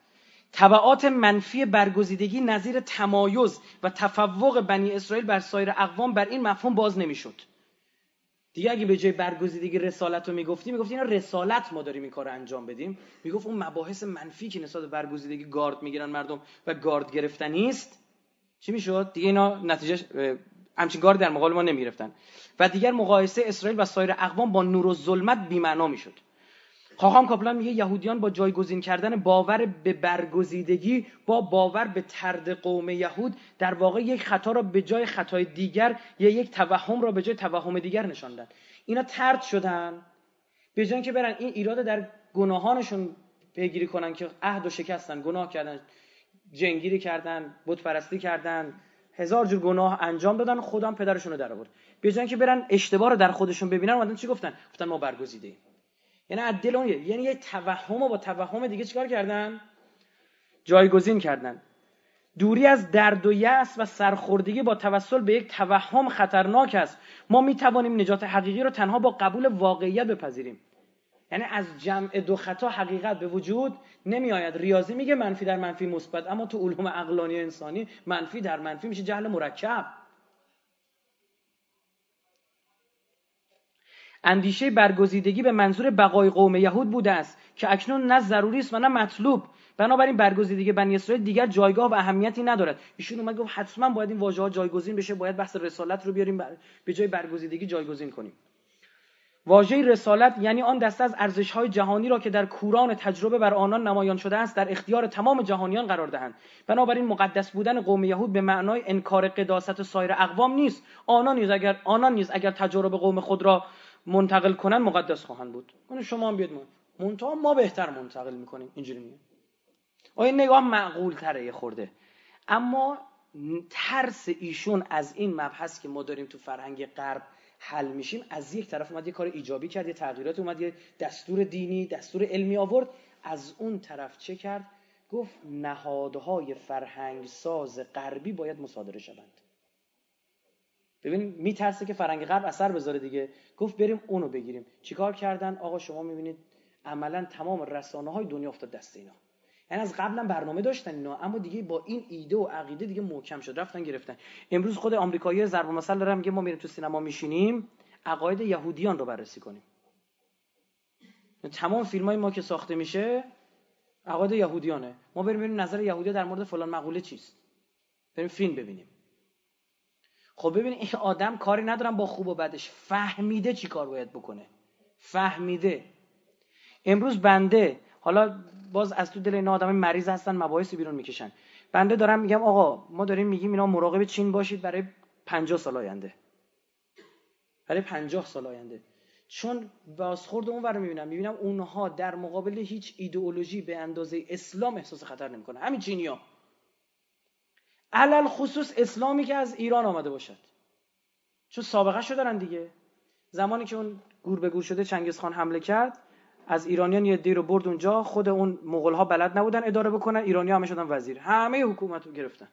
طبعات منفی برگزیدگی نظیر تمایز و تفوق بنی اسرائیل بر سایر اقوام بر این مفهوم باز نمی‌شد. دیگه اگه به جای برگزیدگی رسالت رو می‌گفتی می‌گفتی اینا رسالت ما داریم این کار انجام بدیم. می‌گفت اون مباحث منفی که نسبت برگزیدگی گارد می‌گیرن مردم و گارد گرفتنی است. چی می‌شد؟ دیگه اینا نتیجه همچین گارد در مقابل ما نمی‌گرفتن. و دیگر مقایسه اسرائیل و سایر اقوام با نور و ظلمت بی‌معنا می‌شد. خواهم کاپلان میگه یهودیان با جایگزین کردن باور به برگزیدگی با باور به ترد قوم یهود در واقع یک خطا را به جای خطای دیگر یا یک توهم را به جای توهم دیگر نشاندن. اینا ترد شدن به جای که برن این ایراد در گناهانشون پیگیری کنن که عهد و شکستن گناه کردن جنگیری کردن بت پرستی کردن هزار جور گناه انجام دادن خدا پدرشون رو در آورد. به جای که برن اشتباه رو در خودشون ببینن اومدن چی گفتن؟ گفتن ما برگزیده ایم. یعنی از دل اون یعنی یه توهم و با توهم دیگه چیکار کردن؟ جایگزین کردن. دوری از درد و یأس و سرخوردگی با توسل به یک توهم خطرناک است. ما می توانیم نجات حقیقی رو تنها با قبول واقعیت بپذیریم. یعنی از جمع دو خطا حقیقت به وجود نمی آید ریاضی میگه منفی در منفی مثبت اما تو علوم عقلانی انسانی منفی در منفی میشه جهل مرکب. اندیشه برگزیدگی به منظور بقای قوم یهود بوده است که اکنون نه ضروری است و نه مطلوب. بنابراین برگزیدگی بنی اسرائیل دیگر جایگاه و اهمیتی ندارد. ایشون اومد گفت حتما باید این واژه ها جایگزین بشه باید بحث رسالت رو بیاریم به جای برگزیدگی جایگزین کنیم. واژه رسالت یعنی آن دسته از ارزش های جهانی را که در کوران تجربه بر آنان نمایان شده است در اختیار تمام جهانیان قرار دهند. بنابراین مقدس بودن قوم یهود به معنای انکار قداست سایر اقوام نیست. آنان نیز اگر آنان نیز اگر تجربه قوم خود را منتقل کنن مقدس خواهند بود. اون شما هم بیاد منتها ما بهتر منتقل می‌کنیم. اینجوری میگه آیا نگاه معقول تره یه خورده. اما ترس ایشون از این مبحث که ما داریم تو فرهنگ غرب حل میشیم از یک طرف اومد یه کار ایجابی کرد یه تغییرات اومد یه دستور دینی دستور علمی آورد. از اون طرف چه کرد؟ گفت نهادهای فرهنگ ساز غربی باید مصادره شوند. ببین میترسه که فرنگ غرب اثر بذاره دیگه. گفت بریم اونو بگیریم. چیکار کردن؟ آقا شما می‌بینید عملا تمام رسانه های دنیا افتاد دست اینا. یعنی از قبلا برنامه داشتن اینا اما دیگه با این ایده و عقیده دیگه محکم شد رفتن گرفتن. امروز خود آمریکایی ضرب المثل داره میگه ما میریم تو سینما میشینیم عقاید یهودیان رو بررسی کنیم. تمام فیلم های ما که ساخته میشه عقاید یهودیانه. ما بریم ببینیم نظر یهودی در مورد فلان مقوله چیست. بریم فیلم ببینیم. خب ببین این آدم کاری ندارم با خوب و بدش. فهمیده چی کار باید بکنه. فهمیده. امروز بنده حالا باز از تو دل این آدم مریض هستن مباحثی بیرون می‌کشن. بنده دارم میگم آقا ما داریم میگیم اینا مراقب چین باشید برای 50 سال آینده. برای 50 سال آینده. چون بازخورد اون ور می‌بینم. می‌بینم اونها در مقابل هیچ ایدئولوژی به اندازه اسلام احساس خطر نمی‌کنه همین چینیا علل خصوص اسلامی که از ایران آمده باشد. چون سابقه شو دارن دیگه. زمانی که اون گور به گور شده چنگیز خان حمله کرد از ایرانیان یه دی رو برد اونجا خود اون مغول ها بلد نبودن اداره بکنن ایرانی همه شدن وزیر. همه حکومت رو گرفتن.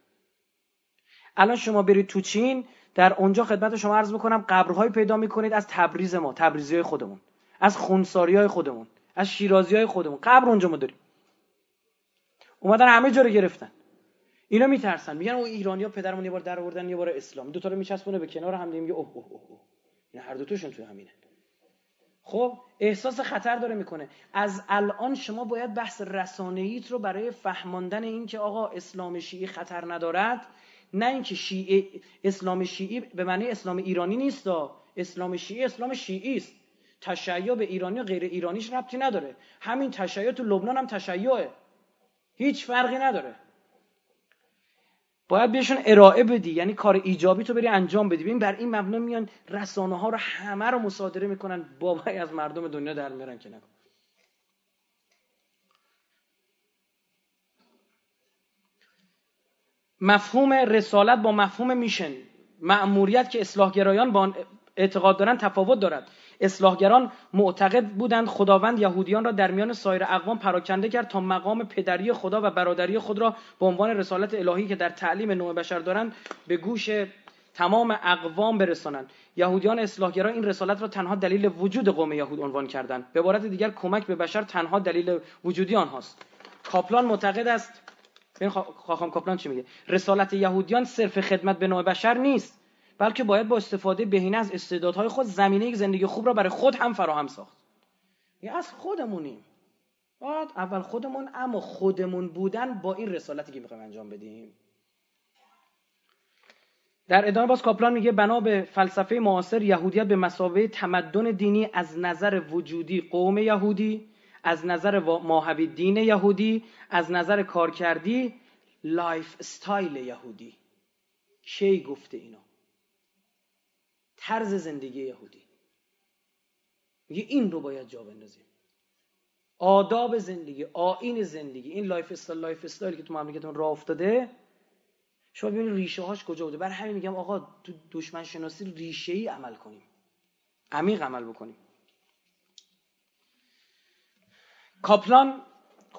الان شما برید تو چین در اونجا خدمت شما عرض بکنم قبرهایی پیدا می‌کنید از تبریز ما تبریزی های خودمون. از خونساری های خودمون از شیرازی های خودمون. قبر اونجا ما داریم. اومدن همه جا رو گرفتن. اینا میترسن. میگن او ایرانیا پدرمون یه بار در آوردن یه بار اسلام. دو تا رو میچسبونه به کنار هم میگه اوه اوه اوه اینا هر دو تاشون تو همینه. خب احساس خطر داره می‌کنه. از الان شما باید بحث رسانه‌ایت رو برای فهماندن این که آقا اسلام شیعی خطر ندارد نه اینکه شیعه اسلام شیعی به معنی اسلام ایرانی نیست اسلام شیعی اسلام شیعی است. تشیع به ایرانی و غیر ایرانیش ربطی نداره. همین تشیع تو لبنان هم تشیعه. هیچ فرقی نداره. باید بهشون ارائه بدی. یعنی کار ایجابی تو بری انجام بدی. ببین بر این مبنا میان رسانه ها رو همه رو مصادره می‌کنن. بابای از مردم دنیا در میارن که نکن مفهوم رسالت با مفهوم میشن. مأموریت که اصلاحگرایان با اعتقاد دارند تفاوت دارد. اصلاحگران معتقد بودند خداوند یهودیان را در میان سایر اقوام پراکنده کرد تا مقام پدری خدا و برادری خود را به عنوان رسالت الهی که در تعلیم نوع بشر دارند به گوش تمام اقوام برسانند. یهودیان اصلاحگرا این رسالت را تنها دلیل وجود قوم یهود عنوان کردند. به عبارت دیگر کمک به بشر تنها دلیل وجودی آنهاست کاپلان معتقد است. ببین خواهم کاپلان چی میگه؟ رسالت یهودیان صرف خدمت به نوع بشر نیست. بلکه باید با استفاده بهینه از استعدادهای خود زمینه یک زندگی خوب را برای خود هم فراهم ساخت. یعنی از خودمونیم. باید اول خودمون اما خودمون بودن با این رسالتی که می‌خوایم انجام بدیم. در ادامه باز کاپلان میگه بنا به فلسفه معاصر یهودیت به مثابه تمدن دینی از نظر وجودی قوم یهودی از نظر ماهوی دین یهودی از نظر کارکردی lifestyle یهودی. کی گفته اینا طرز زندگی یهودی. میگه این رو باید جا بندازیم. آداب زندگی آیین زندگی این lifestyle lifestyle که تو مملکتون راه افتاده شما ببینید ریشه هاش کجا بوده. برای همین میگم آقا تو دشمن شناسی ریشه ای عمل کنیم. عمیق عمل بکنیم. کاپلان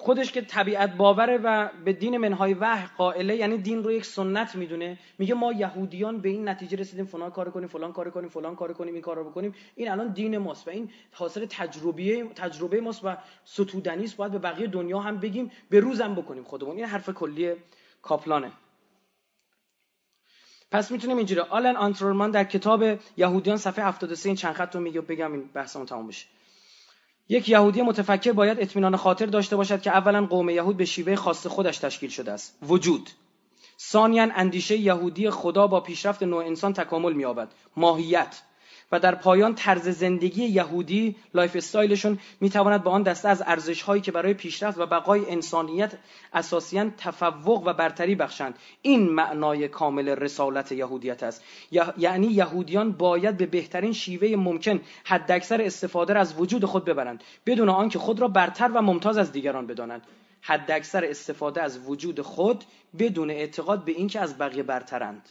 خودش که طبیعت باوره و به دین منهای وحی قائله یعنی دین رو یک سنت می‌دونه. میگه ما یهودیان به این نتیجه رسیدیم فلان کار کنیم فلان کار کنیم فلان کار کنیم این کار رو بکنیم این الان دین ماست و این حاصل تجربه تجربه ماست و ستودنی است. باید به بقیه دنیا هم بگیم به روزم بکنیم خودمون. این حرف کلی کاپلانه. پس می‌تونیم اینجوری. آلن آنترمن در کتاب یهودیان صفحه 73 این چند خط رو میگه بگم این بحثمون تمام بشه. یک یهودی متفکر باید اطمینان خاطر داشته باشد که اولا قوم یهود به شیوه خاص خودش تشکیل شده است. وجود. ثانیا اندیشه یهودی خدا با پیشرفت نوع انسان تکامل می‌یابد. ماهیت. و در پایان طرز زندگی یهودی lifestyle شون می‌تواند به آن دسته از ارزش هایی که برای پیشرفت و بقای انسانیت اساسیا تفوق و برتری بخشند. این معنای کامل رسالت یهودیت است. یعنی یهودیان باید به بهترین شیوه ممکن حداکثر استفاده را از وجود خود ببرند بدون آنکه خود را برتر و ممتاز از دیگران بدانند. حداکثر استفاده از وجود خود بدون اعتقاد به اینکه از بقیه برترند.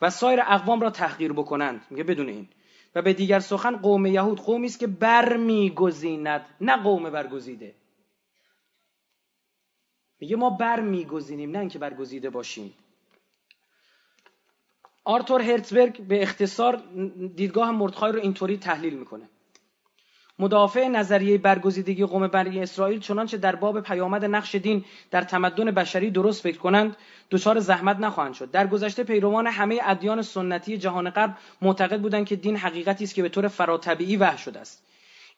و سایر اقوام را تحقیر بکنند. میگه بدون این و به دیگر سخن قوم یهود قومی است که برمیگزیند نه قوم برگزیده. میگه ما برمیگزینیم نه اینکه برگزیده باشیم. آرتور هرتزبرگ به اختصار دیدگاه مردخای رو اینطوری تحلیل می‌کنه. مدافع نظریه برگزیدگی قوم بنی اسرائیل چنانچه در باب پیامد نقش دین در تمدن بشری درست فکر کنند دچار زحمت نخواهند شد. در گذشته پیروان همه ادیان سنتی جهان غرب معتقد بودند که دین حقیقتی است که به طور فراتبیعی وحی شده است.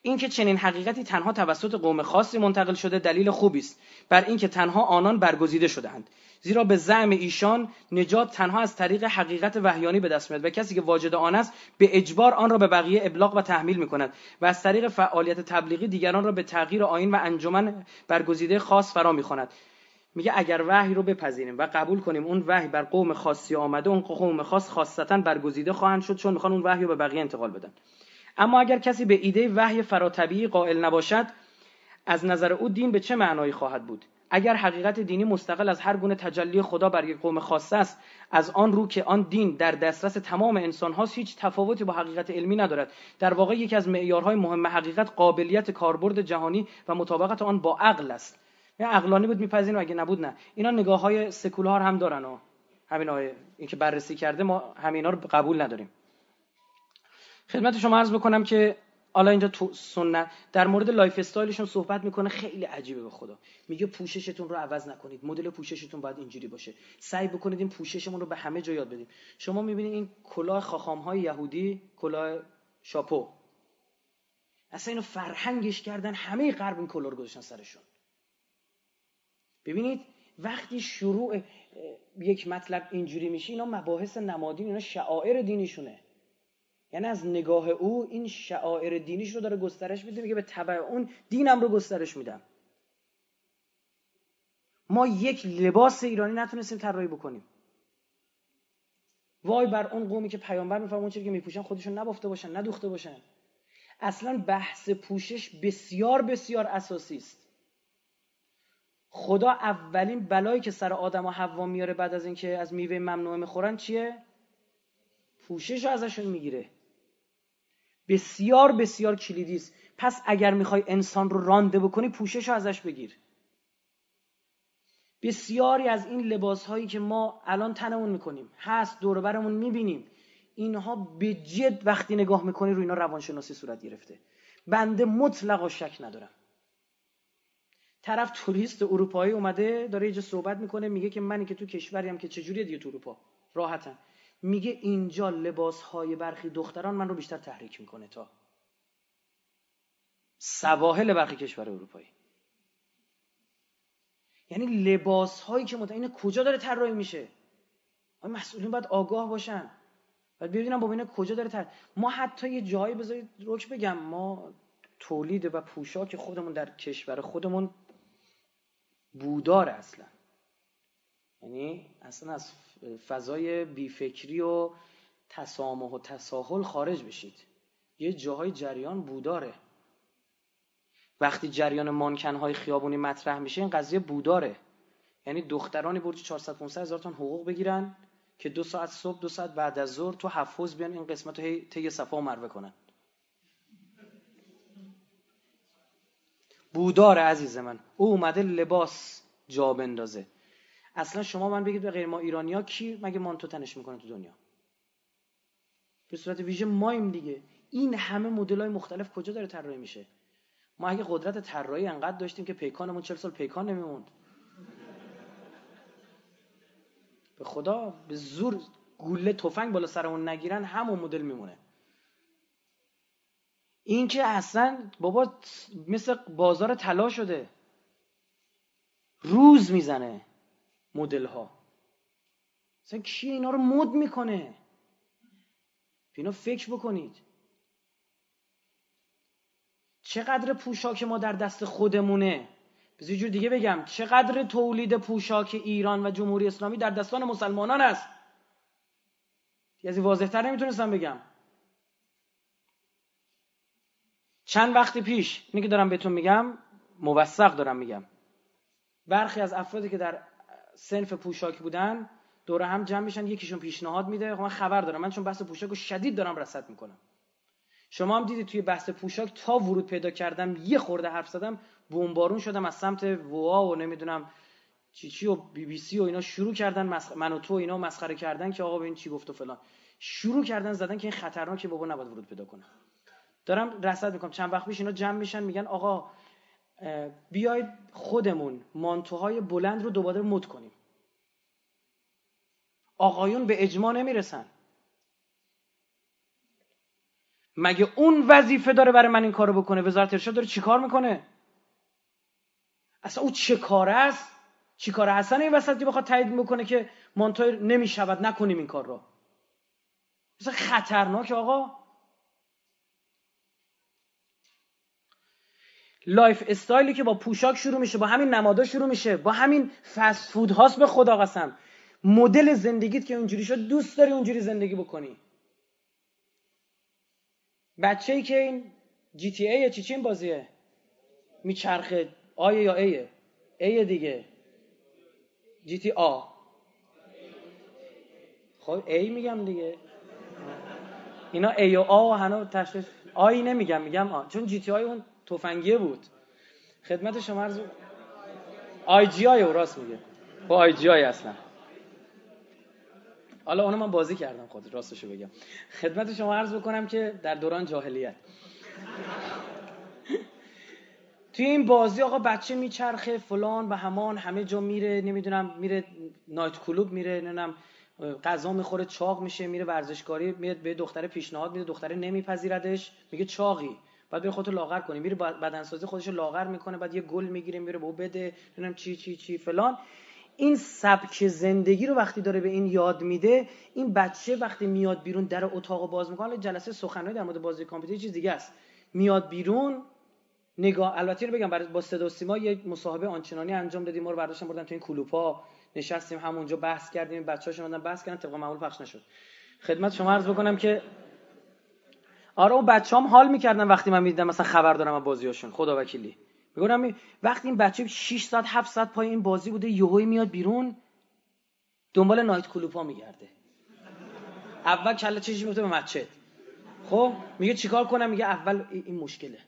اینکه چنین حقیقتی تنها توسط قوم خاصی منتقل شده دلیل خوبی است بر اینکه تنها آنان برگزیده شدهاند. زیرا به زعم ایشان نجات تنها از طریق حقیقت وحیانی به دست میاد و کسی که واجد آن است به اجبار آن را به بقیه ابلاغ و تحمیل می‌کند و از طریق فعالیت تبلیغی دیگران را به تغییر آین و انجمن برگزیده خاص فرا می‌خواند. میگه اگر وحی رو بپذیریم و قبول کنیم اون وحی بر قوم خاصی آمده اون قوم خاص خاصتا برگزیده خواهند شد چون می‌خوان اون وحی رو به بقیه انتقال بدن. اما اگر کسی به ایده وحی فراتبیعی قائل نباشد از نظر او دین به چه معنایی خواهد بود؟ اگر حقیقت دینی مستقل از هر گونه تجلی خدا بر یک قوم خاص است از آن رو که آن دین در دسترس تمام انسان هاست هیچ تفاوتی با حقیقت علمی ندارد. در واقع یکی از معیارهای مهم حقیقت قابلیت کاربرد جهانی و مطابقت آن با عقل است. یا عقلانی بود میپذیریم اگه نبود نه. اینا نگاه های سکولار هم دارن. و همین این که بررسی کرده ما همینا رو قبول نداریم. خدمت شما عرض بکنم که حالا اینجا تو سنت در مورد lifestyle شون صحبت می‌کنه خیلی عجیبه به خدا. میگه پوششتون رو عوض نکنید. مدل پوششتون باید اینجوری باشه. سعی بکنید این پوششمون رو به همه جا یاد بدیم. شما می‌بینید این کلاه خاخام های یهودی کلاه شاپو. اصلا اینو فرهنگش کردن همه غرب این کلاه رو گذاشتن سرشون. ببینید وقتی شروع یک مطلب اینجوری میشه اینا مباحث نمادین اینا شعائر دینیشونه یعنی از نگاه او این شعائر دینیش رو داره گسترش میده میگه به تبع اون دینم رو گسترش میدم. ما یک لباس ایرانی نتونستیم طراحی بکنیم. وای بر اون قومی که پیامبر میفرمون اون چیزی که میپوشن خودشون نبافته باشن ندوخته باشن. اصلا بحث پوشش بسیار بسیار اساسی است. خدا اولین بلایی که سر آدم و حوا میاره بعد از اینکه از میوه ممنوعه می‌خورن چیه؟ پوشش رو ازشون می‌گیره. بسیار بسیار کلیدی است. پس اگر می‌خوای انسان رو رانده بکنی پوشش رو ازش بگیر. بسیاری از این لباس هایی که ما الان تنمون می‌کنیم هست دور برمون می‌بینیم اینها به جد وقتی نگاه می‌کنی رو اینا روانشناسی صورت گرفته. بنده مطلقا شک ندارم. طرف توریست اروپایی اومده داره یه صحبت می‌کنه میگه که منی که تو کشوریم که چجوریه دیگه تو اروپا. راحتن. میگه اینجا لباس های برخی دختران من رو بیشتر تحریک می‌کنه تا سواحل برخی کشور اروپایی. یعنی لباس هایی که متعین کجا داره طراحی میشه؟ مسئولین باید آگاه باشن. باید ببینم ببینه کجا داره تر ما حتی یه جایی بذارید روک بگم. ما تولید و پوشاک خودمون در کشور خودمون بودار اصلا. یعنی اصلا از فضای بیفکری و تسامح و تساهل خارج بشید. یه جاهای جریان بوداره. وقتی جریان مانکنهای خیابونی مطرح میشه این قضیه بوداره. یعنی دخترانی برج 400 500 هزار تن حقوق بگیرن که دو ساعت صبح دو ساعت بعد از ظهر تو حفوظ بیان این قسمت رو طی صفا و مروه کنن. بودار عزیز من. او اومده لباس جا بندازه. اصلا شما من بگید به غیر ما ایرانیا کی مگه مانتو تنش می‌کنه تو دنیا؟ به صورت ویژه مایم دیگه. این همه مدل های مختلف کجا داره طراحی میشه؟ ما اگه قدرت طراحی انقدر داشتیم که پیکانمون 40 سال پیکان نمیموند. به خدا به زور گوله تفنگ بالا سرمون نگیرن همون مدل میمونه. این که اصلا بابا مثل بازار طلا شده. روز می‌زنه. مدل ها اصلا کی اینا رو مد می‌کنه؟ اینا فکر بکنید. چقدر پوشاک ما در دست خودمونه؟ بذار جور دیگه بگم. چقدر تولید پوشاک ایران و جمهوری اسلامی در دستان مسلمانان است؟ از این واضحتر نمی‌تونستم بگم. چند وقتی پیش اینی که دارم بهتون میگم موثق دارم میگم. برخی از افرادی که در سنف پوشاکی بودن دور هم جمع میشن یکیشون پیشنهاد میده. خب من خبر دارم من چون بحث پوشاک رو شدید دارم رصد می‌کنم. شما هم دیدید توی بحث پوشاک تا ورود پیدا کردم یه خورده حرف زدم بمبارون شدم از سمت ووا و نمی‌دونم چی چی و بی بی سی و اینا شروع کردن. من و تو اینا مسخره کردن که آقا ببین چی گفت و فلان. شروع کردن زدن که این خطرناکه بابا نباید ورود پیدا کنه. دارم رصد می‌کنم. چند وقت پیش اینا جمع میشن میگن آقا بیاید خودمون مانتوهای بلند رو دوباره مد کنیم. آقایون به اجماع نمی‌رسن. مگه اون وظیفه داره برای من این کارو بکنه؟ وزارت ارشاد داره چیکار می‌کنه؟ اصلا او چه کاره است؟ چی کاره؟ هستن این وسط که بخواد تایید بکنه که مانتو نمی‌شود نکنیم این کار رو. مثلا خطرناک آقا. lifestyle ی که با پوشاک شروع میشه با همین نمادا شروع میشه با همین فست فود هاست به خدا قسم. مدل زندگیت که اونجوری شد دوست داری اونجوری زندگی بکنی. بچه ای که این جی تی ایه چی چی بازیه؟ میچرخه. آیه یا ایه ایه دیگه. جی تی آ. خب ای میگم دیگه. اینا ای و آ و هنو تشخیص آی نمیگم میگم آ. چون جی تی آی اون تفنگیه بود. خدمت شما عرض آی جی آی او راست میگه. با آی جی آی اصلا. حالا اونو من بازی کردم خود راستشو بگم. خدمت شما عرض بکنم که در دوران جاهلیت. (laughs) توی این بازی آقا بچه میچرخه فلان و همان همه جا میره نمی‌دونم میره نایت کلوب میره نمی‌دونم غذا می‌خوره چاق میشه میره ورزشکاری میاد به دختره پیشنهاد میده دختره نمیپذیردش میگه چاقی. بعد بره خودتو لاغر کنی. میره بدنسازی خودش لاغر می‌کنه بعد یه گل می‌گیره میره بو بده نمی‌دونم چی چی چی فلان. این سبک زندگی رو وقتی داره به این یاد میده این بچه وقتی میاد بیرون در اتاق باز می‌کنه جلسه سخنرانی در مورد بازی کامپیوتر چیز دیگه است. میاد بیرون نگاه البته رو بگم با صدا سیما یه مصاحبه آنچنانی انجام دادیم ما رو برداشتن بردن تو این کلوپا. نشستیم همونجا بحث کردیم بچه‌ها اومدن بحث کردن طبق معمول پخش نشد. خدمت شما عرض بکنم که آره اون بچه‌ام حال می‌کردن وقتی من می‌دیدم مثلا خبر دارم از بازیاشون خدا وکیلی. میگم وقتی این بچه 6 ساعت 7 ساعت پای این بازی بوده یهویی میاد بیرون دنبال نایت کلوپا میگرده. اول کله چشش میفته به مچت خب میگه چیکار کنم؟ میگه اول این مشکله.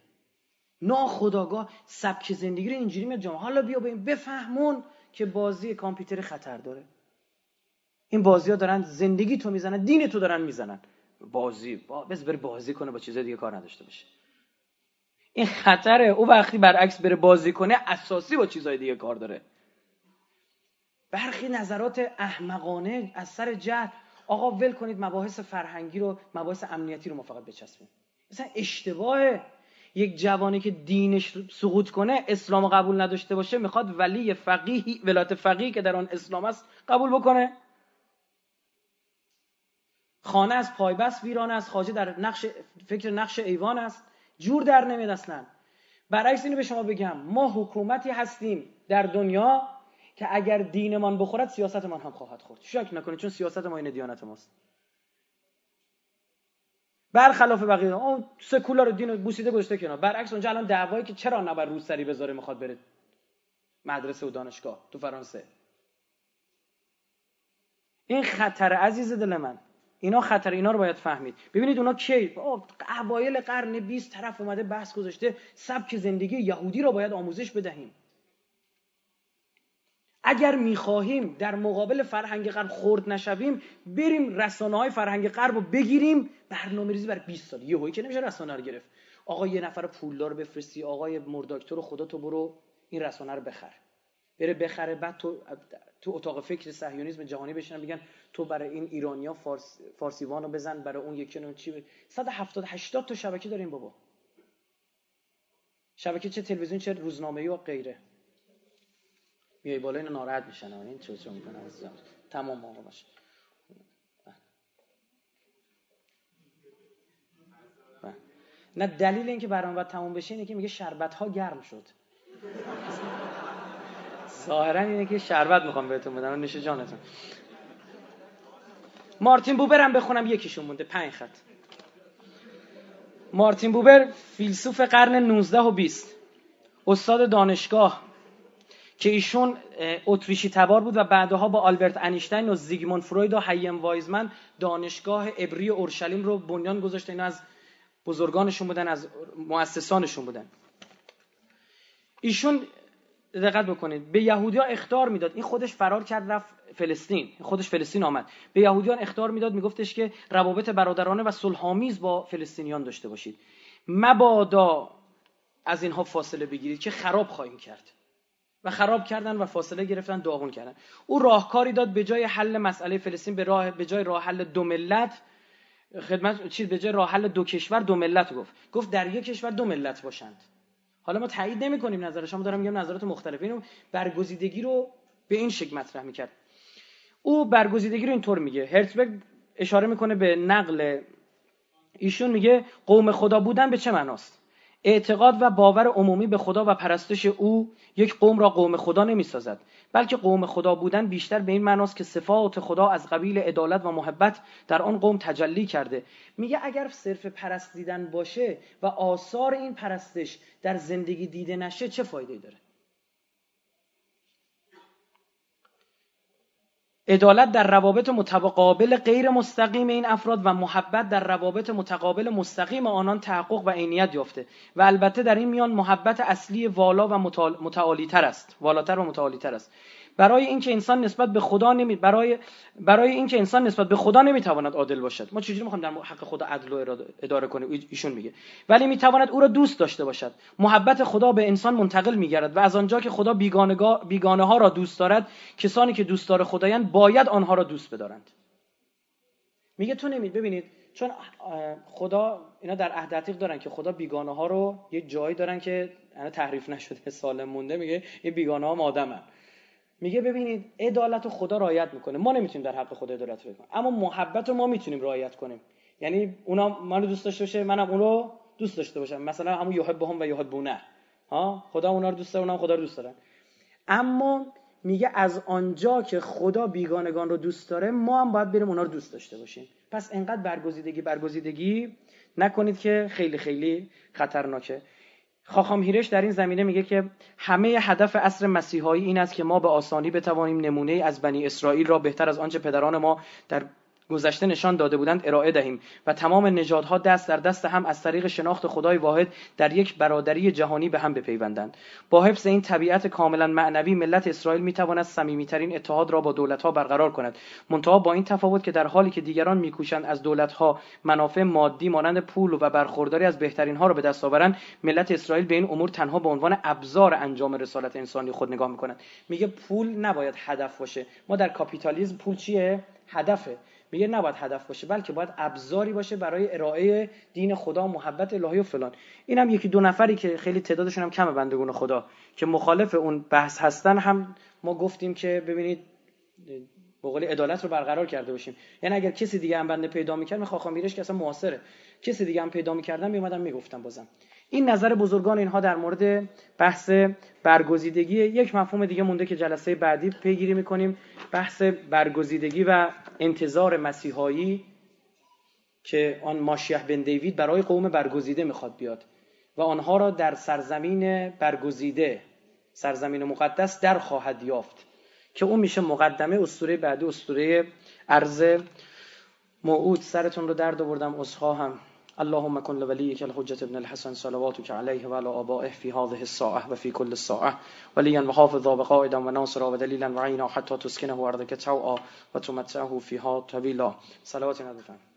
ناخداگاه سبک زندگی رو اینجوری میاد جامعه. حالا بیا این بفهمون که بازی کامپیوتر خطر داره. این بازی ها دارن زندگی تو می‌زنن دین تو دارن می‌زنن. بازی با بس بره بازی کنه با چیزای دیگه کار نداشته باشه. این خطره. او وقتی برعکس بره بازی کنه اساسی با چیزای دیگه کار داره. برخی نظرات احمقانه از سر جهل آقا ول کنید مباحث فرهنگی رو مباحث امنیتی رو ما فقط بچسبیم. مثلا اشتباه یک جوانی که دینش سقوط کنه اسلام قبول نداشته باشه می‌خواد ولی فقیه ولایت فقیه که در آن اسلام است قبول بکنه. خانه از پایبست ویران است. خواجه در نقش فکر نقش ایوان است. جور در نمیاد اصلا. برعکس اینو به شما بگم. ما حکومتی هستیم در دنیا که اگر دینمان بخورد سیاستمان هم خواهد خورد. شک نکنید؟ چون سیاست ما این دیانت ماست. برخلاف بقیه اون سکولار دین بوسیده گذاشته کنار. برعکس اونجا الان دعوایی که چرا نبر روسری بذاره می‌خواد بره مدرسه و دانشگاه تو فرانسه؟ این خطر عزیز دل من. اینا خطر اینا رو باید فهمید. ببینید اونا کی؟ اوایل قرن 20 طرف اومده بحث گذاشته سبک زندگی یهودی رو باید آموزش بدهیم. اگر می‌خواهیم در مقابل فرهنگ غرب خورد نشویم بریم رسانه های فرهنگ غرب رو بگیریم. برنامه ریزی برای 20 سال. یهویی که نمیشه رسانه رو گرفت. آقا یه نفر پولدار بفرستی آقای مرداکتور خدا تو برو این رسانه رو بخر. بره بخره بعد تو تو اتاق فکر صهیونیسم جهانی بشینن میگن تو برای این ایرانیا فارس فارسیوانو بزن برای اون یکی چی 170 80 تا شبکه داریم بابا. شبکه چه تلویزیون چه روزنامه‌ای و غیره. میای بالا اینو ناراحت میشن. این چه چه می‌کنه عزیزم تمام موقع باشه. بله. نه دلیل اینکه باید تموم بشه اینه که میگه شربت ها گرم شد. ظاهرا اینه که شربت می‌خوام بهتون بدم نشه جانتون. مارتین بوبر هم بخونم یکیشون مونده پنج خط. مارتین بوبر فیلسوف قرن 19 و 20 استاد دانشگاه که ایشون اتریشی تبار بود و بعدها با آلبرت انیشتین و زیگموند فروید و هیم وایزمن دانشگاه ابری اورشلیم رو بنیان گذاشته اینا از بزرگانشون بودن از مؤسسانشون بودن. ایشون دقت بکنید. به یهودیان اختار می‌داد. این خودش فرار کرد رفت فلسطین. خودش فلسطین آمد. به یهودیان اختار می‌داد. میگفتش که روابط برادرانه و صلحآمیز با فلسطینیان داشته باشید. مبادا از اینها فاصله بگیرید که خراب خواهیم کرد. و خراب کردن و فاصله گرفتن داغون کردن. او راهکاری داد به جای حل مسئله فلسطین به راه به جای راه حل دو ملت خدمت چیز به جای راه حل دو کشور دو ملت گفت. گفت در یک کشور دو ملت باشند. حالا ما تایید نمی کنیم نظر شما دارم میگم نظرات مختلف. اینو برگزیدگی رو به این شکل مطرح می‌کرد. او برگزیدگی رو اینطور میگه. هرتزبرگ اشاره می‌کنه به نقل. ایشون میگه قوم خدا بودن به چه معناست؟ اعتقاد و باور عمومی به خدا و پرستش او یک قوم را قوم خدا نمی سازد بلکه قوم خدا بودن بیشتر به این معناست که صفات خدا از قبیل عدالت و محبت در آن قوم تجلی کرده. میگه اگر صرف پرستیدن باشه و آثار این پرستش در زندگی دیده نشه چه فایده داره؟ عدالت در روابط متقابل غیر مستقیم این افراد و محبت در روابط متقابل مستقیم آنان تحقق و عینیت یافته. و البته در این میان محبت اصلی والا و متعالی تر است. والاتر و متعالی تر است. برای اینکه انسان نسبت به خدا نمی برای برای اینکه انسان نسبت به خدا نمی‌تواند عادل باشد. ما چجوری می‌خوایم در حق خدا عدل و اداره کنیم؟ ایشون میگه. ولی می‌تواند او را دوست داشته باشد. محبت خدا به انسان منتقل میگردد و از آنجا که خدا بیگانه ها را دوست دارد کسانی که دوست دار خدایند باید آنها را دوست بدارند. میگه تو نمید ببینید چون خدا اینا در عهد عتیق دارن که خدا بیگانه ها رو یه جایی دارن که تحریف نشده سالم مونده میگه این بیگانه ها مادمن. میگه ببینید عدالت خدا رعایت می‌کنه. ما نمی‌تونیم در حق خدا عدالت بکنیم اما محبت رو ما می‌تونیم رعایت کنیم. یعنی اونا منو دوست داشته باشه منم اون رو دوست داشته باشم. مثلا همون یحبهم و یحبونه. ها؟ خدا اونا رو دوست داره اونم خدا رو دوست دارن. اما میگه از آنجا که خدا بیگانگان رو دوست داره ما هم باید بریم اونا رو دوست داشته باشیم. پس انقدر برگزیدگی برگزیدگی نکنید که خیلی خیلی خطرناکه. خاخام هیرش در این زمینه میگه که همه هدف اصر مسیحایی این است که ما به آسانی بتوانیم نمونه از بنی اسرائیل را بهتر از آنچه پدران ما در گذشته نشان داده بودند ارائه دهیم و تمام نژادها دست در دست هم از طریق شناخت خدای واحد در یک برادری جهانی به هم بپیوندند. با حفظ این طبیعت کاملا معنوی ملت اسرائیل می‌تواند صمیمیترین اتحاد را با دولتها برقرار کند. منتها با این تفاوت که در حالی که دیگران میکوشند از دولتها منافع مادی مانند پول و برخورداری از بهترین ها را به دست آورند ملت اسرائیل به این امور تنها به عنوان ابزار انجام رسالت انسانی خود نگاه می‌کنند میگه پول نباید هدف باشه. ما در کاپیتالیسم پول چیه؟ هدفه. میگه نباید هدف باشه بلکه باید ابزاری باشه برای ارائه دین خدا محبت الهی و فلان. اینم یکی دو نفری که خیلی تعدادشون هم کمه بندگون خدا که مخالف اون بحث هستن هم ما گفتیم که ببینید بقول عدالت رو برقرار کرده باشیم. یعنی اگر کسی دیگه هم بنده پیدا می‌کرد می‌خوام میرش که اصلا معاصره. کسی دیگه هم پیدا می‌کردم میومدم می‌گفتم بازم. این نظر بزرگان اینها در مورد بحث برگزیدگی یک مفهوم دیگه مونده که جلسه بعدی پیگیری می‌کنیم بحث برگزیدگی و انتظار مسیحایی که آن ماشیح بن دیوید برای قوم برگزیده می‌خواد بیاد و آنها را در سرزمین برگزیده سرزمین مقدس در خواهد یافت که اون میشه مقدمه اسطوره بعدی اسطوره ارز موعود. سرتون رو درد آوردم هم اللهم كن لوليك الحجة ابن الحسن صلواتك عليه وعلى آبائه في هذه الساعة وفي كل الساعة. وليا وحافظا وقائدا وناصرا ودليلا وعينا حتى تسكنه أرضك توعا وتمتعه فيها طويلا. صلوات ندفن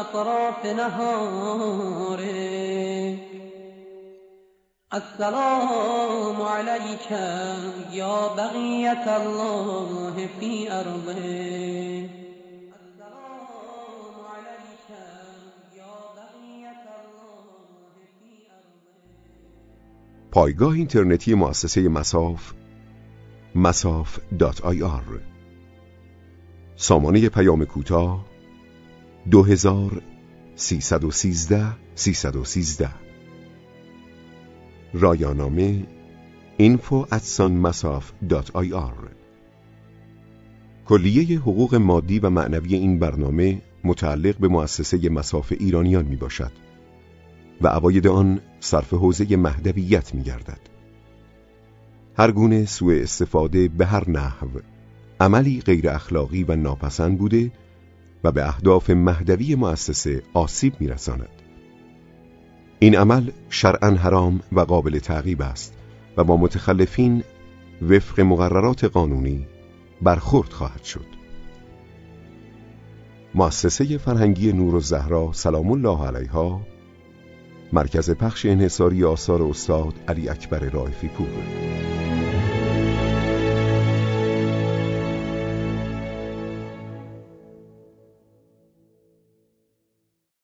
أطراف نهاره السلام عليك يا بقية الله في أرضه پایگاه اینترنتی مؤسسه مساف مساف دات آی آر. سامانه پیام کوتاه دو هزار سیصد و سیزده سیصد و سیزده رایانامه info کلیه حقوق مادی و معنوی این برنامه متعلق به مؤسسه مساف ایرانیان می باشد و عواید آن صرف حوزه مهدویت می گردد. هر گونه سوء استفاده به هر نحو عملی غیر اخلاقی و ناپسند بوده و به اهداف مهدوی مؤسسه آسیب میرساند. این عمل شرعا حرام و قابل تعقیب است و با متخلفین وفق مقررات قانونی برخورد خواهد شد. مؤسسه فرهنگی نور و زهرا سلام الله علیها مرکز پخش انحصاری آثار استاد علی اکبر رائفی پور